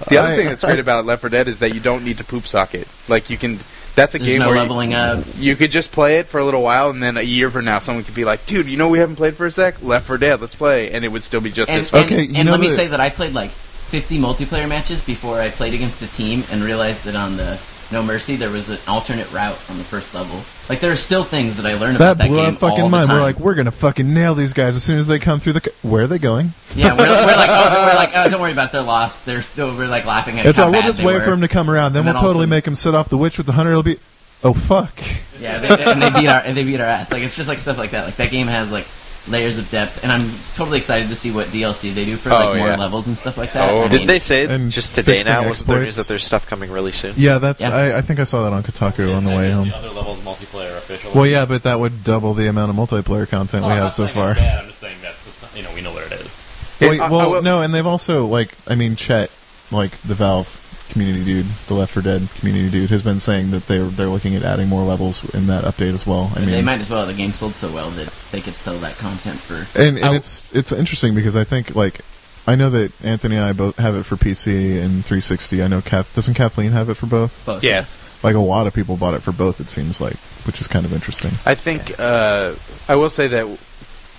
[SPEAKER 7] The other
[SPEAKER 2] I-
[SPEAKER 7] thing that's great about Left 4 Dead is that you don't need to poop socket. Like you can. That's a
[SPEAKER 4] There's
[SPEAKER 7] game
[SPEAKER 4] no
[SPEAKER 7] where
[SPEAKER 4] leveling up.
[SPEAKER 7] you, you could just play it for a little while, and then a year from now, someone could be like, "Dude, you know we haven't played for a sec. Left 4 Dead, let's play," and it would still be just
[SPEAKER 4] And,
[SPEAKER 7] as fun.
[SPEAKER 4] and,
[SPEAKER 2] Okay, you
[SPEAKER 4] and
[SPEAKER 2] know
[SPEAKER 4] let me say that I played like 50 multiplayer matches before I played against a team and realized that on the No Mercy there was an alternate route on the first level. Like there are still things that I learned
[SPEAKER 2] that
[SPEAKER 4] about that
[SPEAKER 2] blew our
[SPEAKER 4] game
[SPEAKER 2] fucking
[SPEAKER 4] all the
[SPEAKER 2] mind.
[SPEAKER 4] time.
[SPEAKER 2] We're like, we're gonna fucking nail these guys as soon as they come through the. c Where are they going?
[SPEAKER 4] yeah, we're, we're like, oh, we're like, oh, don't worry about, it, they're lost. They're still, we're like laughing at
[SPEAKER 2] It's
[SPEAKER 4] how
[SPEAKER 2] all. We'll
[SPEAKER 4] bad
[SPEAKER 2] just
[SPEAKER 4] they
[SPEAKER 2] wait
[SPEAKER 4] were.
[SPEAKER 2] for him to come around. Then
[SPEAKER 4] And
[SPEAKER 2] we'll
[SPEAKER 4] then
[SPEAKER 2] totally make him sit off the witch with the hunter. It'll be. Oh fuck!
[SPEAKER 4] Yeah, they, and they beat our and they beat our ass. Like it's just like stuff like that. Like that game has like layers of depth, and I'm totally excited to see what DLC they do for
[SPEAKER 7] Oh,
[SPEAKER 4] like more
[SPEAKER 7] yeah.
[SPEAKER 4] levels and stuff like that.
[SPEAKER 7] Oh,
[SPEAKER 4] I
[SPEAKER 1] Did they say
[SPEAKER 2] And
[SPEAKER 1] just today
[SPEAKER 2] fixing
[SPEAKER 1] now? Wasn't there news
[SPEAKER 2] exploits.
[SPEAKER 1] that there's stuff coming really soon?
[SPEAKER 2] Yeah, that's.
[SPEAKER 4] Yeah.
[SPEAKER 2] I, I think I saw that on Kotaku on the way home.
[SPEAKER 3] The other levels multiplayer official.
[SPEAKER 2] Well, yeah, but that would double the amount of multiplayer content
[SPEAKER 3] Well,
[SPEAKER 2] we
[SPEAKER 3] I'm
[SPEAKER 2] have
[SPEAKER 3] not
[SPEAKER 2] so
[SPEAKER 3] saying
[SPEAKER 2] far.
[SPEAKER 3] it's bad, I'm just saying that's just, you know we know what it is.
[SPEAKER 2] Well,
[SPEAKER 7] I- I
[SPEAKER 2] well,
[SPEAKER 7] will-
[SPEAKER 2] no, and they've also like I mean Chet, like the Valve community dude, the Left 4 Dead community dude, has been saying that they're they're looking at adding more levels in that update as well. I mean,
[SPEAKER 4] they might as well. The game sold so well that they could sell that content for.
[SPEAKER 2] and and it's it's interesting because I think like I know that Anthony and I both have it for PC and 360. I know Kath doesn't Kathleen have it for both.
[SPEAKER 4] both.
[SPEAKER 7] Yes.
[SPEAKER 2] Like a lot of people bought it for both. It seems like, which is kind of interesting.
[SPEAKER 7] I think uh, I will say that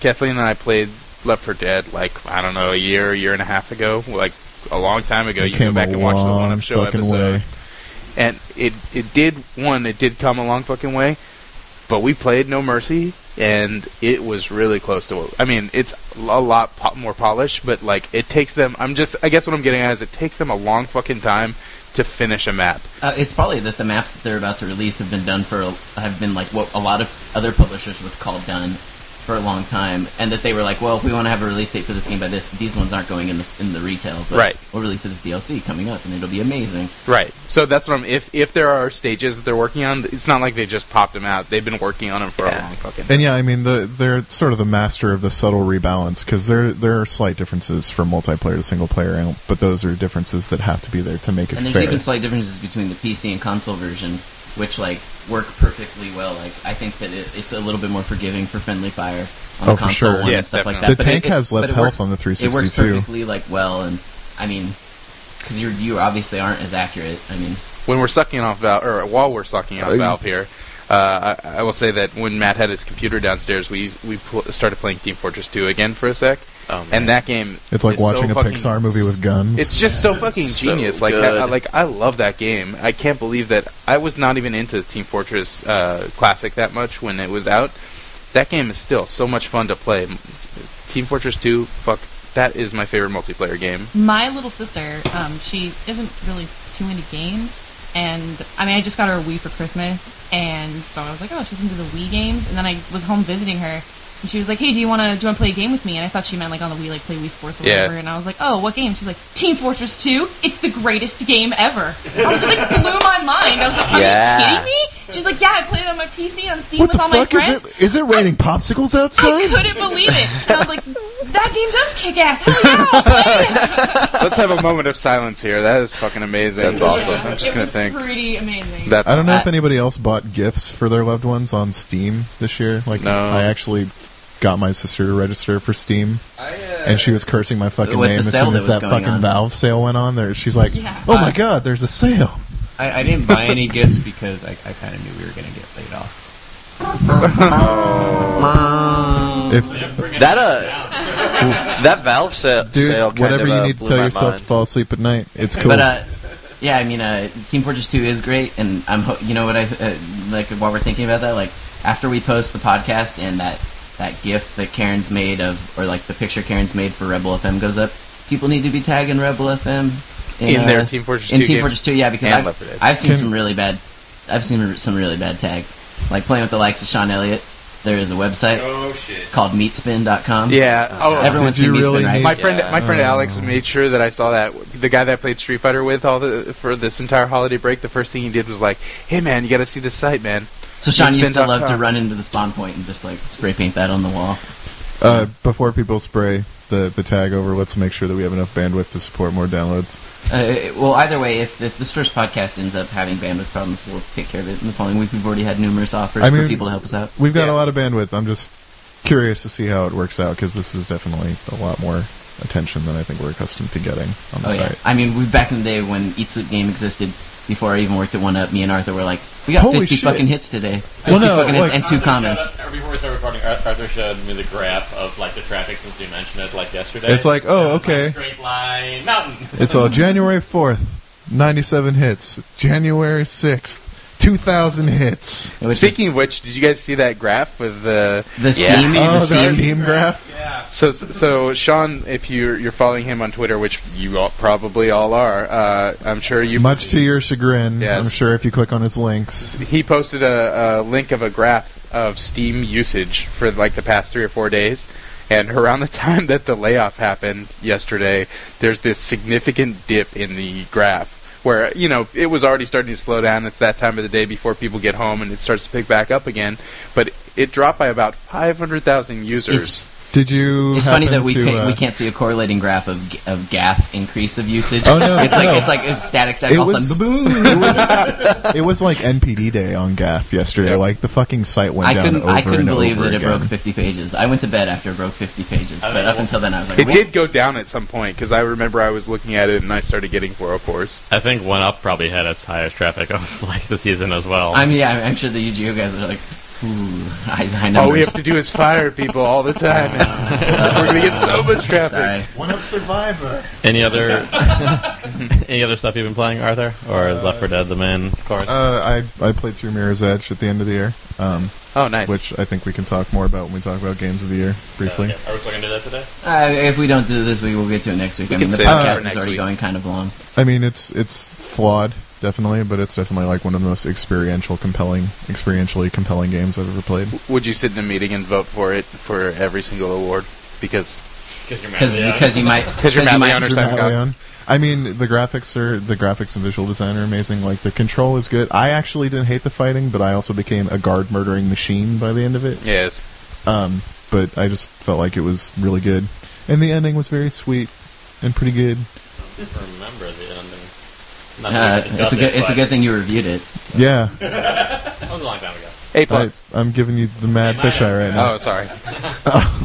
[SPEAKER 7] Kathleen and I played Left 4 Dead like I don't know a year, year and a half ago, like a long time ago.
[SPEAKER 2] It
[SPEAKER 7] you go
[SPEAKER 2] came
[SPEAKER 7] back and watch the
[SPEAKER 2] long
[SPEAKER 7] one up show
[SPEAKER 2] fucking
[SPEAKER 7] episode,
[SPEAKER 2] way.
[SPEAKER 7] and it it did one, it did come a long fucking way, but we played No Mercy, and it was really close to. I mean, it's a lot po- more polished, but like it takes them. I'm just, I guess what I'm getting at is it takes them a long fucking time to finish a map.
[SPEAKER 4] Uh, it's probably that the maps that they're about to release have been done for a- have been like what a lot of other publishers would call done for a long time, and that they were like, well, if we want to have a release date for this game by this, these ones aren't going in the in the retail, but
[SPEAKER 7] Right.
[SPEAKER 4] We'll release it as DLC coming up, and it'll be amazing.
[SPEAKER 7] Right. So that's what I'm. If if there are stages that they're working on, it's not like they just popped them out. They've been working on them for a long fucking.
[SPEAKER 2] And yeah, I mean, the, they're sort of the master of the subtle rebalance because there there are slight differences from multiplayer to single player, and- but those are differences that have to be there to make it
[SPEAKER 4] And there's
[SPEAKER 2] fair.
[SPEAKER 4] even slight differences between the PC and console version, which like work perfectly well. Like I think that it, it's a little bit more forgiving for friendly fire on
[SPEAKER 2] Oh,
[SPEAKER 4] the console
[SPEAKER 2] sure.
[SPEAKER 4] one
[SPEAKER 7] Yes,
[SPEAKER 4] and stuff like that.
[SPEAKER 2] The
[SPEAKER 4] But
[SPEAKER 2] tank
[SPEAKER 4] it-
[SPEAKER 2] has
[SPEAKER 4] but
[SPEAKER 2] less health
[SPEAKER 4] works-
[SPEAKER 2] on the
[SPEAKER 4] It
[SPEAKER 2] 360
[SPEAKER 4] works
[SPEAKER 2] too.
[SPEAKER 4] perfectly like well, and I mean, because you you obviously aren't as accurate. I mean,
[SPEAKER 7] when we're sucking off Valve, or while we're sucking off Valve here, uh, I, I will say that when Matt had his computer downstairs, we we pl- started playing Team Fortress 2 again for a sec,
[SPEAKER 1] Oh,
[SPEAKER 7] and that game.
[SPEAKER 2] It's like
[SPEAKER 7] is so
[SPEAKER 2] watching a
[SPEAKER 7] fucking-
[SPEAKER 2] Pixar movie with guns.
[SPEAKER 7] It's just so fucking
[SPEAKER 1] So
[SPEAKER 7] genius. Like, I. I- like I love that game. I can't believe that I was not even into Team Fortress uh, Classic that much when it was out. That game is still so much fun to play. Team Fortress 2, fuck, that is my favorite multiplayer game.
[SPEAKER 8] My little sister, um, she isn't really too into games, and I mean, I just got her a Wii for Christmas, and so I was like, oh, she's into the Wii games, and then I was home visiting her, and she was like, hey, do you want to do you want to play a game with me? And I thought she meant like on the Wii, like play Wii Sports or
[SPEAKER 7] Yeah.
[SPEAKER 8] whatever, and I was like, oh, what game? She's like, Team Fortress 2. It's the greatest game ever. I was, it like blew my mind. I was like, are
[SPEAKER 1] Yeah.
[SPEAKER 8] you kidding me? She's like, yeah, I played it on my PC on Steam
[SPEAKER 2] what
[SPEAKER 8] with all my
[SPEAKER 2] fuck is it? Is it raining popsicles outside?
[SPEAKER 8] I couldn't believe it. And I was like, that game does kick ass. Hell yeah, <laughs> play it.
[SPEAKER 7] Let's have a moment of silence here. That is fucking amazing.
[SPEAKER 1] That's awesome.
[SPEAKER 7] I'm just
[SPEAKER 8] it
[SPEAKER 7] gonna
[SPEAKER 8] was
[SPEAKER 7] think.
[SPEAKER 8] pretty amazing.
[SPEAKER 7] That's
[SPEAKER 2] I don't know
[SPEAKER 4] I-
[SPEAKER 2] if anybody else bought gifts for their loved ones on Steam this year. Like,
[SPEAKER 7] No.
[SPEAKER 2] I actually got my sister to register for Steam,
[SPEAKER 5] I, uh,
[SPEAKER 2] and she was cursing my fucking name as soon
[SPEAKER 4] that
[SPEAKER 2] as
[SPEAKER 4] was
[SPEAKER 2] that fucking
[SPEAKER 4] on.
[SPEAKER 2] Valve sale went on. There, she's like,
[SPEAKER 8] Yeah.
[SPEAKER 2] "Oh my
[SPEAKER 6] Uh,
[SPEAKER 2] god, there's a sale."
[SPEAKER 6] I, I didn't buy any gifts because I, I kind of knew we were going to get laid off. <laughs>
[SPEAKER 2] If
[SPEAKER 1] that uh, <laughs> that Valve sa-
[SPEAKER 2] dude,
[SPEAKER 1] sale kind
[SPEAKER 2] whatever
[SPEAKER 1] of,
[SPEAKER 2] you
[SPEAKER 1] uh,
[SPEAKER 2] need to tell yourself
[SPEAKER 1] mind.
[SPEAKER 2] to fall asleep at night, it's cool.
[SPEAKER 4] But uh, yeah, I mean, uh, Team Fortress Two is great, and I'm ho- you know what I uh, like while we're thinking about that, like after we post the podcast and that that GIF that Karen's made of, or like the picture Karen's made for Rebel FM goes up, people need to be tagging Rebel FM
[SPEAKER 7] In
[SPEAKER 4] uh,
[SPEAKER 7] their Team Fortress
[SPEAKER 4] in
[SPEAKER 7] 2
[SPEAKER 4] Team
[SPEAKER 7] games.
[SPEAKER 4] Fortress Two, yeah, because
[SPEAKER 7] And
[SPEAKER 4] I've,
[SPEAKER 7] Left 4 Dead.
[SPEAKER 4] I've seen some really bad, I've seen some really bad tags, like playing with the likes of Sean Elliott. There is a website
[SPEAKER 5] oh shit.
[SPEAKER 4] called Meatspin.com.
[SPEAKER 7] Yeah. Oh,
[SPEAKER 4] Everyone's
[SPEAKER 2] Did you
[SPEAKER 4] seen Meatspin, right?
[SPEAKER 2] need-
[SPEAKER 7] My friend,
[SPEAKER 1] Yeah.
[SPEAKER 7] my friend
[SPEAKER 2] Oh.
[SPEAKER 7] Alex made sure that I saw that. The guy that I played Street Fighter with all the for this entire holiday break, the first thing he did was like, "Hey man, you got to see this site, man."
[SPEAKER 4] So Sean used to
[SPEAKER 7] Meatspin.com.
[SPEAKER 4] love to run into the spawn point and just like spray paint that on the wall.
[SPEAKER 2] uh, before people spray the the tag over, let's make sure that we have enough bandwidth to support more downloads.
[SPEAKER 4] Uh, well, either way, if, if this first podcast ends up having bandwidth problems, we'll take care of it in the following week. We've already had numerous offers
[SPEAKER 2] I
[SPEAKER 4] for people to help us out.
[SPEAKER 2] We've got
[SPEAKER 7] Yeah.
[SPEAKER 2] a lot of bandwidth. I'm just curious to see how it works out because this is definitely a lot more attention than I think we're accustomed to getting on the
[SPEAKER 4] Oh yeah,
[SPEAKER 2] site.
[SPEAKER 4] I mean, we back in the day when Eat Sleep Game existed. Before I even worked at One Up, me and Arthur were like, "We got
[SPEAKER 2] Holy
[SPEAKER 4] 50
[SPEAKER 2] shit.
[SPEAKER 4] fucking hits today. 50
[SPEAKER 2] Well, no,
[SPEAKER 4] fucking hits
[SPEAKER 2] like-
[SPEAKER 4] and two comments."
[SPEAKER 3] Uh, before we started recording, Ar- Arthur showed me the graph of like the traffic since you mentioned it, like yesterday.
[SPEAKER 2] It's like, oh,
[SPEAKER 3] It was, like,
[SPEAKER 2] okay.
[SPEAKER 3] straight line mountain.
[SPEAKER 2] It's all <laughs> January 4th, 97 hits. January 6th, 2,000 hits.
[SPEAKER 4] Which is
[SPEAKER 7] Speaking of which, did you guys see that graph with the?
[SPEAKER 4] the Steam,
[SPEAKER 1] Yeah.
[SPEAKER 2] Oh,
[SPEAKER 4] the
[SPEAKER 2] the
[SPEAKER 4] Steam.
[SPEAKER 2] Steam graph?
[SPEAKER 7] So, so Sean, if you're you're following him on Twitter, which you all, probably all are, uh, I'm sure you.
[SPEAKER 2] Much to your chagrin,
[SPEAKER 7] Yes.
[SPEAKER 2] I'm sure if you click on his links.
[SPEAKER 7] he posted a, a link of a graph of Steam usage for like the past three or four days. And around the time that the layoff happened yesterday, there's this significant dip in the graph where, you know, it was already starting to slow down. It's that time of the day before people get home and it starts to pick back up again. But it dropped by about 500,000 users.
[SPEAKER 4] It's-
[SPEAKER 2] Did you?
[SPEAKER 4] It's funny that we
[SPEAKER 2] to,
[SPEAKER 4] can't,
[SPEAKER 2] uh,
[SPEAKER 4] we can't see a correlating graph of g- of GAF increase of usage.
[SPEAKER 2] Oh, no,
[SPEAKER 4] it's like it's like it's static. static
[SPEAKER 2] It
[SPEAKER 4] all
[SPEAKER 2] was-
[SPEAKER 4] sudden, boom.
[SPEAKER 2] it was it was like NPD day on GAF yesterday.
[SPEAKER 7] Yep.
[SPEAKER 2] Like the fucking site went
[SPEAKER 4] I
[SPEAKER 2] down
[SPEAKER 4] couldn't
[SPEAKER 2] over
[SPEAKER 4] I couldn't
[SPEAKER 2] and
[SPEAKER 4] believe
[SPEAKER 2] over
[SPEAKER 4] that it
[SPEAKER 2] again.
[SPEAKER 4] broke 50 pages. I went to bed after it broke 50 pages,
[SPEAKER 3] I
[SPEAKER 4] but
[SPEAKER 3] mean,
[SPEAKER 4] up until then I was like,
[SPEAKER 7] It
[SPEAKER 4] "What?"
[SPEAKER 7] did go down at some point because I remember I was looking at it and I started getting 404s.
[SPEAKER 3] I think One Up probably had its highest traffic of <laughs> like the season as well.
[SPEAKER 4] I'm yeah, I'm, I'm sure the UGO guys are like, Ooh, <laughs> high, high
[SPEAKER 7] All we have to do is fire people all the time. <laughs> We're gonna get so much traffic.
[SPEAKER 4] Sorry.
[SPEAKER 2] One up Survivor.
[SPEAKER 3] Any other <laughs> any other stuff you've been playing, Arthur, or is Left 4 Dead the main course?
[SPEAKER 2] Uh, I I played through Mirror's Edge at the end of the year, um,
[SPEAKER 7] Oh, nice.
[SPEAKER 2] which I think we can talk more about when we talk about games of the year briefly.
[SPEAKER 3] Are we still gonna do that today?
[SPEAKER 4] Uh, if we don't do this week, we'll get to it next week.
[SPEAKER 7] We
[SPEAKER 4] I
[SPEAKER 7] can
[SPEAKER 4] mean, the
[SPEAKER 7] save it for
[SPEAKER 4] podcast is already
[SPEAKER 7] week.
[SPEAKER 4] going kind of long.
[SPEAKER 2] I mean, it's it's flawed, definitely, but it's definitely like one of the most experiential, compelling, experientially compelling games I've ever played.
[SPEAKER 7] Would you sit in a meeting and vote for it for every single award? Because
[SPEAKER 3] Because you're
[SPEAKER 4] Because you might. <laughs>
[SPEAKER 7] Because you're Matt
[SPEAKER 4] might-
[SPEAKER 7] Leon or Simon
[SPEAKER 2] I mean, the graphics are the graphics and visual design are amazing. Like the control is good. I actually didn't hate the fighting, but I also became a guard murdering machine by the end of it.
[SPEAKER 7] yes,
[SPEAKER 2] Um, but I just felt like it was really good, and the ending was very sweet and pretty good.
[SPEAKER 3] I remember the ending. Not
[SPEAKER 4] Uh,
[SPEAKER 3] that
[SPEAKER 4] it's a good.
[SPEAKER 3] it,
[SPEAKER 4] It's a good thing you reviewed it.
[SPEAKER 2] Yeah,
[SPEAKER 3] That was a long time ago.
[SPEAKER 7] A
[SPEAKER 2] I,
[SPEAKER 7] plus.
[SPEAKER 2] I'm giving you the mad fisheye right now.
[SPEAKER 7] Oh, sorry. <laughs>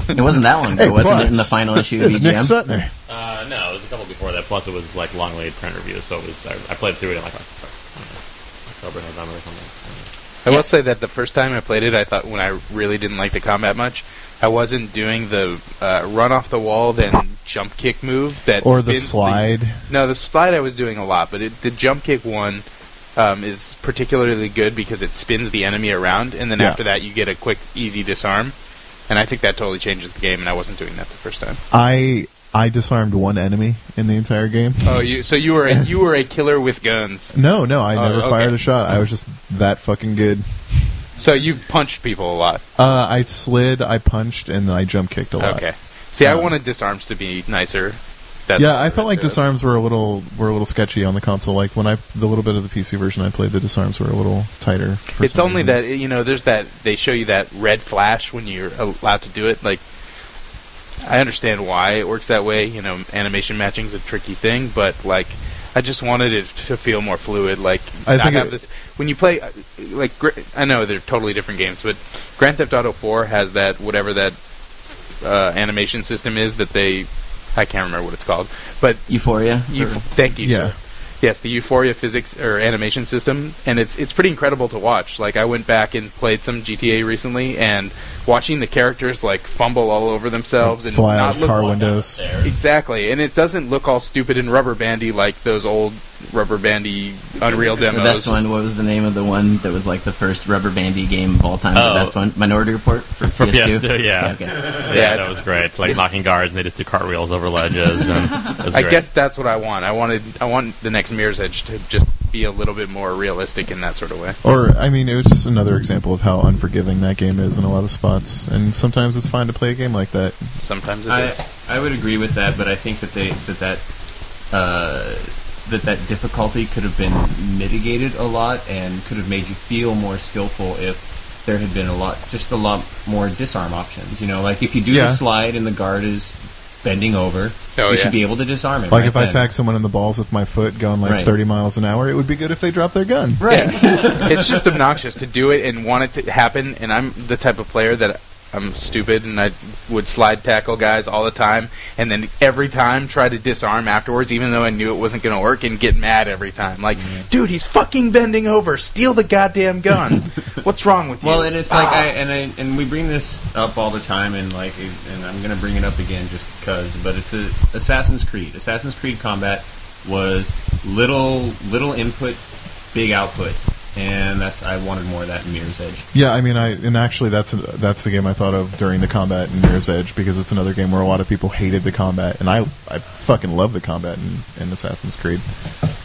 [SPEAKER 4] It wasn't that long ago,
[SPEAKER 2] Hey,
[SPEAKER 4] wasn't it? In the final issue of
[SPEAKER 2] It's Nick
[SPEAKER 4] EGM.
[SPEAKER 2] Suttner.
[SPEAKER 3] Uh, no, it was a couple before that. Plus, it was like long lead print review, so it was. I, I played through it in like October, November, or something.
[SPEAKER 7] I will say that the first time I played it, I thought when I really didn't like the combat much, I wasn't doing the uh, run off the wall then jump kick move that
[SPEAKER 2] Or the slide.
[SPEAKER 7] no, the slide I was doing a lot, but it, the jump kick one um, is particularly good because it spins the enemy around, and then
[SPEAKER 2] Yeah.
[SPEAKER 7] after that you get a quick, easy disarm. And I think that totally changes the game, and I wasn't doing that the first time.
[SPEAKER 2] I I disarmed one enemy in the entire game.
[SPEAKER 7] Oh, you so you were a, <laughs> you were a killer with guns.
[SPEAKER 2] No, no, I
[SPEAKER 7] Oh,
[SPEAKER 2] never
[SPEAKER 7] okay.
[SPEAKER 2] fired a shot. I was just that fucking good.
[SPEAKER 7] So you punched people a lot.
[SPEAKER 2] Uh, I slid, I punched, and then I jump kicked a lot.
[SPEAKER 7] Okay. See, I
[SPEAKER 2] Um,
[SPEAKER 7] wanted disarms to be nicer. That's
[SPEAKER 2] yeah, I felt like
[SPEAKER 7] it.
[SPEAKER 2] disarms were a little were a little sketchy on the console. Like when I the little bit of the PC version I played, the disarms were a little tighter. for
[SPEAKER 7] It's
[SPEAKER 2] some
[SPEAKER 7] only
[SPEAKER 2] reason.
[SPEAKER 7] that you know. There's that they show you that red flash when you're allowed to do it. Like, I understand why it works that way. You know, animation matching is a tricky thing, but like, I just wanted it to feel more fluid. Like,
[SPEAKER 2] I
[SPEAKER 7] not
[SPEAKER 2] think
[SPEAKER 7] have
[SPEAKER 2] it-
[SPEAKER 7] this when you play. uh, Like, I know they're totally different games, but Grand Theft Auto 4 has that whatever that uh, animation system is that they. I can't remember what it's called, but
[SPEAKER 4] Euphoria.
[SPEAKER 7] you,
[SPEAKER 4] Or-
[SPEAKER 7] thank you,
[SPEAKER 2] Yeah.
[SPEAKER 7] sir. Yes, the Euphoria physics or animation system, and it's it's pretty incredible to watch. Like I went back and played some GTA recently, and watching the characters like fumble all over themselves and
[SPEAKER 2] fly
[SPEAKER 7] not
[SPEAKER 2] out of
[SPEAKER 7] look
[SPEAKER 2] car windows.
[SPEAKER 7] exactly, and it doesn't look all stupid and rubber bandy like those old rubber bandy Unreal demos.
[SPEAKER 4] The
[SPEAKER 7] demos.
[SPEAKER 4] best one. What was the name of the one that was like the first rubber bandy game of all time?
[SPEAKER 3] Oh.
[SPEAKER 4] The best one. Minority Report for, <laughs>
[SPEAKER 3] For
[SPEAKER 4] PS2.
[SPEAKER 3] PS2, yeah.
[SPEAKER 4] okay.
[SPEAKER 3] Yeah,
[SPEAKER 7] Yeah,
[SPEAKER 3] that was great. Like knocking guards, and they just do cartwheels over ledges. And
[SPEAKER 7] I guess that's what I want. I wanted I want the next Mirror's Edge to just be a little bit more realistic in that sort of way.
[SPEAKER 2] Or I mean, it was just another example of how unforgiving that game is in a lot of spots. And sometimes it's fine to play a game like that.
[SPEAKER 7] Sometimes it
[SPEAKER 6] I,
[SPEAKER 7] is.
[SPEAKER 6] I would agree with that, but I think that they that that uh, that that difficulty could have been mitigated a lot and could have made you feel more skillful if there had been a lot, just a lot more disarm options. You know, like if you do
[SPEAKER 2] Yeah.
[SPEAKER 6] the slide and the guard is bending over,
[SPEAKER 7] Oh,
[SPEAKER 6] you
[SPEAKER 7] yeah.
[SPEAKER 6] should be able to disarm him.
[SPEAKER 2] Like
[SPEAKER 6] right
[SPEAKER 2] if I attack someone in the balls with my foot going like
[SPEAKER 6] Right.
[SPEAKER 2] 30 miles an hour, it would be good if they dropped their gun.
[SPEAKER 6] right. <laughs>
[SPEAKER 7] it's just obnoxious to do it and want it to happen. And I'm the type of player that I'm stupid and I would slide tackle guys all the time, and then every time try to disarm afterwards, even though I knew it wasn't going to work, and get mad every time. Like, dude, he's fucking bending over. Steal the goddamn gun. <laughs> What's wrong with you?
[SPEAKER 6] Well, and it's like
[SPEAKER 7] Ah.
[SPEAKER 6] I and I and we bring this up all the time, and like, and I'm going to bring it up again just because. But it's a Assassin's Creed. Assassin's Creed combat was little little input, big output, and that's I wanted more of that in Mirror's Edge.
[SPEAKER 2] Yeah, I mean, I and actually that's that's the game I thought of during the combat in Mirror's Edge because it's another game where a lot of people hated the combat, and I I fucking love the combat in, in Assassin's Creed.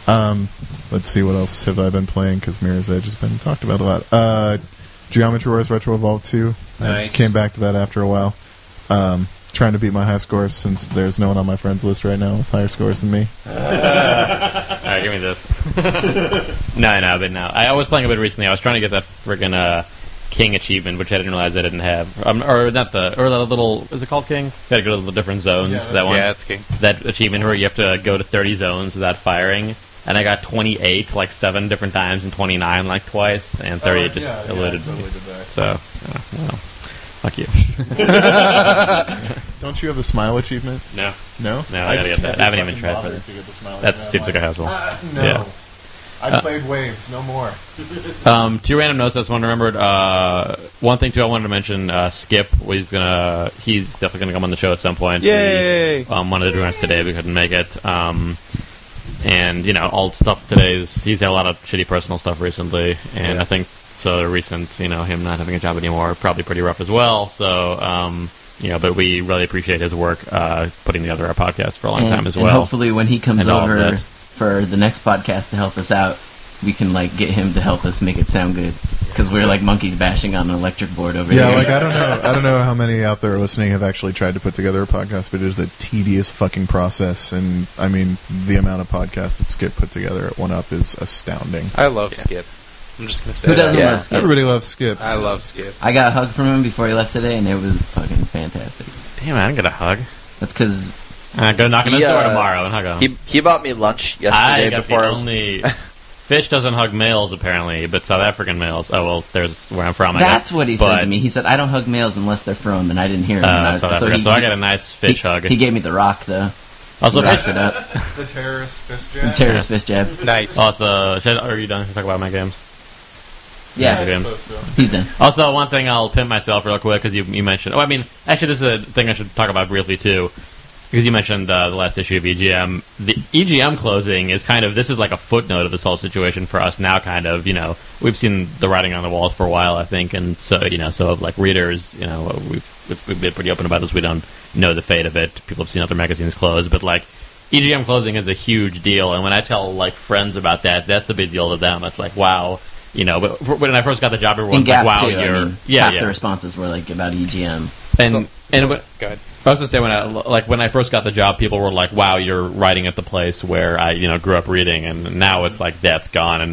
[SPEAKER 2] Um, let's see what else have I been playing because Mirror's Edge has been talked about a lot. Uh, Geometry Wars Retro Evolved 2. I
[SPEAKER 6] Nice.
[SPEAKER 2] came back to that after a while. Um, trying to beat my high scores since there's no one on my friends list right now with higher scores than me. <laughs>
[SPEAKER 3] All right, give me this. <laughs> no, no, but no. I was playing a bit recently. I was trying to get that friggin' uh, King achievement, which I didn't realize I didn't have. Um, or not the, or the little, is it called King? You gotta go to the different zones.
[SPEAKER 2] Yeah,
[SPEAKER 3] that one.
[SPEAKER 7] yeah, it's king.
[SPEAKER 3] That achievement where you have to go to 30 zones without firing. And I got 28 like seven different times and 29 like twice, and 38 just eluded me. So, uh, well, fuck you. <laughs>
[SPEAKER 2] Don't you have the smile achievement?
[SPEAKER 3] no,
[SPEAKER 2] No,
[SPEAKER 3] No, I gotta
[SPEAKER 2] just
[SPEAKER 3] get that.
[SPEAKER 2] can't
[SPEAKER 3] I haven't even
[SPEAKER 2] fucking
[SPEAKER 3] tried
[SPEAKER 2] bothered
[SPEAKER 3] that.
[SPEAKER 2] to get the smile
[SPEAKER 3] that
[SPEAKER 2] achievement.
[SPEAKER 3] seems like a hassle.
[SPEAKER 2] Uh, no.
[SPEAKER 3] Yeah.
[SPEAKER 2] I played Waves, no more. <laughs>
[SPEAKER 3] Um, two random notes. That's one I remembered. Uh, one thing too, I wanted to mention. Uh, Skip, he's gonna, he's definitely gonna come on the show at some point.
[SPEAKER 9] Yay!
[SPEAKER 3] We, um, wanted to join us today, we couldn't make it. Um, and you know, all stuff today's. He's had a lot of shitty personal stuff recently, and I think so. The recent, you know, him not having a job anymore, probably pretty rough as well. So, um, you know, but we really appreciate his work uh, putting together our podcast for a long
[SPEAKER 4] and,
[SPEAKER 3] time as
[SPEAKER 4] and
[SPEAKER 3] well.
[SPEAKER 4] hopefully, when he comes
[SPEAKER 3] And
[SPEAKER 4] over for the next podcast to help us out, we can like get him to help us make it sound good because we're like monkeys bashing on an electric board over
[SPEAKER 2] Yeah,
[SPEAKER 4] here.
[SPEAKER 2] Yeah, like I don't know, I don't know how many out there listening have actually tried to put together a podcast, but it is a tedious fucking process. And I mean, the amount of podcasts that Skip put together at One Up is astounding.
[SPEAKER 7] I love Skip. I'm just gonna say
[SPEAKER 4] Who
[SPEAKER 7] that.
[SPEAKER 4] doesn't
[SPEAKER 1] Yeah.
[SPEAKER 4] love Skip?
[SPEAKER 2] Everybody loves Skip.
[SPEAKER 7] I love Skip.
[SPEAKER 4] I got a hug from him before he left today, and it was fucking fantastic.
[SPEAKER 3] Damn, I didn't get a hug.
[SPEAKER 4] That's because
[SPEAKER 3] Uh, go knock on his
[SPEAKER 1] He,
[SPEAKER 3] door
[SPEAKER 1] uh,
[SPEAKER 3] tomorrow and hug him.
[SPEAKER 1] He he bought me lunch yesterday.
[SPEAKER 3] I
[SPEAKER 1] yesterday
[SPEAKER 3] got
[SPEAKER 1] before.
[SPEAKER 3] the only <laughs> fish doesn't hug males apparently, but South African males. Oh well, there's where I'm from. I
[SPEAKER 4] that's
[SPEAKER 3] guess.
[SPEAKER 4] what he
[SPEAKER 3] But,
[SPEAKER 4] said to me. He said, "I don't hug males unless they're from," and I didn't hear him.
[SPEAKER 3] Uh,
[SPEAKER 4] and I was,
[SPEAKER 3] South
[SPEAKER 4] so, he,
[SPEAKER 3] so I got a nice fish
[SPEAKER 4] he,
[SPEAKER 3] hug.
[SPEAKER 4] He gave me the rock though.
[SPEAKER 3] also,
[SPEAKER 4] wrapped
[SPEAKER 3] fish,
[SPEAKER 4] it up.
[SPEAKER 2] The terrorist fist jab.
[SPEAKER 4] The terrorist fist jab.
[SPEAKER 7] Nice.
[SPEAKER 3] also, should, are you done? Should I talk about my games?
[SPEAKER 4] Yeah,
[SPEAKER 3] games.
[SPEAKER 4] he's done.
[SPEAKER 3] Also, one thing I'll pin myself real quick because you, you mentioned. Oh, I mean, actually, this is a thing I should talk about briefly too, because you mentioned uh, the last issue of EGM. The EGM closing is kind of this is like a footnote of this whole situation for us now. Kind of, you know, we've seen the writing on the walls for a while, I think, and so you know, so like readers, you know, we've we've, we've been pretty open about this. We don't know the fate of it. People have seen other magazines close, but like. EGM closing is a huge deal, and when I tell like friends about that, that's the big deal to them. It's like, wow, you know. But when I first got the job, everyone was like, "Wow,
[SPEAKER 4] too.
[SPEAKER 3] you're
[SPEAKER 4] I mean,
[SPEAKER 3] yeah,
[SPEAKER 4] half
[SPEAKER 3] yeah."
[SPEAKER 4] the responses were like about EGM.
[SPEAKER 3] and and when,
[SPEAKER 7] Go ahead.
[SPEAKER 3] I was gonna say when I like when I first got the job, people were like, "Wow, you're writing at the place where I you know grew up reading," and now it's like that's gone. And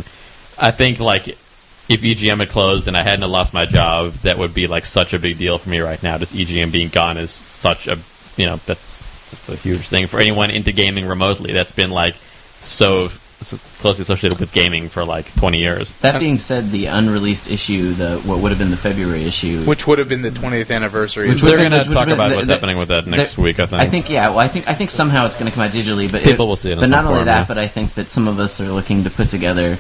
[SPEAKER 3] I think like if EGM had closed and I hadn't lost my job, that would be like such a big deal for me right now. Just EGM being gone is such a you know that's just a huge thing for anyone into gaming remotely. That's been like so, so closely associated with gaming for like 20 years.
[SPEAKER 4] That being said, the unreleased issue, the what would have been the February issue,
[SPEAKER 7] Which would have been the 20th anniversary.
[SPEAKER 4] Which
[SPEAKER 3] They're going to talk
[SPEAKER 4] been-
[SPEAKER 3] about
[SPEAKER 4] the-
[SPEAKER 3] what's
[SPEAKER 4] the-
[SPEAKER 3] happening with that next
[SPEAKER 4] the-
[SPEAKER 3] week. I think.
[SPEAKER 4] I think yeah. Well, I think I think somehow it's going to come out digitally, but
[SPEAKER 3] People will see it
[SPEAKER 4] But not only
[SPEAKER 3] form,
[SPEAKER 4] that,
[SPEAKER 3] yeah.
[SPEAKER 4] but I think that some of us are looking to put together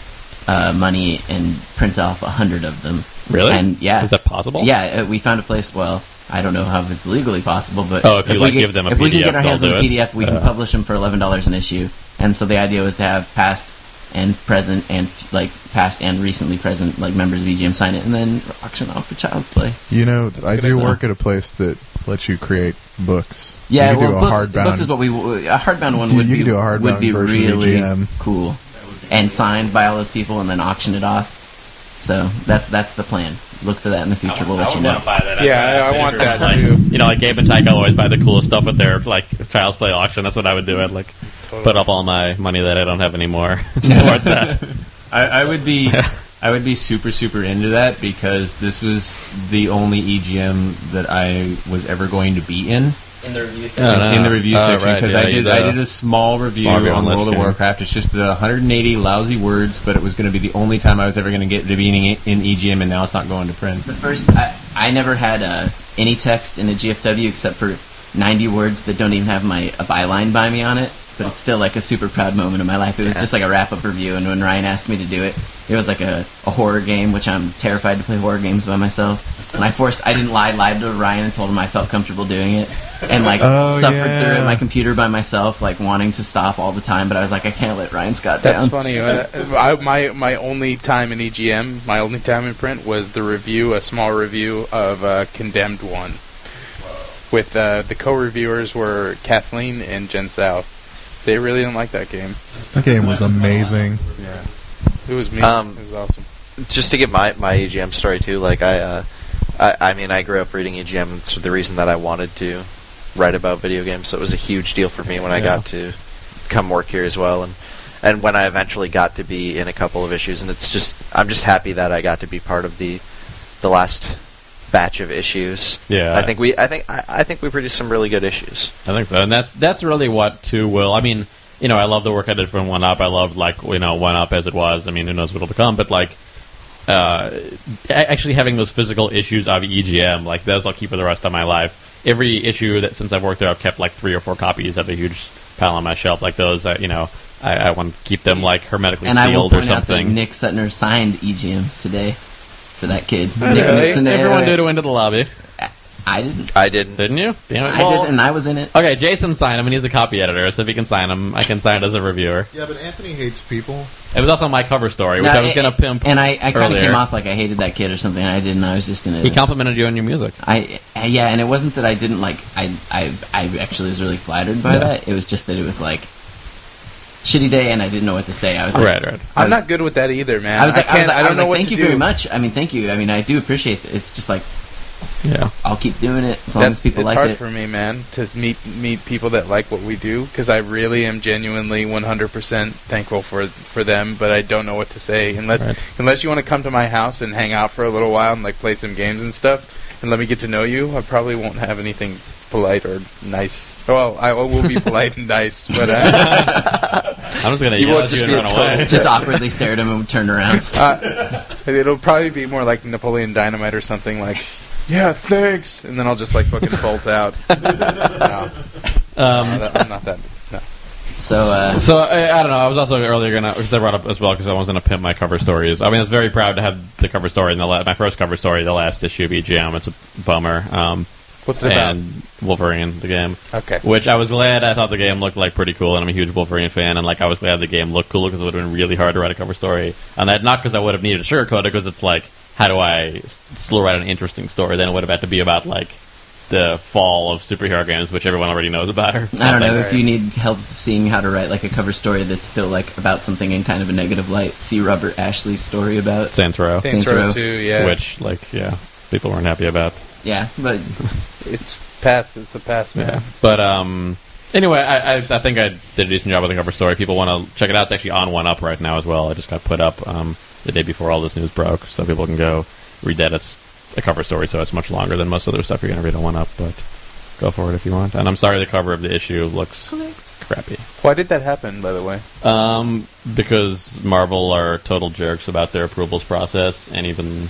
[SPEAKER 4] uh, money and print off a hundred of them.
[SPEAKER 3] Really?
[SPEAKER 4] And yeah,
[SPEAKER 3] Is that possible?
[SPEAKER 4] Yeah, uh, we found a place. Well, I don't know how it's legally possible, but
[SPEAKER 3] Oh, if you,
[SPEAKER 4] we
[SPEAKER 3] like,
[SPEAKER 4] get,
[SPEAKER 3] give them a
[SPEAKER 4] if we can get our hands on a? PDF, we can
[SPEAKER 3] Uh.
[SPEAKER 4] publish them for eleven dollars an issue. And so the idea was to have past and present and like past and recently present like members of EGM sign it and then auction off for child play.
[SPEAKER 2] You know, I do
[SPEAKER 4] stuff.
[SPEAKER 2] work at a place that lets you create books.
[SPEAKER 4] Yeah,
[SPEAKER 2] you
[SPEAKER 4] well,
[SPEAKER 2] do a
[SPEAKER 4] books,
[SPEAKER 2] hardbound.
[SPEAKER 4] books is what we a hardbound one
[SPEAKER 2] You-
[SPEAKER 4] would
[SPEAKER 2] you
[SPEAKER 4] be
[SPEAKER 2] can do a hardbound
[SPEAKER 4] would be
[SPEAKER 2] version of
[SPEAKER 4] really cool and signed by all those people and then auction it off. So that's that's the plan. Look for that in the future. We'll let you know.
[SPEAKER 7] Yeah, I- I want that
[SPEAKER 3] like,
[SPEAKER 7] too.
[SPEAKER 3] You know, like Gabe and Tycho always buy the coolest stuff at their like Child's Play auction. That's what I would do. I'd like put up all my money that I don't have anymore <laughs> <laughs> towards that.
[SPEAKER 6] I, I would be <laughs> I would be super super into that because this was the only EGM that I was ever going to be in
[SPEAKER 4] In the review
[SPEAKER 3] Oh, no.
[SPEAKER 6] in the review
[SPEAKER 3] Oh,
[SPEAKER 6] section
[SPEAKER 3] right,
[SPEAKER 6] because
[SPEAKER 3] yeah,
[SPEAKER 6] I did
[SPEAKER 3] did
[SPEAKER 6] I
[SPEAKER 3] a
[SPEAKER 6] did a small review
[SPEAKER 3] small on
[SPEAKER 6] on
[SPEAKER 3] Lich
[SPEAKER 6] World of
[SPEAKER 3] King.
[SPEAKER 6] Warcraft. It's just the 180 lousy words, but it was going to be the only time I was ever going to get to being in in EGM, and now it's not going to print.
[SPEAKER 4] The first, I, I never had uh, any text in a GFW except for 90 words that don't even have my a byline by me on it. But it's still like a super proud moment in my life. It was just like a wrap up review, and when Ryan asked me to do it, it was like a, a horror game, which I'm terrified to play horror games by myself. And I forced, I didn't lie, lied to Ryan and told him I felt comfortable doing it, and like
[SPEAKER 2] Oh,
[SPEAKER 4] suffered
[SPEAKER 2] yeah.
[SPEAKER 4] through it at my computer by myself, like wanting to stop all the time. But I was like, I can't let Ryan Scott
[SPEAKER 7] That's
[SPEAKER 4] down.
[SPEAKER 7] funny. Uh, I, my my only time in EGM, my only time in print was the review, a small review of uh, Condemned One. With uh, the co-reviewers were Kathleen and Jen Tsao. They really didn't like that game.
[SPEAKER 2] That game was amazing.
[SPEAKER 7] Yeah, it was me.
[SPEAKER 1] Um,
[SPEAKER 7] it was awesome.
[SPEAKER 1] just to get my my EGM story too, like I, uh, I, I mean, I grew up reading EGM. It's the reason that I wanted to write about video games. So it was a huge deal for me when I got to come work here as well, and and when I eventually got to be in a couple of issues. And it's just, I'm just happy that I got to be part of the the last batch of issues.
[SPEAKER 3] Yeah.
[SPEAKER 1] I think we, I think, I, I think we produced some really good issues.
[SPEAKER 3] I think so, and that's that's really what too will. I mean, you know, I love the work I did from One Up. I loved like you know One Up as it was. I mean, who knows what'll become, but like. Uh, actually having those physical issues of EGM, like those I'll keep for the rest of my life. Every issue that since I've worked there, I've kept like three or four copies. I have a huge pile on my shelf, like those. That, you know, I, I want to keep them like hermetically
[SPEAKER 4] And I will
[SPEAKER 3] sealed or
[SPEAKER 4] point out that
[SPEAKER 3] something.
[SPEAKER 4] Nick Suttner signed EGMs today for that kid. Nick
[SPEAKER 3] Really?
[SPEAKER 4] Nixon,
[SPEAKER 3] Everyone
[SPEAKER 4] uh,
[SPEAKER 3] did went into the lobby,
[SPEAKER 4] I didn't.
[SPEAKER 1] I didn't.
[SPEAKER 3] didn't you? Damn it!
[SPEAKER 4] I
[SPEAKER 3] Well,
[SPEAKER 4] did, and I was in it.
[SPEAKER 3] Okay, Jason signed him, and he's a copy editor, so if he can sign him, I can sign it as a reviewer.
[SPEAKER 2] Yeah, but Anthony hates people.
[SPEAKER 3] It was also my cover story, which
[SPEAKER 4] No,
[SPEAKER 3] I was going to pimp.
[SPEAKER 4] And I, I kind of
[SPEAKER 3] earlier.
[SPEAKER 4] came off like I hated that kid or something. I didn't. I was just in it.
[SPEAKER 3] He complimented you on your music.
[SPEAKER 4] I uh, yeah, and it wasn't that I didn't like. I I I actually was really flattered by
[SPEAKER 3] Yeah.
[SPEAKER 4] that. It was just that it was like shitty day, and I didn't know what to say. I was like,
[SPEAKER 3] Right, right.
[SPEAKER 4] I
[SPEAKER 7] I'm
[SPEAKER 4] was-
[SPEAKER 7] not good with that either, man.
[SPEAKER 4] I was like, I,
[SPEAKER 7] can't.
[SPEAKER 4] was like,
[SPEAKER 7] I
[SPEAKER 4] I
[SPEAKER 7] don't
[SPEAKER 4] was
[SPEAKER 7] know
[SPEAKER 4] like,
[SPEAKER 7] what
[SPEAKER 4] thank
[SPEAKER 7] to
[SPEAKER 4] you
[SPEAKER 7] do.
[SPEAKER 4] very much. I mean, thank you. I mean, I do appreciate it. It's just like
[SPEAKER 3] Yeah.
[SPEAKER 4] I'll keep doing it as long
[SPEAKER 7] That's
[SPEAKER 4] as people
[SPEAKER 7] it's
[SPEAKER 4] like
[SPEAKER 7] hard
[SPEAKER 4] it.
[SPEAKER 7] for me, man, to meet meet people that like what we do because I really am genuinely 100% thankful for for them, but I don't know what to say unless
[SPEAKER 3] Right.
[SPEAKER 7] unless you want to come to my house and hang out for a little while and like play some games and stuff and let me get to know you. I probably won't have anything polite or nice. Well, I will be polite and nice, but uh, <laughs>
[SPEAKER 3] I'm just going to
[SPEAKER 7] You
[SPEAKER 3] yell at
[SPEAKER 7] just
[SPEAKER 3] you and run away.
[SPEAKER 4] Just awkwardly stare at him and turn around. <laughs>
[SPEAKER 7] uh, it'll probably be more like Napoleon Dynamite or something like. Yeah, thanks, and then I'll just like fucking bolt out. <laughs> no,
[SPEAKER 3] Um,
[SPEAKER 7] no, I'm not that. No.
[SPEAKER 4] So uh,
[SPEAKER 3] So I, I don't know. I was also earlier gonna because I brought up as well because I was gonna pimp my cover stories. I mean, I was very proud to have the cover story in the la- my first cover story, the last issue of EGM. It's a bummer. Um,
[SPEAKER 7] What's it about?
[SPEAKER 3] and Wolverine, the game.
[SPEAKER 7] Okay.
[SPEAKER 3] Which I was glad. I thought the game looked like pretty cool, and I'm a huge Wolverine fan. And like, I was glad the game looked cool because it would have been really hard to write a cover story on that. Not because I would have needed to sugarcoat it, because it's like, how do I still write an interesting story? Then it would have had to be about like the fall of superhero games, which everyone already knows about. Or
[SPEAKER 4] I don't know if you need help seeing how to write like a cover story that's still like about something in kind of a negative light. See Robert Ashley's story about
[SPEAKER 3] Saints Row,
[SPEAKER 7] Saints,
[SPEAKER 4] Saints
[SPEAKER 7] Row
[SPEAKER 4] Row.
[SPEAKER 7] 2, yeah.
[SPEAKER 3] which like yeah, people weren't happy about.
[SPEAKER 4] yeah, but <laughs>
[SPEAKER 7] It's past. It's the past, man.
[SPEAKER 3] Yeah. But um, anyway, I, I, I think I did a decent job with the cover story. People want to check it out. It's actually on One Up right now as well. It just got put up um, the day before all this news broke, so people can go read that. It's a cover story, so it's much longer than most other stuff you're going to read on One Up. But go for it if you want. And I'm sorry the cover of the issue looks crappy.
[SPEAKER 7] Why did that happen, by the way?
[SPEAKER 3] Um, because Marvel are total jerks about their approvals process, and even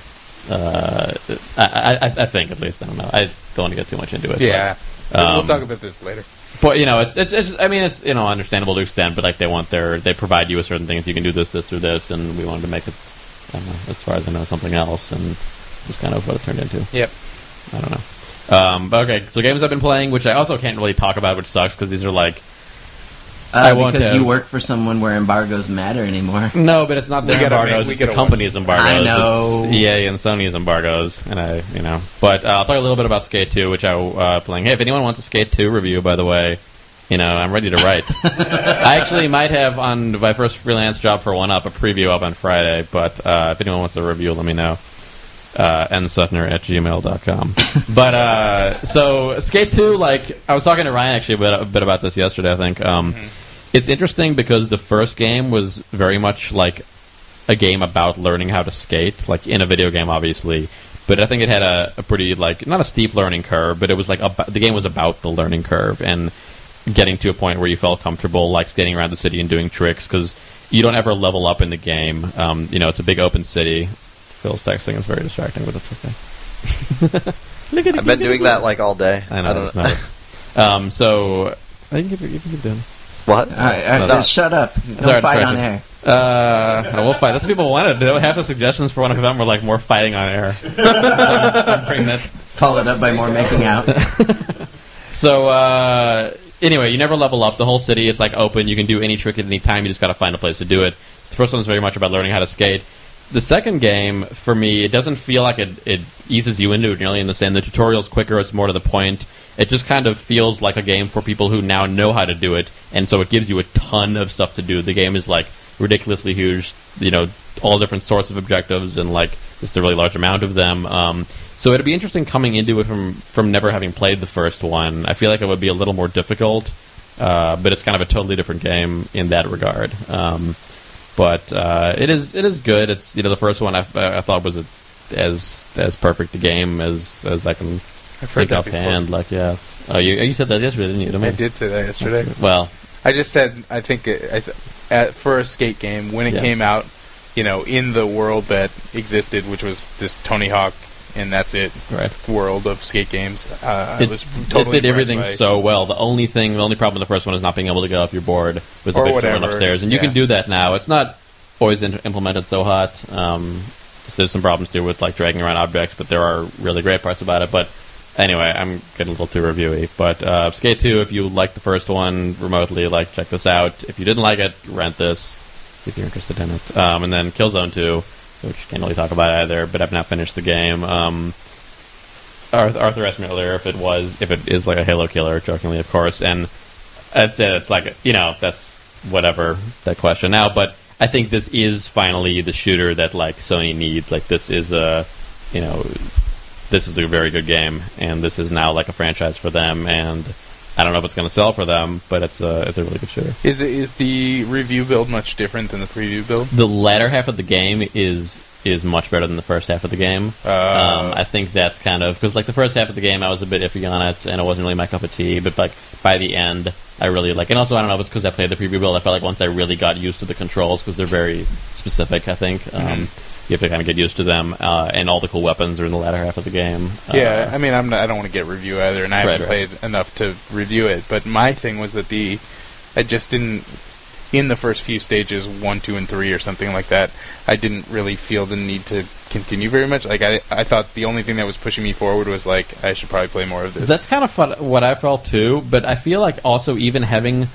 [SPEAKER 3] uh, I, I, I think at least I don't know. I don't want to get too much into it. but-
[SPEAKER 7] Yeah. we'll
[SPEAKER 3] um,
[SPEAKER 7] talk about this later.
[SPEAKER 3] But you know, it's, it's it's I mean, it's you know understandable to extent, but like they want their they provide you with certain things. You can do this, this, or this, and we wanted to make it. I don't know, as far as I know, something else, and it's kind of what it turned into.
[SPEAKER 7] Yep.
[SPEAKER 3] I don't know. Um, but okay, so games I've been playing, which I also can't really talk about, which sucks because these are like
[SPEAKER 4] uh,
[SPEAKER 3] I won't
[SPEAKER 4] because
[SPEAKER 3] have-
[SPEAKER 4] you work for someone where embargoes matter anymore. <laughs>
[SPEAKER 3] no, but it's not
[SPEAKER 7] We
[SPEAKER 3] their
[SPEAKER 7] gotta
[SPEAKER 3] embargoes;
[SPEAKER 7] we
[SPEAKER 3] it's the
[SPEAKER 7] gotta
[SPEAKER 3] company's embargoes.
[SPEAKER 4] I know.
[SPEAKER 3] It's EA and Sony's embargoes, and I, you know. But uh, I'll talk a little bit about Skate 2, which I'm uh, playing. Hey, if anyone wants a Skate 2 review, by the way, you know, I'm ready to write. <laughs> I actually might have on my first freelance job for One Up a preview up on Friday, but uh, if anyone wants a review, let me know. Uh, nsuttner at gmail.com. but, uh, so, Skate 2, like, I was talking to Ryan actually a bit, a bit about this yesterday, I think. Um, It's interesting because the first game was very much like a game about learning how to skate, like in a video game, obviously. But I think it had a, a pretty like not a steep learning curve, but it was like about, the game was about the learning curve and getting to a point where you felt comfortable, like skating around the city and doing tricks because you don't ever level up in the game. Um, you know, it's a big open city. Phil's texting is very distracting, but it's okay. <laughs> Look at
[SPEAKER 1] I've been doing that like all day.
[SPEAKER 3] I know.
[SPEAKER 1] don't
[SPEAKER 3] it's <laughs> not- um, so I can keep, you can keep doing.
[SPEAKER 1] What?
[SPEAKER 4] All right, all right,
[SPEAKER 3] No.
[SPEAKER 4] shut up! Don't
[SPEAKER 3] Sorry,
[SPEAKER 4] fight on air.
[SPEAKER 3] Uh, we'll fight. That's what people wanted. Half the suggestions for one of them were like more fighting on air. <laughs> Um, bring that.
[SPEAKER 4] Follow it up by more making out.
[SPEAKER 3] So uh, anyway, you never level up. The whole city it's like open. You can do any trick at any time. You just got to find a place to do it. The first one is very much about learning how to skate. The second game, for me, it doesn't feel like it, it eases you into it nearly in the same. The tutorial's quicker. It's more to the point. It just kind of feels like a game for people who now know how to do it, and so it gives you a ton of stuff to do. The game is like ridiculously huge. You know, all different sorts of objectives and like just a really large amount of them. Um, so it'd be interesting coming into it from from never having played the first one. I feel like it would be a little more difficult, uh, but it's kind of a totally different game in that regard. Um, but uh, it is it is good. It's you know the first one I, I thought was a, as as perfect a game as as I can
[SPEAKER 7] I've
[SPEAKER 3] think
[SPEAKER 7] that before.
[SPEAKER 3] offhand. Like yeah, oh you you said that yesterday, didn't you? to me?
[SPEAKER 7] I did say that yesterday.
[SPEAKER 3] Well,
[SPEAKER 7] I just said I think it, I th- at, for a skate game when it
[SPEAKER 3] Yeah.
[SPEAKER 7] came out, you know, in the world that existed, which was this Tony Hawk and that's it.
[SPEAKER 3] Right.
[SPEAKER 7] World of skate games. Uh, I
[SPEAKER 3] It,
[SPEAKER 7] was
[SPEAKER 3] it
[SPEAKER 7] totally
[SPEAKER 3] did everything so well. The only thing, the only problem with the first one is not being able to get off your board. Was a
[SPEAKER 7] Or
[SPEAKER 3] big
[SPEAKER 7] whatever,
[SPEAKER 3] upstairs, and you
[SPEAKER 7] yeah.
[SPEAKER 3] can do that now. It's not always in- implemented so hot. Um, there's some problems too with like dragging around objects, but there are really great parts about it. But anyway, I'm getting a little too reviewy. But uh, Skate 2, if you like the first one remotely, like check this out. If you didn't like it, rent this if you're interested in it. Um, and then Killzone 2, which can't really talk about either, but I've not finished the game. Um, Arthur, Arthur asked me earlier if it was if it is like a Halo killer, jokingly, of course, and I'd say it's like you know that's whatever that question now, but I think this is finally the shooter that like Sony needs. Like this is a you know this is a very good game, and this is now like a franchise for them, and I don't know if it's going to sell for them, but it's a it's a really good shooter.
[SPEAKER 7] Is it, is the review build much different than the preview build?
[SPEAKER 3] The latter half of the game is is much better than the first half of the game.
[SPEAKER 7] Uh,
[SPEAKER 3] um, I think that's kind of because like the first half of the game, I was a bit iffy on it, and it wasn't really my cup of tea. But like by the end, I really like. And also, I don't know if it's because I played the preview build. I felt like once I really got used to the controls because they're very specific. I think um, you have to kind of get used to them, uh, and all the cool weapons are in the latter half of the game.
[SPEAKER 7] Yeah,
[SPEAKER 3] Uh,
[SPEAKER 7] I mean, I'm not, I don't want to get review either, and I
[SPEAKER 3] Right,
[SPEAKER 7] haven't
[SPEAKER 3] right.
[SPEAKER 7] played enough to review it. But my thing was that the I just didn't in the first few stages, one, two, and three, or something like that. I didn't really feel the need to continue very much. Like I, I thought the only thing that was pushing me forward was like I should probably play more of this.
[SPEAKER 3] That's kind of fun, what I felt too, but I feel like also even having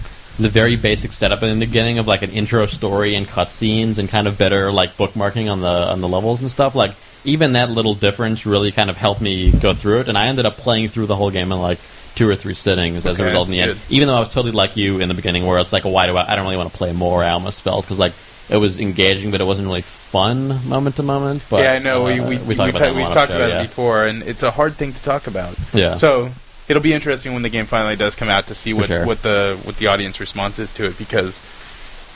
[SPEAKER 3] the very basic setup in the beginning of like an intro story and cutscenes and kind of better like bookmarking on the on the levels and stuff, like even that little difference really kind of helped me go through it, and I ended up playing through the whole game in like two or three sittings as a result in the
[SPEAKER 7] that's
[SPEAKER 3] end. Even though I was totally like you in the beginning, where it's like, why do I? I don't really want to play more. I almost felt because like it was engaging, but it wasn't really fun moment to moment. But
[SPEAKER 7] yeah, I know. we
[SPEAKER 3] uh,
[SPEAKER 7] we,
[SPEAKER 3] we
[SPEAKER 7] we
[SPEAKER 3] talked about
[SPEAKER 7] ta-
[SPEAKER 3] that in
[SPEAKER 7] we've talked
[SPEAKER 3] show,
[SPEAKER 7] about
[SPEAKER 3] yeah.
[SPEAKER 7] it before, and it's a hard thing to talk about.
[SPEAKER 3] Yeah.
[SPEAKER 7] So it'll be interesting when the game finally does come out to see what,
[SPEAKER 3] sure.
[SPEAKER 7] what the what the audience response is to it because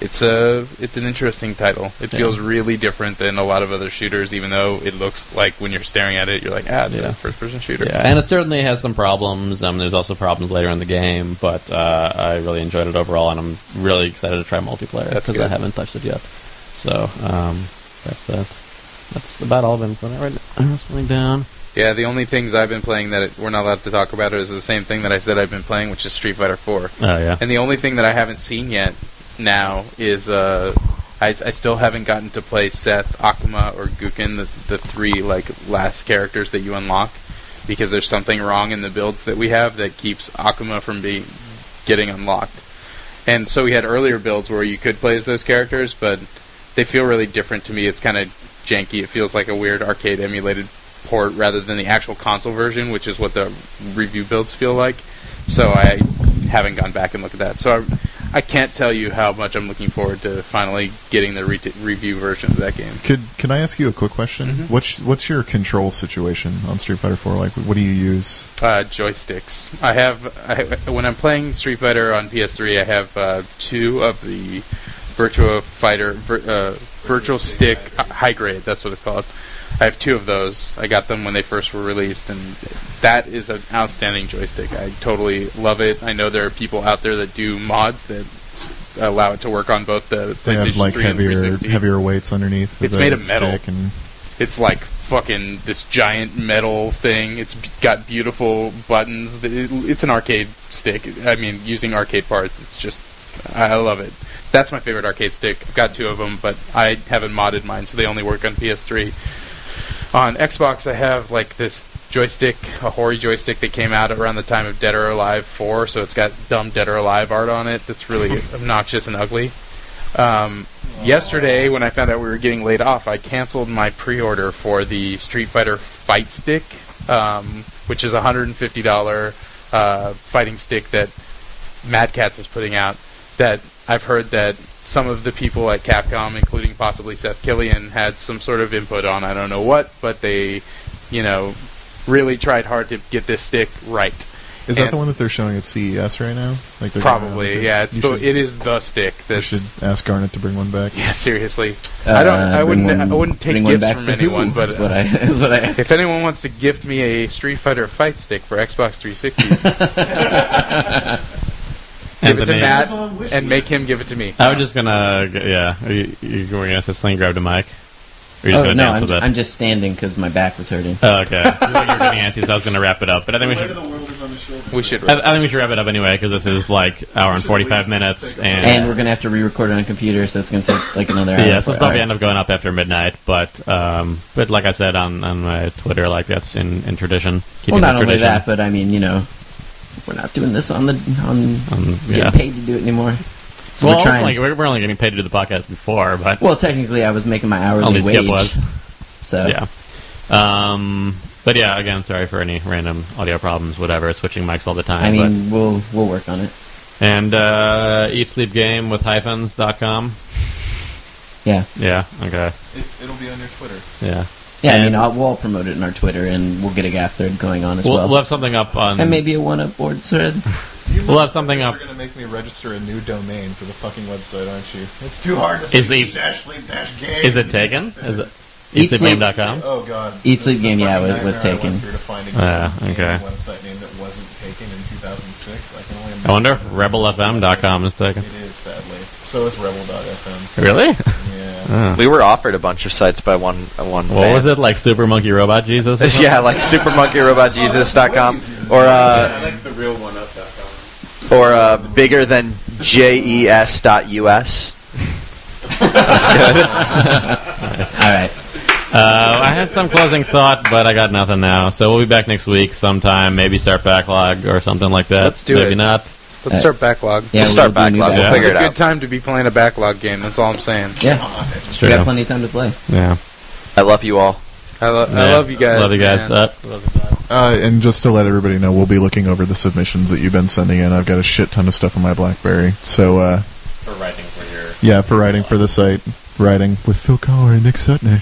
[SPEAKER 7] it's a it's an interesting title. It
[SPEAKER 3] Yeah.
[SPEAKER 7] feels really different than a lot of other shooters, even though it looks like when you're staring at it, you're like, ah, it's
[SPEAKER 3] Yeah.
[SPEAKER 7] a first person shooter.
[SPEAKER 3] Yeah, and it certainly has some problems. Um, there's also problems later in the game, but uh, I really enjoyed it overall, and I'm really excited to try multiplayer because I haven't touched it yet. So um, that's that. That's about all I've been playing. Right, I wrote something down.
[SPEAKER 7] Yeah, the only things I've been playing that it, we're not allowed to talk about is the same thing that I said I've been playing, which is Street Fighter 4.
[SPEAKER 3] Oh yeah,
[SPEAKER 7] And the only thing that I haven't seen yet now is uh, I, I still haven't gotten to play Seth, Akuma, or Gouken, the, the three like last characters that you unlock, because there's something wrong in the builds that we have that keeps Akuma from being getting unlocked. And so we had earlier builds where you could play as those characters, but they feel really different to me. It's kind of janky. It feels like a weird arcade emulated port rather than the actual console version, which is what the review builds feel like. So I haven't gone back and looked at that. So I, I can't tell you how much I'm looking forward to finally getting the re- review version of that game.
[SPEAKER 2] Could can I ask you a quick question?
[SPEAKER 7] Mhm.
[SPEAKER 2] What's what's your control situation on Street Fighter 4? Like, what do you use?
[SPEAKER 7] Uh, joysticks. I have I, when I'm playing Street Fighter on PS3. I have uh, two of the Virtua Fighter vir, uh, Virtua Stick High Grade. That's what it's called. I have two of those. I got them when they first were released, and that is an outstanding joystick. I totally love it. I know there are people out there that do mods that s- allow it to work on both the
[SPEAKER 2] They have
[SPEAKER 7] PlayStation
[SPEAKER 2] like
[SPEAKER 7] 3 and
[SPEAKER 2] heavier
[SPEAKER 7] 360.
[SPEAKER 2] heavier weights underneath.
[SPEAKER 7] It's made of metal.
[SPEAKER 2] and
[SPEAKER 7] It's like fucking this giant metal thing. It's b- got beautiful buttons. It's an arcade stick. I mean, using arcade parts, it's just I love it. That's my favorite arcade stick. I've got two of them, but I haven't modded mine, so they only work on PS3. On Xbox, I have like this joystick, a Hori joystick that came out around the time of Dead or Alive 4, so it's got dumb Dead or Alive art on it that's really <laughs> obnoxious and ugly. Um, yesterday, when I found out we were getting laid off, I canceled my pre-order for the Street Fighter Fight Stick, um, which is a hundred and fifty dollar uh, fighting stick that Mad Catz is putting out. That I've heard that some of the people at Capcom, including possibly Seth Killian, had some sort of input on. I don't know what, but they, you know, really tried hard to get this stick right.
[SPEAKER 2] is that the one that they're showing at CES right now? Like they're gonna have
[SPEAKER 7] Probably,
[SPEAKER 2] it?
[SPEAKER 7] yeah. It's the,
[SPEAKER 2] should-
[SPEAKER 7] it is the stick.
[SPEAKER 2] You
[SPEAKER 7] That's
[SPEAKER 2] should ask Garnett to bring one back. <laughs>
[SPEAKER 7] yeah. Seriously,
[SPEAKER 4] Uh,
[SPEAKER 7] I don't. I wouldn't.
[SPEAKER 4] one-
[SPEAKER 7] I wouldn't take gifts
[SPEAKER 4] back
[SPEAKER 7] from anyone,
[SPEAKER 4] who?
[SPEAKER 7] but
[SPEAKER 4] is what I <laughs> is what I asked.
[SPEAKER 7] if anyone wants to gift me a Street Fighter Fight Stick for Xbox 360, <laughs> give it to Matt and make him give it to me.
[SPEAKER 3] I was just gonna, yeah. Are you, you were gonna say something? Grab the mic. Or you just
[SPEAKER 4] Oh,
[SPEAKER 3] gonna
[SPEAKER 4] no,
[SPEAKER 3] dance
[SPEAKER 4] I'm,
[SPEAKER 3] with it?
[SPEAKER 4] I'm just standing because my back was hurting.
[SPEAKER 3] Oh, okay. You look like you're getting antsy, so I was going to wrap it up. But I think we should.
[SPEAKER 7] We should.
[SPEAKER 3] I, I think we should wrap it up anyway because this is like hour and forty five minutes, and,
[SPEAKER 4] And we're gonna have to re-record it on a computer, so it's gonna take like another hour.
[SPEAKER 3] yeah, so it's probably
[SPEAKER 4] Alright.
[SPEAKER 3] end up going up after midnight. But um, but like I said on, on my Twitter, like that's in, in tradition. Keeping
[SPEAKER 4] Well, not
[SPEAKER 3] that
[SPEAKER 4] only
[SPEAKER 3] tradition.
[SPEAKER 4] that, but I mean, you know, we're not doing this on the on
[SPEAKER 3] Um,
[SPEAKER 4] getting
[SPEAKER 3] yeah.
[SPEAKER 4] paid to do it anymore. So
[SPEAKER 3] well,
[SPEAKER 4] we're trying.
[SPEAKER 3] Like, we're, we're only getting paid to do the podcast before, but
[SPEAKER 4] well, technically, I was making my hourly
[SPEAKER 3] only
[SPEAKER 4] wage.
[SPEAKER 3] Skip was. <laughs>
[SPEAKER 4] So
[SPEAKER 3] Yeah. Um, but yeah, again, sorry for any random audio problems, whatever. Switching mics all the time.
[SPEAKER 4] I mean, we'll we'll work on it.
[SPEAKER 3] and uh, eat sleep game with hyphens.com.
[SPEAKER 4] Yeah,
[SPEAKER 3] Yeah. Okay.
[SPEAKER 2] It's, it'll be on your Twitter.
[SPEAKER 3] Yeah.
[SPEAKER 4] Yeah. I
[SPEAKER 3] And-
[SPEAKER 4] mean, I'll, we'll all promote it in our Twitter, and we'll get a GAF thread going on as
[SPEAKER 3] We'll,
[SPEAKER 4] well,
[SPEAKER 3] we'll have something up on.
[SPEAKER 4] and maybe a one-up board thread. <laughs>
[SPEAKER 3] We'll have something up.
[SPEAKER 2] You're gonna make me register a new domain for the fucking website, aren't you? It's too hard to
[SPEAKER 3] Is
[SPEAKER 2] say
[SPEAKER 3] the-
[SPEAKER 2] dash sleep dash game.
[SPEAKER 3] Is it taken? Is it
[SPEAKER 4] Eat Sleep-
[SPEAKER 3] eatsleepgame.com?
[SPEAKER 2] Oh god.
[SPEAKER 4] Eat Sleep Game, yeah,
[SPEAKER 2] fucking
[SPEAKER 4] was- was taken.
[SPEAKER 2] went through to find a
[SPEAKER 3] Ah,
[SPEAKER 2] game-
[SPEAKER 3] okay.
[SPEAKER 2] Website name that wasn't taken in 2006. I can only.
[SPEAKER 3] I wonder if rebelfm.com is taken.
[SPEAKER 2] It is sadly. So is Rebel.fm.
[SPEAKER 3] Really?
[SPEAKER 2] Yeah.
[SPEAKER 1] We were offered a bunch of sites by one one.
[SPEAKER 3] What
[SPEAKER 1] fan.
[SPEAKER 3] was it like? Super Monkey Robot Jesus? <laughs>
[SPEAKER 1] yeah, like supermonkeyrobotjesus.com or uh,
[SPEAKER 6] like the real one up.com.
[SPEAKER 1] or uh, bigger than jes dot us. <laughs> That's good.
[SPEAKER 4] all right.
[SPEAKER 3] Uh, I had some closing thought, but I got nothing now. So we'll be back next week sometime. Maybe start backlog or something like that.
[SPEAKER 7] Let's do it.
[SPEAKER 3] maybe
[SPEAKER 7] it.
[SPEAKER 3] not.
[SPEAKER 7] Let's start backlog.
[SPEAKER 4] Yeah,
[SPEAKER 1] We'll start
[SPEAKER 4] we'll do a new
[SPEAKER 1] backlog. We'll
[SPEAKER 3] Yeah.
[SPEAKER 7] It's a
[SPEAKER 1] it
[SPEAKER 7] good
[SPEAKER 1] out.
[SPEAKER 7] time to be playing a backlog game. That's all I'm saying.
[SPEAKER 4] Yeah,
[SPEAKER 3] It's
[SPEAKER 4] we
[SPEAKER 3] true.
[SPEAKER 4] got plenty of time to play.
[SPEAKER 3] Yeah.
[SPEAKER 1] I love you all.
[SPEAKER 7] I, lo- I
[SPEAKER 3] Yeah.
[SPEAKER 7] love you guys.
[SPEAKER 3] Love you guys.
[SPEAKER 7] man.
[SPEAKER 3] Uh,
[SPEAKER 2] Uh, and just to let everybody know, we'll be looking over the submissions that you've been sending in. I've got a shit ton of stuff on my BlackBerry. So, uh,
[SPEAKER 3] for writing for your.
[SPEAKER 2] yeah, for writing for the site, writing with Phil Kollar and Nick Suttner.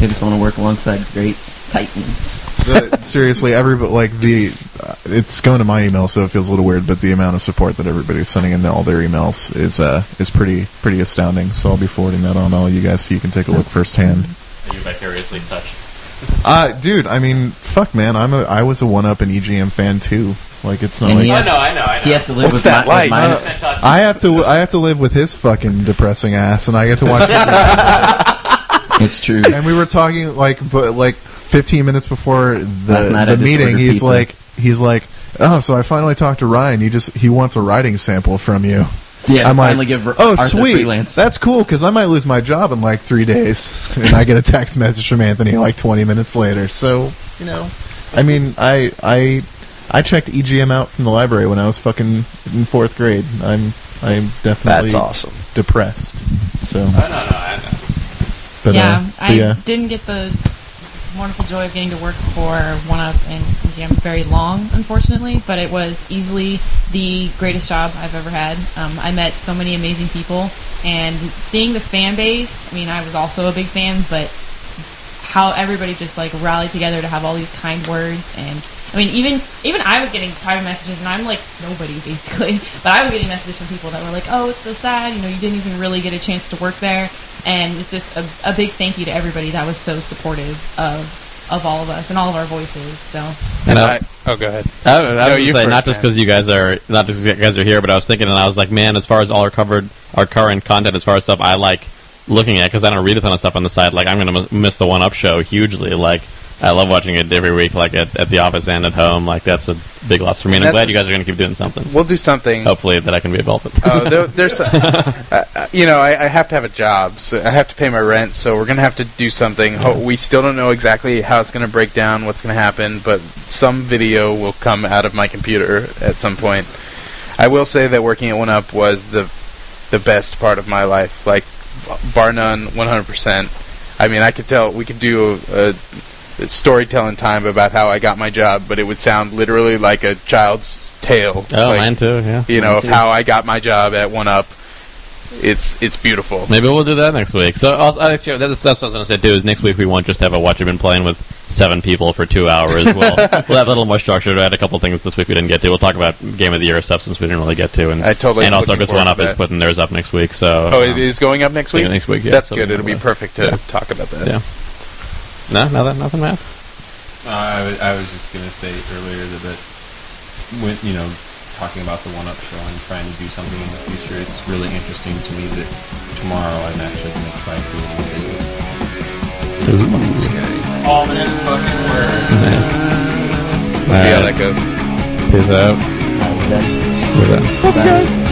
[SPEAKER 4] They just want to work alongside greats, titans.
[SPEAKER 2] The- <laughs> seriously, everybody like the uh, it's going to my email, so it feels a little weird. But the amount of support that everybody's sending in all their emails is uh is pretty pretty astounding. So I'll be forwarding that on all you guys, so you can take a look firsthand.
[SPEAKER 3] Are you vicariously touched?
[SPEAKER 2] Uh, dude, I mean, fuck, man, I'm a I was a one up and EGM fan too. Like it's not
[SPEAKER 4] And
[SPEAKER 2] like
[SPEAKER 4] he has,
[SPEAKER 3] I know, I know, I know.
[SPEAKER 4] he has to live
[SPEAKER 1] What's
[SPEAKER 4] with,
[SPEAKER 1] that
[SPEAKER 4] my, with
[SPEAKER 1] like?
[SPEAKER 4] mine.
[SPEAKER 2] I have to I have to live with his fucking depressing ass, and I get to watch. <laughs>
[SPEAKER 4] It's true.
[SPEAKER 2] and we were talking like but like 15 minutes before the,
[SPEAKER 4] Last night
[SPEAKER 2] the meeting he's
[SPEAKER 4] pizza.
[SPEAKER 2] like he's like oh so i finally talked to ryan he just he wants a writing sample from you
[SPEAKER 4] Yeah,
[SPEAKER 2] i'm
[SPEAKER 4] finally
[SPEAKER 2] like
[SPEAKER 4] give
[SPEAKER 2] oh
[SPEAKER 4] Arthur
[SPEAKER 2] sweet
[SPEAKER 4] freelance.
[SPEAKER 2] that's cool because i might lose my job in like three days <laughs> and i get a text message from anthony like 20 minutes later so you know i mean i i i checked egm out from the library when i was fucking in fourth grade i'm i'm definitely
[SPEAKER 1] That's awesome.
[SPEAKER 2] depressed so
[SPEAKER 3] I know, no, I know.
[SPEAKER 2] But,
[SPEAKER 8] yeah,
[SPEAKER 2] uh,
[SPEAKER 8] I
[SPEAKER 2] yeah
[SPEAKER 8] didn't get the wonderful joy of getting to work for One Up and EGM very long, unfortunately, but it was easily the greatest job I've ever had. Um, I met so many amazing people, and seeing the fan base. I mean, I was also a big fan, but how everybody just like rallied together to have all these kind words. And I mean even even I was getting private messages and I'm like nobody <laughs> basically. But I was getting messages from people that were like oh it's so sad. You know you didn't even really get a chance to work there. And it's just a, a big thank you to everybody that was so supportive of of all of us and all of our voices so.
[SPEAKER 7] And I, oh, go ahead.
[SPEAKER 3] I, I was
[SPEAKER 7] No,
[SPEAKER 3] gonna
[SPEAKER 7] you
[SPEAKER 3] say
[SPEAKER 7] first,
[SPEAKER 3] not just because you guys are not just 'cause you guys are here, but I was thinking and I was like, man, as far as all our covered our current content, as far as stuff I like looking at, because I don't read a ton of stuff on the side. Like I'm gonna m- miss the one up show hugely. Like I love watching it every week, like at, at the office and at home. Like that's a big loss for me. And I'm
[SPEAKER 7] That's-
[SPEAKER 3] glad you guys are gonna keep doing something.
[SPEAKER 7] We'll do something.
[SPEAKER 3] Hopefully that I can be involved in.
[SPEAKER 7] Oh, there, <laughs> there's, uh, uh, you know, I, I have to have a job, so I have to pay my rent. So we're gonna have to do something. Ho- we still don't know exactly how it's gonna break down, what's gonna happen, but some video will come out of my computer at some point. I will say that working at One Up was the the best part of my life, like bar none, 100%. I mean, I could tell we could do a, a storytelling time about how I got my job, but it would sound literally like a child's tale.
[SPEAKER 3] Oh,
[SPEAKER 7] like,
[SPEAKER 3] mine too. Yeah.
[SPEAKER 7] you know,
[SPEAKER 4] Mine
[SPEAKER 7] of how I got my job at One Up. It's it's beautiful.
[SPEAKER 3] Maybe we'll do that next week. So, also, actually, that's, that's what I was going to say too. Is next week we won't just have a watch. You've been playing with seven people for two hours. We'll <laughs> we'll have a little more structure. I had a couple things this week we didn't get to. We'll talk about game of the year stuff since we didn't really get to. And
[SPEAKER 7] I totally
[SPEAKER 3] and also because one
[SPEAKER 7] forward
[SPEAKER 3] up is putting theirs up next week. So
[SPEAKER 7] Oh,
[SPEAKER 3] um,
[SPEAKER 7] it is going up next week.
[SPEAKER 3] next week, yeah,
[SPEAKER 7] That's
[SPEAKER 3] something
[SPEAKER 7] good. It'll be perfect to
[SPEAKER 3] Yeah.
[SPEAKER 7] talk about that.
[SPEAKER 3] Yeah. no, nothing, nothing, Matt.
[SPEAKER 6] Uh, I, was, I was just going to say earlier that, that when, you know, talking about the one-up show and trying to do something in the future, it's really interesting to me that tomorrow I'm actually going to try creating a business. That's the scary.
[SPEAKER 2] Ominous fucking
[SPEAKER 6] words.
[SPEAKER 7] We'll see how that goes.
[SPEAKER 6] Peace out.
[SPEAKER 3] We're Bye.